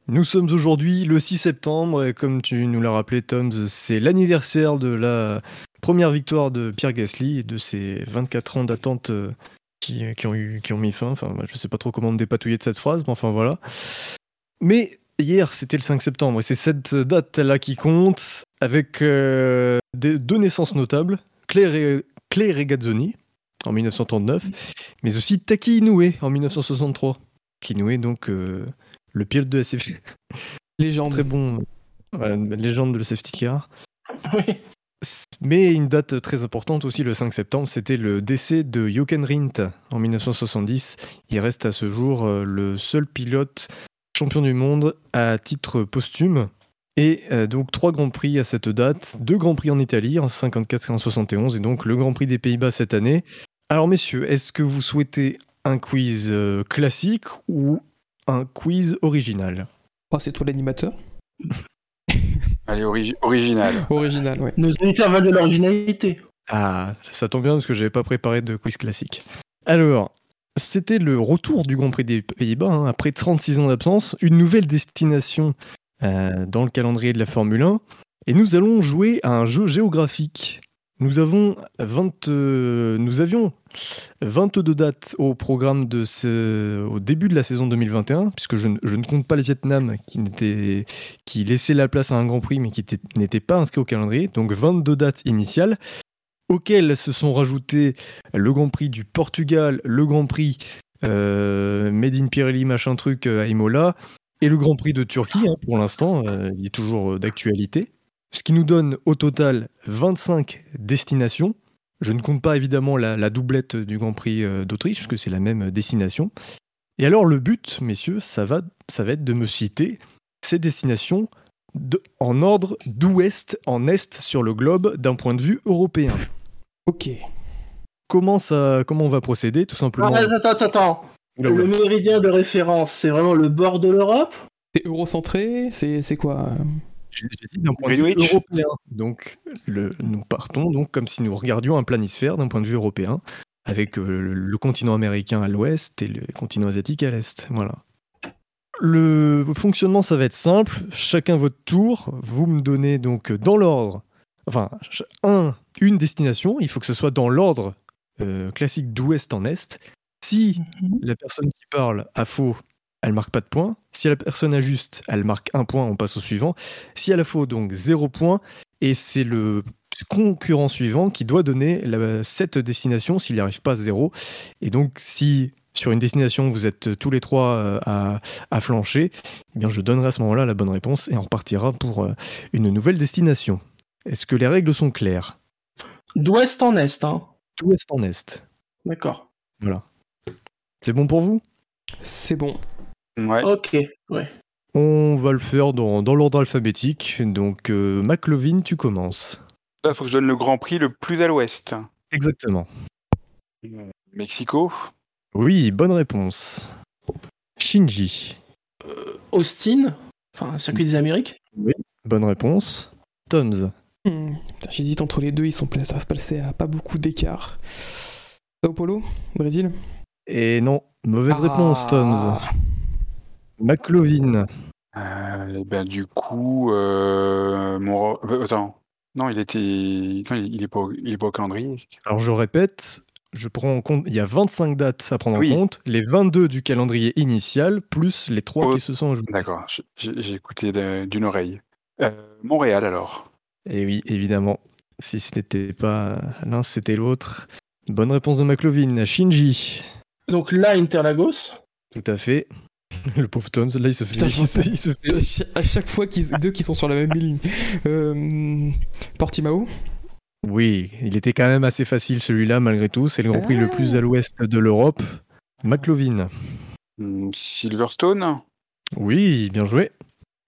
S1: Nous sommes aujourd'hui le 6 septembre et comme tu nous l'as rappelé Tom, c'est l'anniversaire de la première victoire de Pierre Gasly et de ses 24 ans d'attente euh, qui, qui ont eu, qui ont mis fin. Enfin, je sais pas trop comment me dépatouiller de cette phrase, mais enfin voilà. Mais hier, c'était le 5 septembre et c'est cette date-là qui compte avec euh, des- deux naissances notables, Claire, et, Claire Regazzoni en 1939, mais aussi Taki Inoue en 1963. Inoue, donc euh, le pilote de SF,
S3: Légende.
S1: très bon, voilà, légende de le safety car.
S4: Oui.
S1: Mais une date très importante aussi, le 5 septembre, c'était le décès de Jochen Rindt en 1970. Il reste à ce jour euh, le seul pilote champion du monde à titre posthume. Et euh, donc trois grands prix à cette date, deux grands prix en Italie en 54 et en 71, et donc le Grand Prix des Pays-Bas cette année. Alors messieurs, est-ce que vous souhaitez un quiz euh, classique ou un quiz original?
S3: Oh, c'est toi l'animateur?
S2: Origi- original. <laughs>
S3: Original, ouais.
S4: Nos auditeurs veulent de l'originalité.
S1: Ah, ça tombe bien parce que j'avais pas préparé de quiz classique. Alors, c'était le retour du Grand Prix des Pays-Bas, hein, après 36 ans d'absence, une nouvelle destination euh, dans le calendrier de la Formule 1, et nous allons jouer à un jeu géographique. Nous, avons 20, euh, nous avions 22 dates au programme de au début de la saison 2021, puisque je, ne- je ne compte pas le Vietnam qui, n'était- qui laissait la place à un Grand Prix mais qui était- n'était pas inscrit au calendrier, donc 22 dates initiales auxquelles se sont rajoutés le Grand Prix du Portugal, le Grand Prix euh, Made in Pirelli, machin truc euh, à Imola, et le Grand Prix de Turquie, hein, pour l'instant, euh, il est toujours d'actualité. Ce qui nous donne au total 25 destinations. Je ne compte pas évidemment la, la doublette du Grand Prix euh, d'Autriche, puisque c'est la même destination. Et alors le but, messieurs, ça va, ça va être de me citer ces destinations de- en ordre d'ouest en est sur le globe d'un point de vue européen.
S3: Ok.
S1: Comment, ça, comment on va procéder Tout simplement?
S4: Ah, attends, attends, attends. Le méridien de référence, c'est vraiment le bord de l'Europe?
S3: C'est eurocentré C'est c'est quoi euh?
S1: J'ai dit d'un point de vue européen. Donc, le- nous partons donc comme si nous regardions un planisphère d'un point de vue européen, avec euh, le, le continent américain à l'ouest et le continent asiatique à l'est. Voilà. le fonctionnement, ça va être simple. Chacun votre tour. Vous me donnez donc dans l'ordre, enfin, un, une destination. Il faut que ce soit dans l'ordre euh, classique d'ouest en est. Si la personne qui parle a faux, elle marque pas de point. Si la personne a juste, elle marque un point, on passe au suivant. Si elle a faux, donc zéro point. Et c'est le concurrent suivant qui doit donner la- cette destination s'il n'y arrive pas à zéro. Et donc, si sur une destination vous êtes tous les trois euh, à, à flancher, eh bien je donnerai à ce moment-là la bonne réponse et on repartira pour euh, une nouvelle destination. Est-ce que les règles sont claires?
S4: D'ouest en est, hein.
S1: D'ouest en est.
S4: D'accord.
S1: Voilà. C'est bon pour vous?
S3: C'est bon.
S2: Ouais.
S4: Ok, ouais.
S1: On va le faire dans, dans l'ordre alphabétique. Donc, euh, McLovin, tu commences.
S2: Là, il faut que je donne le Grand Prix le plus à l'ouest.
S1: Exactement.
S2: Mexico.
S1: Oui, bonne réponse. Shinji,
S4: Austin, enfin, circuit des Amériques.
S1: bonne réponse. Toms,
S3: Hmm, J'hésite entre les deux, ils sont ça va passer à pas beaucoup d'écart. Sao Paulo, Brésil?
S1: Et non, mauvaise réponse, Toms. McLovin,
S2: Euh, eh ben, du coup, euh, mon... euh, attends. Non, il était. Non, il est pas, au- il est pas au calendrier.
S1: Alors je répète, je prends en compte, il y a 25 dates à prendre
S2: Oui.
S1: en compte, les 22 du calendrier initial, plus les 3
S2: Oh,
S1: qui se sont ajoutés.
S2: D'accord, j'ai- écouté d'une oreille. Euh, Montréal alors.
S1: Et oui, évidemment, si ce n'était pas l'un, c'était l'autre. Bonne réponse de McLovin. Shinji,
S4: Donc là, Interlagos.
S1: tout à fait. <laughs> Le pauvre Toms, là il se fait...
S3: Putain, <laughs>
S1: il se- il fait-
S3: À cha- À chaque fois qu'ils deux qui sont sur la même ligne. Euh, Portimao?
S1: Oui, il était quand même assez facile celui-là malgré tout. C'est le Grand Prix le plus à l'ouest de l'Europe. McLovin.
S2: Hmm, Silverstone?
S1: Oui, bien joué.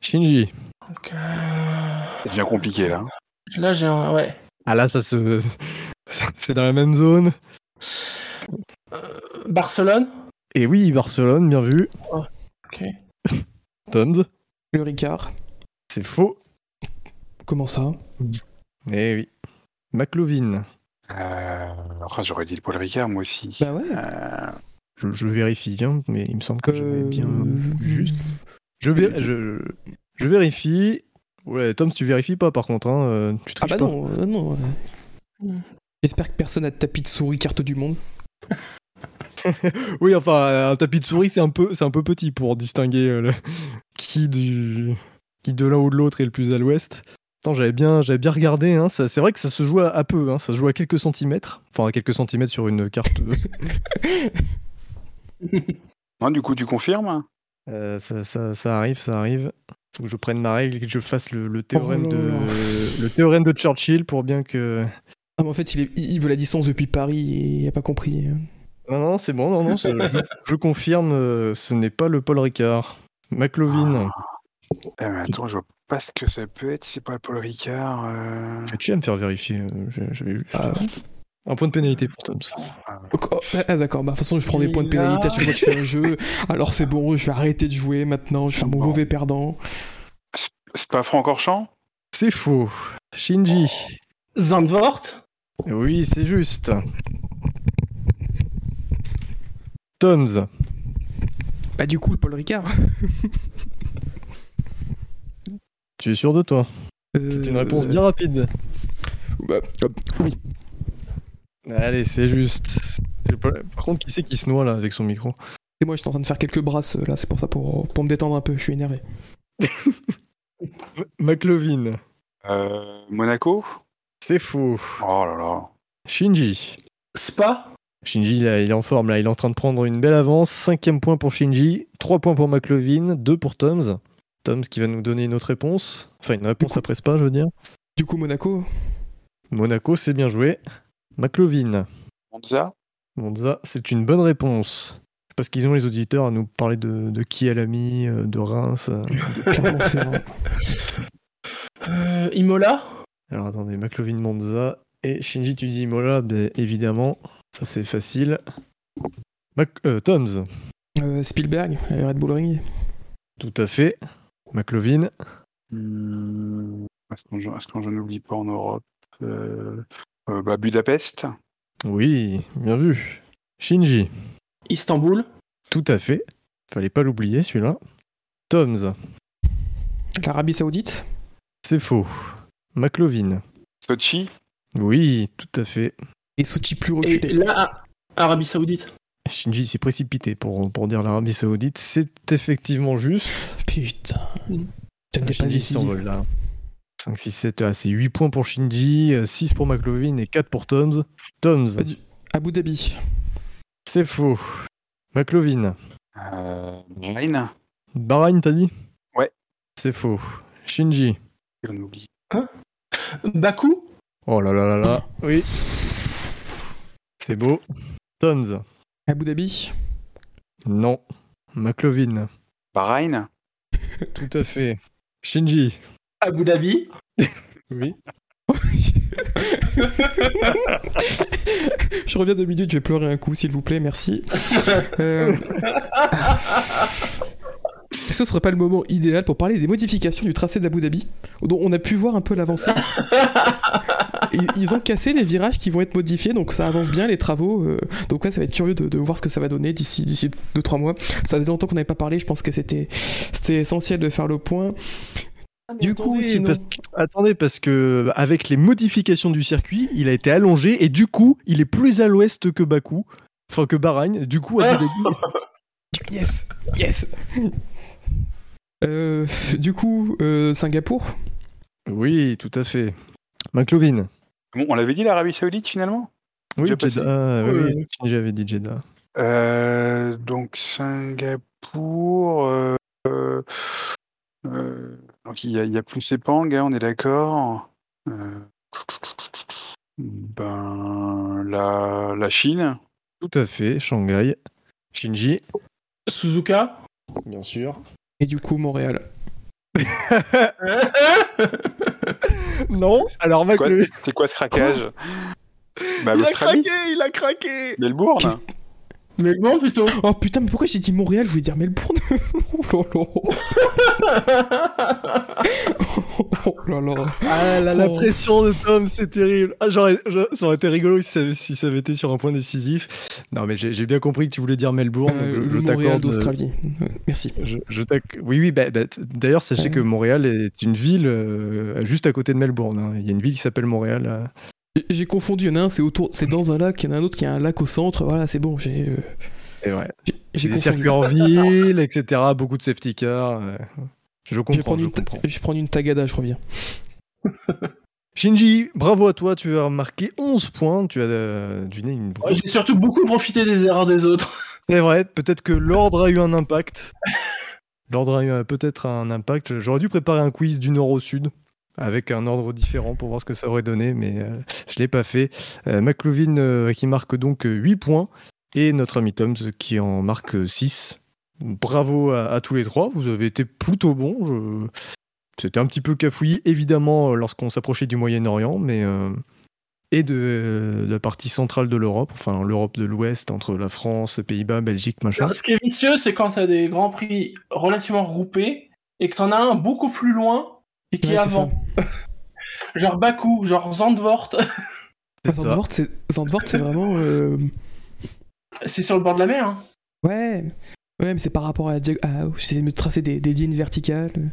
S1: Shinji.
S4: Donc, euh,
S2: Ça devient compliqué là.
S4: Là, j'ai un. Ouais.
S1: Ah là, ça se... <laughs> C'est dans la même zone.
S4: Barcelone?
S1: Et oui, Barcelone, bien vu.
S4: Ok. <laughs>
S1: Toms.
S3: Le Ricard
S1: C'est faux.
S3: Comment ça?
S1: Eh oui. McLovin.
S2: Euh, oh, J'aurais dit le Paul Ricard moi aussi.
S3: Bah ouais.
S2: Euh,
S1: Je, je vérifie bien, mais il me semble que j'avais
S3: Euh,
S1: bien juste. Je, je, je vérifie. Ouais, Tom, tu vérifies pas par contre, hein, euh, tu
S3: Ah bah
S1: pas.
S3: non, euh, non. euh.
S4: Hmm.
S3: J'espère que personne a de tapis de souris carte du monde. <laughs> <laughs>
S1: Oui, enfin, un tapis de souris, c'est un peu, c'est un peu petit pour distinguer euh, le- <laughs> qui du, qui de l'un ou de l'autre est le plus à l'ouest. Attends, j'avais bien, j'avais bien regardé. Hein, ça- c'est vrai que ça se joue à, à peu, hein, ça se joue à quelques centimètres. Enfin, à quelques centimètres sur une carte. <laughs>
S2: non, du coup, tu confirmes
S1: Euh, ça, ça- ça arrive, ça arrive. Faut que je prenne ma règle et que je fasse le, le théorème
S3: Oh
S1: de le théorème de Churchill pour bien que.
S3: Ah mais en fait il, est- il veut la distance depuis Paris et il a pas compris.
S1: Non, non, c'est bon, non, non, je, <laughs> je confirme, euh, ce n'est pas le Paul Ricard. McLovin,
S2: Eh, mais attends, je vois pas ce que ça peut être. si C'est pas le Paul Ricard. euh.
S1: faites chier à me faire vérifier. euh, J'avais juste
S3: Ah,
S1: un point de pénalité pour Tom.
S3: Oh, ah, d'accord, bah de toute façon je prends des points de
S4: a-
S3: pénalité à chaque fois que je fais un jeu. Alors c'est bon, je vais arrêter de jouer maintenant, je vais faire mon
S2: Bon.
S3: mauvais perdant.
S2: C'est pas Francorchamps
S1: C'est faux. Shinji.
S4: Zandvoort?
S1: Oui, c'est juste. Toms.
S3: Bah du coup le Paul Ricard. <laughs>
S1: Tu es sûr de toi?
S3: Euh,
S1: C'est une réponse bien rapide.
S3: bah, oui.
S1: Allez, c'est juste. Pas- Par contre, qui c'est qui se noie là avec son micro?
S3: Et moi j'étais en train de faire quelques brasses là, c'est pour ça, pour, pour me détendre un peu, je suis énervé. <laughs>
S1: McLovin.
S2: Euh, Monaco?
S1: C'est faux.
S2: Oh là là.
S1: Shinji.
S4: Spa?
S1: Shinji, là, il est en forme, là, il est en train de prendre une belle avance. Cinquième point pour Shinji, trois points pour McLovin, deux pour Toms. Toms qui va nous donner une autre réponse. Enfin, une réponse après Spa, je veux dire.
S3: Du coup Monaco,
S1: Monaco, c'est bien joué. McLovin.
S2: Monza
S1: Monza, c'est une bonne réponse. Parce qu'ils ont les auditeurs à nous parler de, de qui elle a mis, euh, de Reims. euh. <laughs>
S3: c'est un-
S4: Euh, Imola.
S1: Alors attendez, McLovin Monza. Et Shinji, tu dis Imola, ben, évidemment. Ça, c'est facile. Mac- euh, Toms.
S3: euh, Spielberg, euh, Red Bull Ring.
S1: Tout à fait. McLovin.
S2: Hmm, Est-ce qu'on j'en oublie pas en Europe Euh, euh, bah, Budapest
S1: Oui, bien vu. Shinji.
S4: Istanbul.
S1: Tout à fait. Fallait pas l'oublier celui-là. Toms,
S3: L'Arabie Saoudite
S1: c'est faux. McLovin,
S2: Sochi
S1: oui, tout à fait.
S3: Et Sochi plus
S4: Et
S3: reculé.
S4: là, Arabie Saoudite.
S1: Shinji s'est précipité pour, pour dire l'Arabie Saoudite. C'est effectivement juste.
S3: Putain. Tu n'es pas
S1: Shinji
S3: décisif.
S1: s'envole là. 5, 6, 7, ah, c'est 8 points pour Shinji, 6 pour McLovin et 4 pour Toms. Toms,
S3: Pas du- Abu Dhabi.
S1: c'est faux. McLovin,
S2: euh, Bahreïn
S1: Bahreïn, t'as dit?
S2: Ouais.
S1: C'est faux. Shinji,
S2: On oublie.
S4: Bakou?
S1: Oh là là là là, oui, c'est beau. Toms,
S3: Abu Dhabi.
S1: non. McLovin,
S2: Bahreïn <laughs>
S1: tout à fait. Shinji,
S4: Abu Dhabi <laughs>
S1: oui. <laughs>
S3: Je reviens deux minutes, je vais pleurer un coup, s'il vous plaît, merci. Euh, Est-ce que ce serait pas le moment idéal pour parler des modifications du tracé d'Abu Dhabi, dont on a pu voir un peu l'avancée <laughs> Ils- ont cassé les virages qui vont être modifiés, donc ça avance bien les travaux. euh, donc ouais, ça va être curieux de, de voir ce que ça va donner d'ici d'ici 2-3 mois. Ça faisait longtemps qu'on n'avait pas parlé, je pense que c'était c'était essentiel de faire le point. Du coup,
S1: Attendez,
S3: sinon...
S1: parce que- attendez, parce que avec les modifications du circuit, il a été allongé et du coup, il est plus à l'ouest que Bakou, enfin que Bahreïn. Du coup, Abu <laughs> Dhabi,
S3: Yes Yes Euh, Du coup, euh, Singapour
S1: oui, tout à fait. McLovin,
S2: Bon, on l'avait dit l'Arabie Saoudite finalement?
S1: Oui. Jeddah, oui, j'avais dit Jeddah.
S2: Euh, donc Singapour. euh, euh, euh, donc il y, y a plus Sepang, hein, on est d'accord. Euh, ben la, la Chine.
S1: Tout à fait, Shanghai. Shinji,
S4: Suzuka?
S1: Bien sûr.
S3: Et du coup, Montréal. <laughs>
S1: non, alors McLovin,
S2: C'est quoi ce craquage Bah
S1: il a craqué, il a craqué.
S2: Melbourne.
S4: Bon, plutôt.
S3: Oh putain, mais pourquoi j'ai dit Montréal? Je voulais dire Melbourne. <laughs> oh là là. <laughs> oh là là.
S1: Ah là, la
S3: Oh.
S1: pression de Tom, c'est terrible. Ah, j'aurais- je- ça aurait été rigolo si ça, si ça avait été sur un point décisif. Non, mais j'ai bien compris que tu voulais dire Melbourne.
S3: Euh,
S1: donc je, je
S3: Montréal
S1: t'accorde.
S3: d'Australie. Euh, Merci.
S1: Je, je t'acc- oui, oui. bah, bah, D'ailleurs, sachez
S3: Ouais.
S1: que Montréal est une ville euh, juste à côté de Melbourne. hein. Il y a une ville qui s'appelle Montréal.
S3: J'ai- confondu, il y en a un, c'est autour, c'est dans un lac, il y en a un autre qui a un lac au centre. Voilà, c'est bon, j'ai euh,
S1: C'est vrai.
S3: j'ai-
S1: Des
S3: confondu.
S1: circuits en ville, etc. Beaucoup de safety cars. euh. Je
S3: Je vais,
S1: comprends.
S3: prendre
S1: Je
S3: une ta-
S1: comprends.
S3: je vais prendre une tagada, je reviens. <laughs>
S1: Shinji, bravo à toi. Tu as marqué 11 points. Tu as euh, du nez une
S4: Ouais, J'ai surtout beaucoup profité des erreurs des autres. <laughs>
S1: C'est vrai, peut-être que l'ordre a eu un impact. L'ordre a eu euh, peut-être un impact. J'aurais dû préparer un quiz du nord au sud avec un ordre différent pour voir ce que ça aurait donné, mais euh, je l'ai pas fait. Euh, McLovin euh, qui marque donc euh, 8 points et notre ami Toms qui en marque 6. Bravo à, tous les trois, vous avez été plutôt bons. Je- C'était un petit peu cafouillis, évidemment, lorsqu'on s'approchait du Moyen-Orient, mais et de, la partie centrale de l'Europe, enfin l'Europe de l'Ouest, entre la France, Pays-Bas, Belgique, machin.
S4: Ce qui est vicieux, c'est quand t'as des grands prix relativement regroupés et que t'en as un beaucoup plus loin et qui
S3: Ouais,
S4: est avant. <laughs> genre Bakou, genre Zandvoort. <laughs>
S3: Zandvoort, c'est vraiment. euh,
S4: c'est sur le bord de la mer. hein.
S3: Ouais. Ouais, mais c'est par rapport à la. dia- à- J'essaie de me tracer des, des lignes verticales. euh,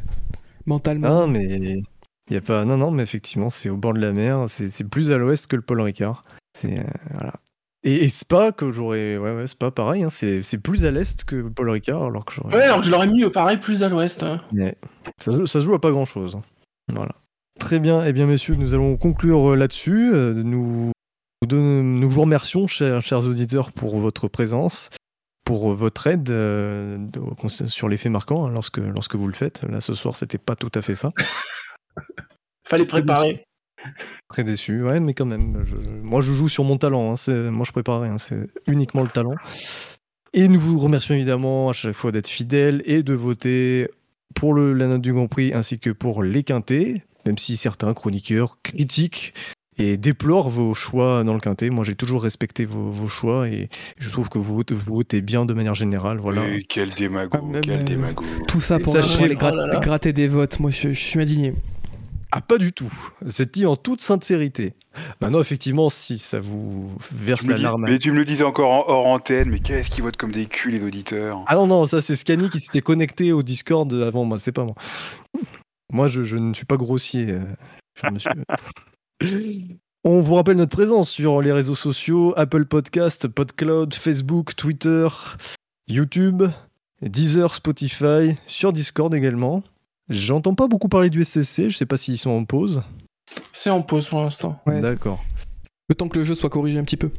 S3: Mentalement.
S1: Non, mais il y a pas. Non, non, mais effectivement, c'est au bord de la mer. C'est c'est plus à l'ouest que le Paul Ricard. C'est euh, voilà. Et, et Spa que j'aurais. Ouais, ouais, Spa pareil. hein, c'est plus à l'est que Paul Ricard, alors que j'aurais.
S4: Ouais, alors que je l'aurais mis euh, pareil plus à l'ouest. hein.
S1: Ouais. Ça, ça se joue à pas grand chose. Voilà. Très bien. Eh bien, messieurs, nous allons conclure euh, là-dessus. Euh, Nous, nous, vous remercions, chers, chers auditeurs, pour votre présence, pour votre aide euh, de- sur les faits marquants hein, lorsque, lorsque vous le faites. Là, ce soir, c'était pas tout à fait ça. <laughs>
S4: Fallait préparer.
S1: Très déçu, ouais, mais quand même. je- moi, je joue sur mon talent. hein, c'est- moi, je prépare rien. C'est uniquement le talent. Et nous vous remercions évidemment à chaque fois d'être fidèles et de voter pour le, la note du Grand Prix ainsi que pour les quintés, même si certains chroniqueurs critiquent et déplorent vos choix dans le quintet. Moi, j'ai toujours respecté vos, vos choix et je trouve que vous, votez- vous votez bien de manière générale. Voilà.
S2: Oui, quel démago,
S3: Ah,
S2: quel démago.
S3: Tout ça pour aller
S4: Oh là là.
S3: gratter des votes. Moi, je, je suis indigné.
S1: Ah, pas du tout. C'est dit en toute sincérité. Maintenant, effectivement, si ça vous verse la larme.
S2: mais tu me le disais encore en hors antenne, mais qu'est-ce qu'ils votent comme des culs les auditeurs?
S1: Ah non, non, ça c'est Scani qui s'était connecté au Discord avant moi, c'est pas moi. Moi, je, je ne suis pas grossier. euh. <laughs> On vous rappelle notre présence sur les réseaux sociaux Apple Podcast, PodCloud, Facebook, Twitter, YouTube, Deezer, Spotify, sur Discord également. J'entends pas beaucoup parler du SSC, je sais pas s'ils sont en pause.
S4: C'est en pause pour l'instant.
S3: Ouais,
S1: D'accord,
S3: Le temps que le jeu soit corrigé un petit peu.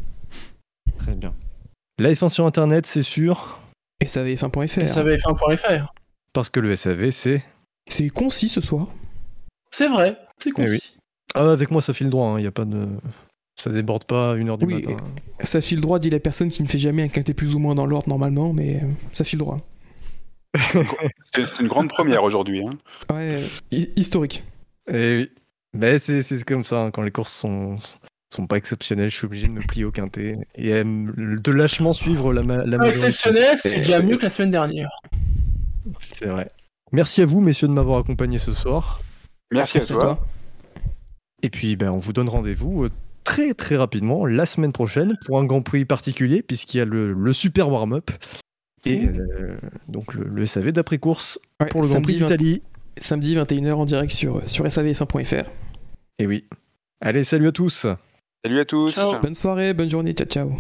S1: très bien. La F1 sur Internet, c'est sûr,
S3: Et ça avait f1.fr.
S4: Et ça va être un point FR.
S1: parce que le SAV, c'est...
S3: C'est concis ce soir.
S4: C'est vrai, c'est
S1: Eh oui.
S4: concis.
S1: Ah, avec moi, ça file droit, il y a pas de... Ça déborde pas à 1h du
S3: Oui,
S1: matin.
S3: Ça file droit, dit la personne qui ne fait jamais un quintet plus ou moins dans l'ordre normalement, mais euh, ça file droit.
S2: C'est une grande première aujourd'hui. Hein.
S3: Ouais, historique.
S1: Et oui. Mais c'est c'est comme ça, hein, quand les courses sont, sont pas exceptionnelles, je suis obligé de me plier au quintet et euh, de lâchement suivre la, ma- la
S4: Pas exceptionnel, c'est déjà mieux que la semaine dernière.
S1: C'est vrai. Merci à vous, messieurs, de m'avoir accompagné ce soir.
S2: Merci,
S3: Merci
S2: à toi.
S1: Et puis, ben, on vous donne rendez-vous euh, très très rapidement la semaine prochaine pour un Grand Prix particulier, puisqu'il y a le, le super warm-up. Et euh, donc le, le SAV d'après-course
S3: Ouais,
S1: pour le Grand
S3: samedi
S1: Prix
S3: 20
S1: d'Italie.
S3: Samedi 21h en direct sur, sur savf1.fr.
S1: Et oui. Allez, salut à tous
S2: Salut à tous.
S4: Ciao.
S3: Bonne soirée, bonne journée, ciao ciao.